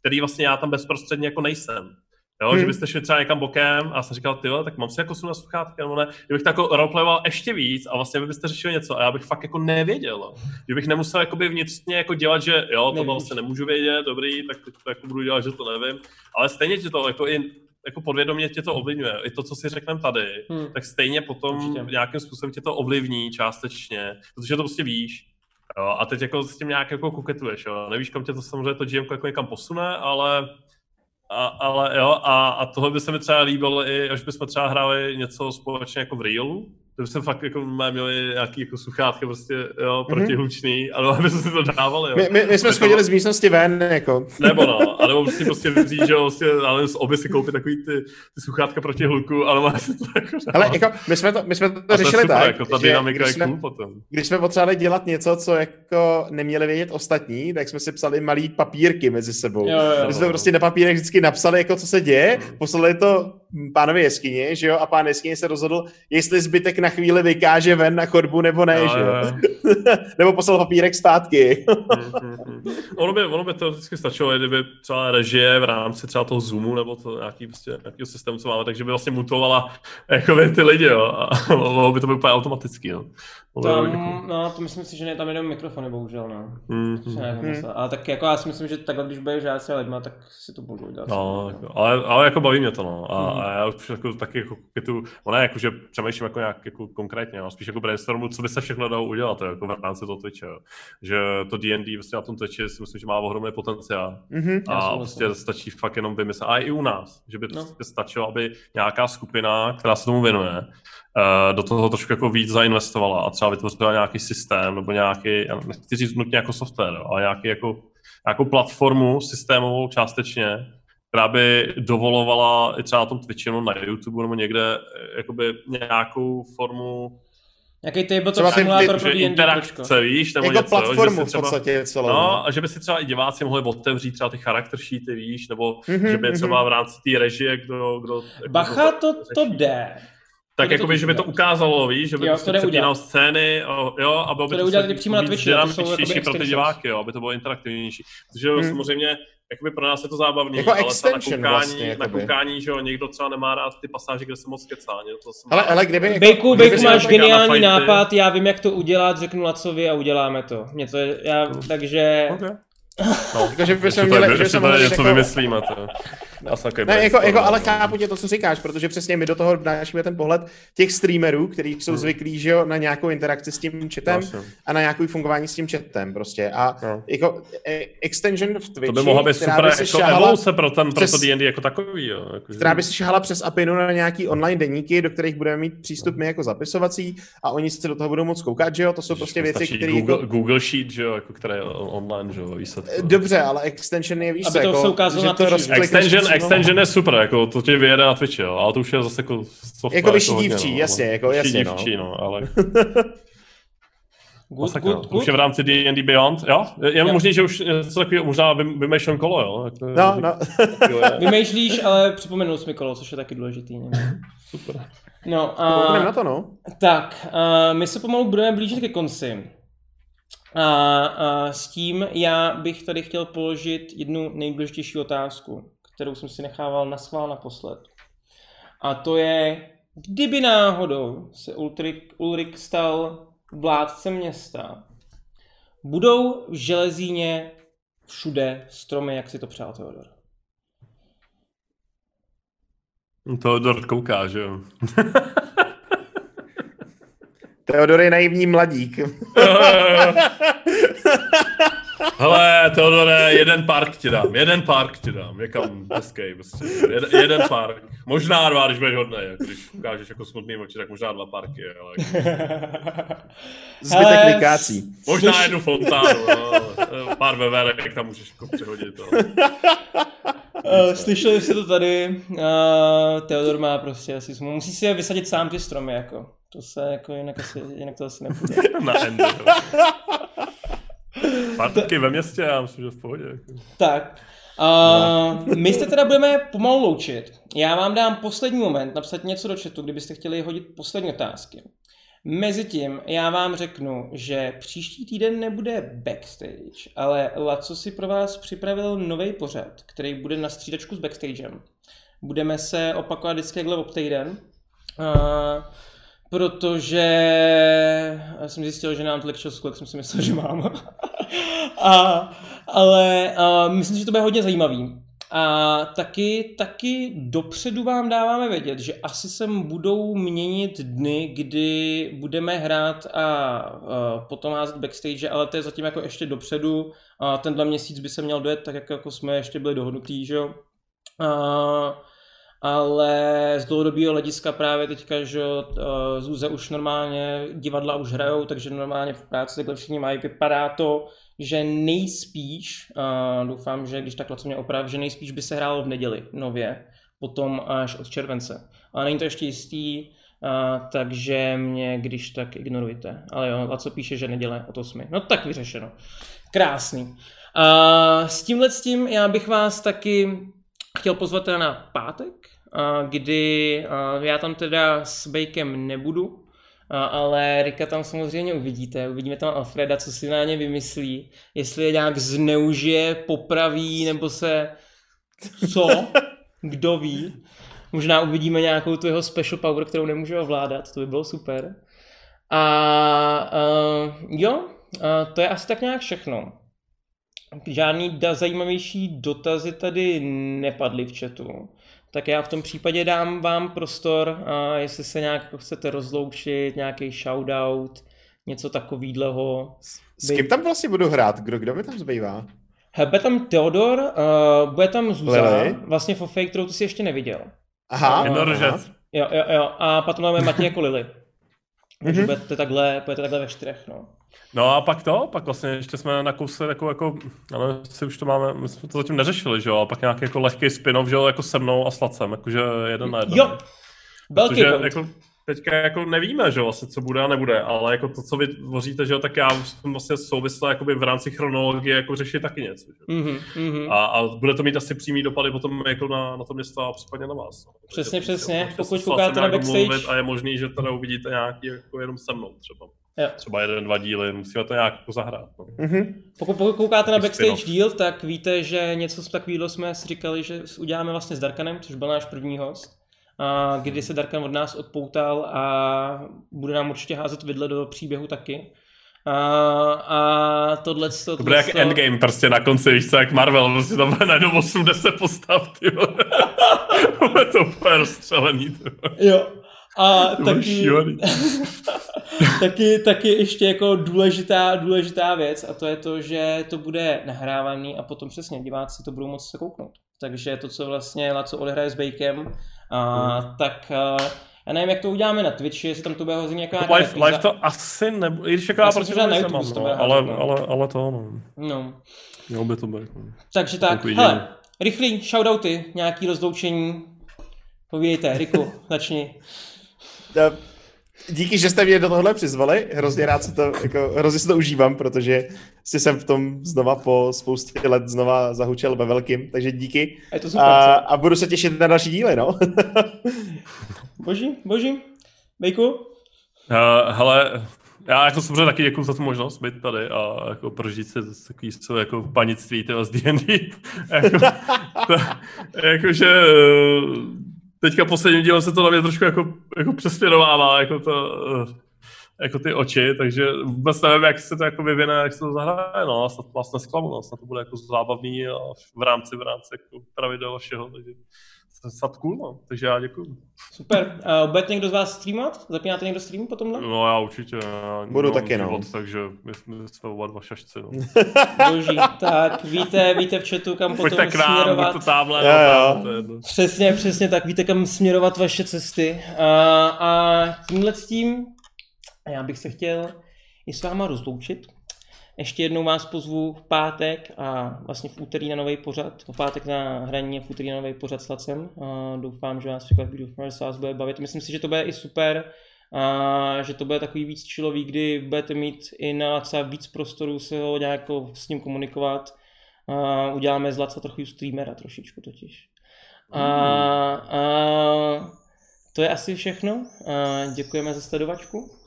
který vlastně já tam bezprostředně jako nejsem. Jo,
Hmm.
že byste šli třeba někam bokem a jsem říkal, ty tak mám si jako sundat sluchátka, nebo ne, kdybych to jako roleplayoval ještě víc a vlastně byste řešili něco a já bych fakt jako nevěděl. jo. Že bych nemusel jakoby vnitřně jako dělat, že jo, to vlastně nemůžu vědět, dobrý, tak to jako budu dělat, že to nevím, ale stejně ti to jako i jako podvědomě tě to ovlivňuje. I to, co si řekneme tady,
Hmm.
tak stejně potom
Určitě.
nějakým způsobem tě to ovlivní částečně, protože to prostě víš. Jo, a teď jako s tím nějak jako kuketuješ, jo. Nevíš, kam tě to samozřejmě to GM jako někam posune, ale, a, ale jo, a, a tohle by se mi třeba líbilo i, až bychom třeba hráli něco společně jako v Realu, to se fakt jako měli nějaký jako sluchátky prostě, jo, protihlučný, mm-hmm. ale aby jsme si to dávali, jo.
my, my, my jsme schodili z místnosti ven, jako.
nebo no, anebo prostě prostě vzít, že jo, prostě, ale z obě si koupit takový ty, ty sluchátka proti hluku, ale má se to jako
Ale jako, my jsme to, my jsme to
to
řešili
super,
tak,
jako ta
že
dynamika
když
je
jsme,
cool potom.
když jsme potřebovali dělat něco, co jako neměli vědět ostatní, tak jsme si psali malý papírky mezi sebou.
Jo, jo,
My jsme to prostě na papírech vždycky napsali, jako co se děje,
Hmm.
poslali to pánovi jeskyně, že jo, a pán jeskyně se rozhodl, jestli zbytek na chvíli vykáže ven na chodbu nebo ne,
Jo,
že
jo.
nebo poslal papírek zpátky.
Mm, mm, mm. ono, by, ono by to vždycky stačilo, kdyby třeba režie v rámci třeba toho Zoomu nebo to nějaký, prostě, nějakého systému, co máme, takže by vlastně mutovala jako ty lidi, jo, a mohlo by to být úplně automaticky, jo. By být jako-
Tam, no, to myslím si, že ne, tam jenom mikrofony, bohužel, no.
Mm, mm.
vymyslel. Ale tak jako já si myslím, že takhle, když budeš hrát s lidma, tak si to budu dělat.
No, jako, ale, ale jako baví mě to, no. A,
Mhm.
a já už jako taky jako tu, ono je jako, že přemýšlím jako nějak jako konkrétně, ale spíš jako brainstormu, co by se všechno dalo udělat jako v rámci toho Twitche. Jo. Že to D&D vlastně na tom Twitchi si myslím, že má ohromný potenciál.
Mhm.
A prostě stačí fakt jenom vymyslet. A i u nás, že by to
No.
no. stačilo, aby nějaká skupina, která se tomu věnuje, eh, do toho trošku jako víc zainvestovala a třeba vytvořila nějaký systém nebo nějaký, nechci říct nutně jako software, ale nějaký jako, nějakou platformu systémovou částečně, která by dovolovala i třeba na tom Twitchi nebo na YouTube nebo někde eh, jakoby nějakou formu
Jaký tabletop
Třeba ty-
simulátor
ty-
pro
že
D&D,
interakce, víš, nebo
Jako
něco, jo, že
platformu
si
v
třeba,
podstatě celou.
No, a že by si třeba i diváci mohli otevřít třeba ty charakter sheety, víš, nebo
Mhm,
že by
mhm.
třeba v rámci té režie, kdo... kdo
Bacha, to, to
řeší.
jde.
Tak jako by,
to
že by to ukázalo, víš, že by
Jo,
prostě
to
přepínal scény, jo, a bylo by
To
to
udělat přímo na Twitchi, to jsou
dynamičtější pro ty diváky, jo, aby to bylo interaktivnější. Protože
Hmm.
samozřejmě jakoby pro nás je to zábavný,
Jako
ale na koukání,
vlastně,
na koukání, že jo, někdo třeba nemá rád ty pasáže, kde se moc kecá, to má
Ale, ale kdyby... jako-
Bejku,
kdyby
Bejku, máš geniální nápad, já vím, jak to udělat, řeknu Lacovi a uděláme to. Mě to je, já, takže...
Okay. No,
Jako, že by
ještě
jsme
to,
měli- že mohli
něco
jako-
vymyslíme. To. Já jsem takový
Ne, jako, jako, ale chápu tě to, co říkáš, protože přesně my do toho vnášíme ten pohled těch streamerů, kteří jsou
Hmm.
zvyklí že jo, na nějakou interakci s tím chatem a na nějakou fungování s tím chatem prostě. A
No.
jako e, extension v Twitchi,
To by mohla být super
by
jako
šahala,
evoluce pro, ten, pro to D&D jako takový. Jo. Jako, že-
která by si šahala přes APInu na nějaký online deníky, do kterých budeme mít přístup my jako zapisovací a oni se do toho budou moc koukat, že jo, to jsou prostě věci, které
Google,
jako...
Google Sheet, že jo, jako, které je online, že jo, výsledky.
Dobře, ale extension je, víš
Aby to
jako,
se ukázalo
že
na
to
Extension, extension je super, jako to tě vyjede na Twitchi, jo, ale to už je zase jako software.
Jako vyšší
hodně,
dívčí,
no,
jasně,
no.
jako
Vyšší
jasně, no.
dívčí, no, ale
Good,
masakra.
good,
už
good.
je v rámci D&D Beyond, jo? Je
Jo.
možný, že už něco takového možná vym- vymýšlím kolo, jo? Jako,
No, no.
Vymýšlíš, ale připomenul jsi mi kolo, což je taky důležitý. Ne?
Super.
No,
Koukneme na
a,
to, no.
tak, a my se pomalu budeme blížit ke konci. A, a s tím já bych tady chtěl položit jednu nejdůležitější otázku, kterou jsem si nechával na schvál naposled. A to je, kdyby náhodou se Ulrik, stal vládcem města, budou v železíně všude stromy, jak si to přál Teodor.
To Dort kouká, že jo?
Teodor je naivní mladík.
Hele, Teodore, jeden park ti dám, jeden park ti dám, někam hezký, prostě. Jeden, jeden park. Možná dva, když budeš hodnej, jako když ukážeš jako smutný oči, tak možná dva parky, ale
Zbytek vykácí.
možná
Slyš-
jednu fontánu, no, pár veverek tam můžeš jako přehodit. No.
Uh, slyšeli jste to tady, uh, Teodor má prostě asi smůlu. Musí si je vysadit sám ty stromy, jako. To se jako jinak, asi, jinak to asi nepůjde.
Na endu. Parky ve městě, já myslím, že v pohodě.
Tak, uh, my se teda budeme pomalu loučit. Já vám dám poslední moment napsat něco do chatu, kdybyste chtěli hodit poslední otázky. Mezitím já vám řeknu, že příští týden nebude backstage, ale Laco si pro vás připravil nový pořad, který bude na střídačku s backstagem. Budeme se opakovat vždycky jakhle ob týden, uh, protože já jsem zjistil, že nám tolik času, jak jsem si myslel, že mám. a, ale uh, myslím, že to bude hodně zajímavý. A taky, taky dopředu vám dáváme vědět, že asi se budou měnit dny, kdy budeme hrát a uh, potom házet backstage, ale to je zatím jako ještě dopředu. A tenhle měsíc by se měl dojet tak, jak jako jsme ještě byli dohodnutí, že jo. Ale z dlouhodobého hlediska právě teďka, že uh, Zuze už normálně divadla už hrajou, takže normálně v práci takhle všichni mají. Vypadá to, že nejspíš, uh, doufám, že když takhle co mě oprav, že nejspíš by se hrálo v neděli nově, potom až od července. Ale není to ještě jistý, uh, takže mě když tak ignorujte. Ale jo, a co píše, že neděle od 8. No tak vyřešeno. Krásný. A s tímhle s tím já bych vás taky chtěl pozvat na pátek, kdy já tam teda s Bejkem nebudu, ale Rika tam samozřejmě uvidíte. Uvidíme tam Alfreda, co si na ně vymyslí. Jestli je nějak zneužije, popraví, nebo se... Co? Kdo ví? Možná uvidíme nějakou tu jeho special power, kterou nemůže ovládat. To by bylo super. A uh, jo, uh, to je asi tak nějak všechno. Žádný da- zajímavější dotazy tady nepadly v chatu. Tak já v tom případě dám vám prostor, a jestli se nějak jako chcete rozloučit, nějaký shoutout, něco takového.
S kým tam vlastně budu hrát? Kdo, kdo mi tam zbývá?
Bude tam Theodor, uh, bude tam Zuza,
Lily.
vlastně Fake, kterou ty jsi ještě neviděl.
Aha.
Jednorožec.
Jo, jo, jo, a potom máme Matěj jako Lily. Takže
Mhm.
budete takhle, budete takhle ve čtyřech, no.
No a pak to, pak vlastně ještě jsme nakousli takovou jako, ale si už to máme, my jsme to zatím neřešili, že jo, a pak nějaký jako lehký spin-off, že jo, jako se mnou a Slacem, jakože jeden na jeden.
Jo, velký
Protože jako teďka jako nevíme, že jo, vlastně, co bude a nebude, ale jako to, co vy tvoříte, že jo, tak já jsem vlastně souvisle jakoby v rámci chronologie jako řešit taky něco. Že? jo.
Mhm, mhm.
A, a, bude to mít asi přímý dopady potom jako na, na to město a případně na vás. no.
Přesně,
Takže
přesně.
můžete
Pokud
s
koukáte na backstage-
domluvit A je možný, že teda uvidíte nějaký jako jenom se mnou třeba.
Jo.
Třeba jeden, dva díly, musíme to nějak jako zahrát. No.
Mhm.
Pokud, pokud koukáte na backstage
spin-off.
díl, tak víte, že něco takového jsme si říkali, že uděláme vlastně s Darkanem, což byl náš první host. A kdy se Darkan od nás odpoutal a bude nám určitě házet vidle do příběhu taky. A, a tohle
To bude jak endgame prostě na konci, víš co, jak Marvel, prostě tam bude najednou 80 postav, ty. Bude to úplně rozstřelený, ty.
Jo. A
To
taky, taky, taky ještě jako důležitá, důležitá věc a to je to, že to bude nahrávaný a potom přesně diváci to budou moct se kouknout. Takže to, co vlastně Laco odehraje s Bakem, a,
Hmm.
tak a, já nevím, jak to uděláme na Twitchi, jestli tam to bude jako
Jako live, live to asi nebude, i když jaká
že na YouTube to
no,
bude
ale,
no.
ale, ale to, no.
No.
Mělo by to být. No.
Takže tak,
viděli.
hele, rychlý shoutouty, nějaký rozloučení. Povídejte, Riku, začni.
Díky, že jste mě do tohle přizvali, hrozně rád si to, jako, hrozně si to užívám, protože si jsem v tom znova po spoustě let znova zahučel ve velkým, takže díky.
A to super,
A, a budu se těšit na další díly, no.
Boží, boží. Bejku?
Uh, hele, já jako samozřejmě taky děkuji za tu možnost být tady a jako prožít si takový co jako panictví tyhle z D&D. jako, to, jakože eh, teďka posledním dílem se to na mě trošku jako, jako přesměrovává, jako to, eh, jako ty oči, takže vůbec nevím, jak se to jako vyvine, jak se to zahraje, no, snad vás nesklamu, no, snad to bude jako zábavný a v rámci, v rámci jako pravidel a všeho, takže snad cool, no, takže já děkuji.
Super. Uh, budete někdo z vás streamovat? Zapínáte někdo stream po tomhle?
No já určitě. Já
Budu taky, no.
takže my, my jsme oba dva šašci. No.
Boží. Tak, víte, víte v chatu, kam potom
Pojďte k nám,
směrovat.
buď to tamhle,
Jo,
no,
jo.
je.
Přesně, přesně tak. Víte, kam směrovat vaše cesty. A, a tímhle s tím já bych se chtěl i s váma rozloučit. Ještě jednou vás pozvu v pátek a vlastně v úterý na nový pořad. V pátek na hraní a v úterý na nový pořad s Lacem. A doufám, že vás překvapí, doufám, že se vás bude bavit. Myslím si, že to bude i super. A že to bude takový víc čilový, kdy budete mít i na Laca víc prostoru se ho nějak jako s ním komunikovat. A uděláme z Laca trochu streamera trošičku totiž. A, a to je asi všechno. A děkujeme za sledovačku.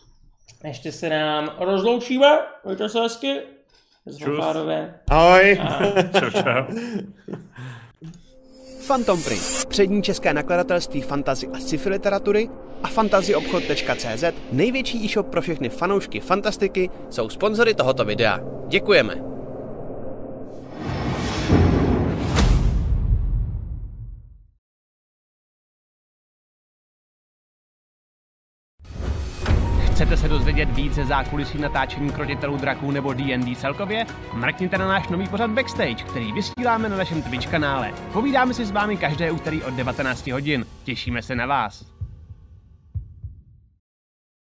Ještě se nám rozloučíme. Mějte se hezky.
Čus.
Zvonfárové.
Ahoj.
A
Čau, čau.
Phantom Print, přední české nakladatelství fantazy a sci-fi literatury a fantazyobchod.cz, největší e-shop pro všechny fanoušky fantastiky, jsou sponzory tohoto videa. Děkujeme. Chcete se dozvědět víc ze zákulisí natáčení krotitelů draků nebo D&D celkově? Mrkněte na náš nový pořad Backstage, který vysíláme na našem Twitch kanále. Povídáme si s vámi každé úterý od 19 hodin. Těšíme se na vás.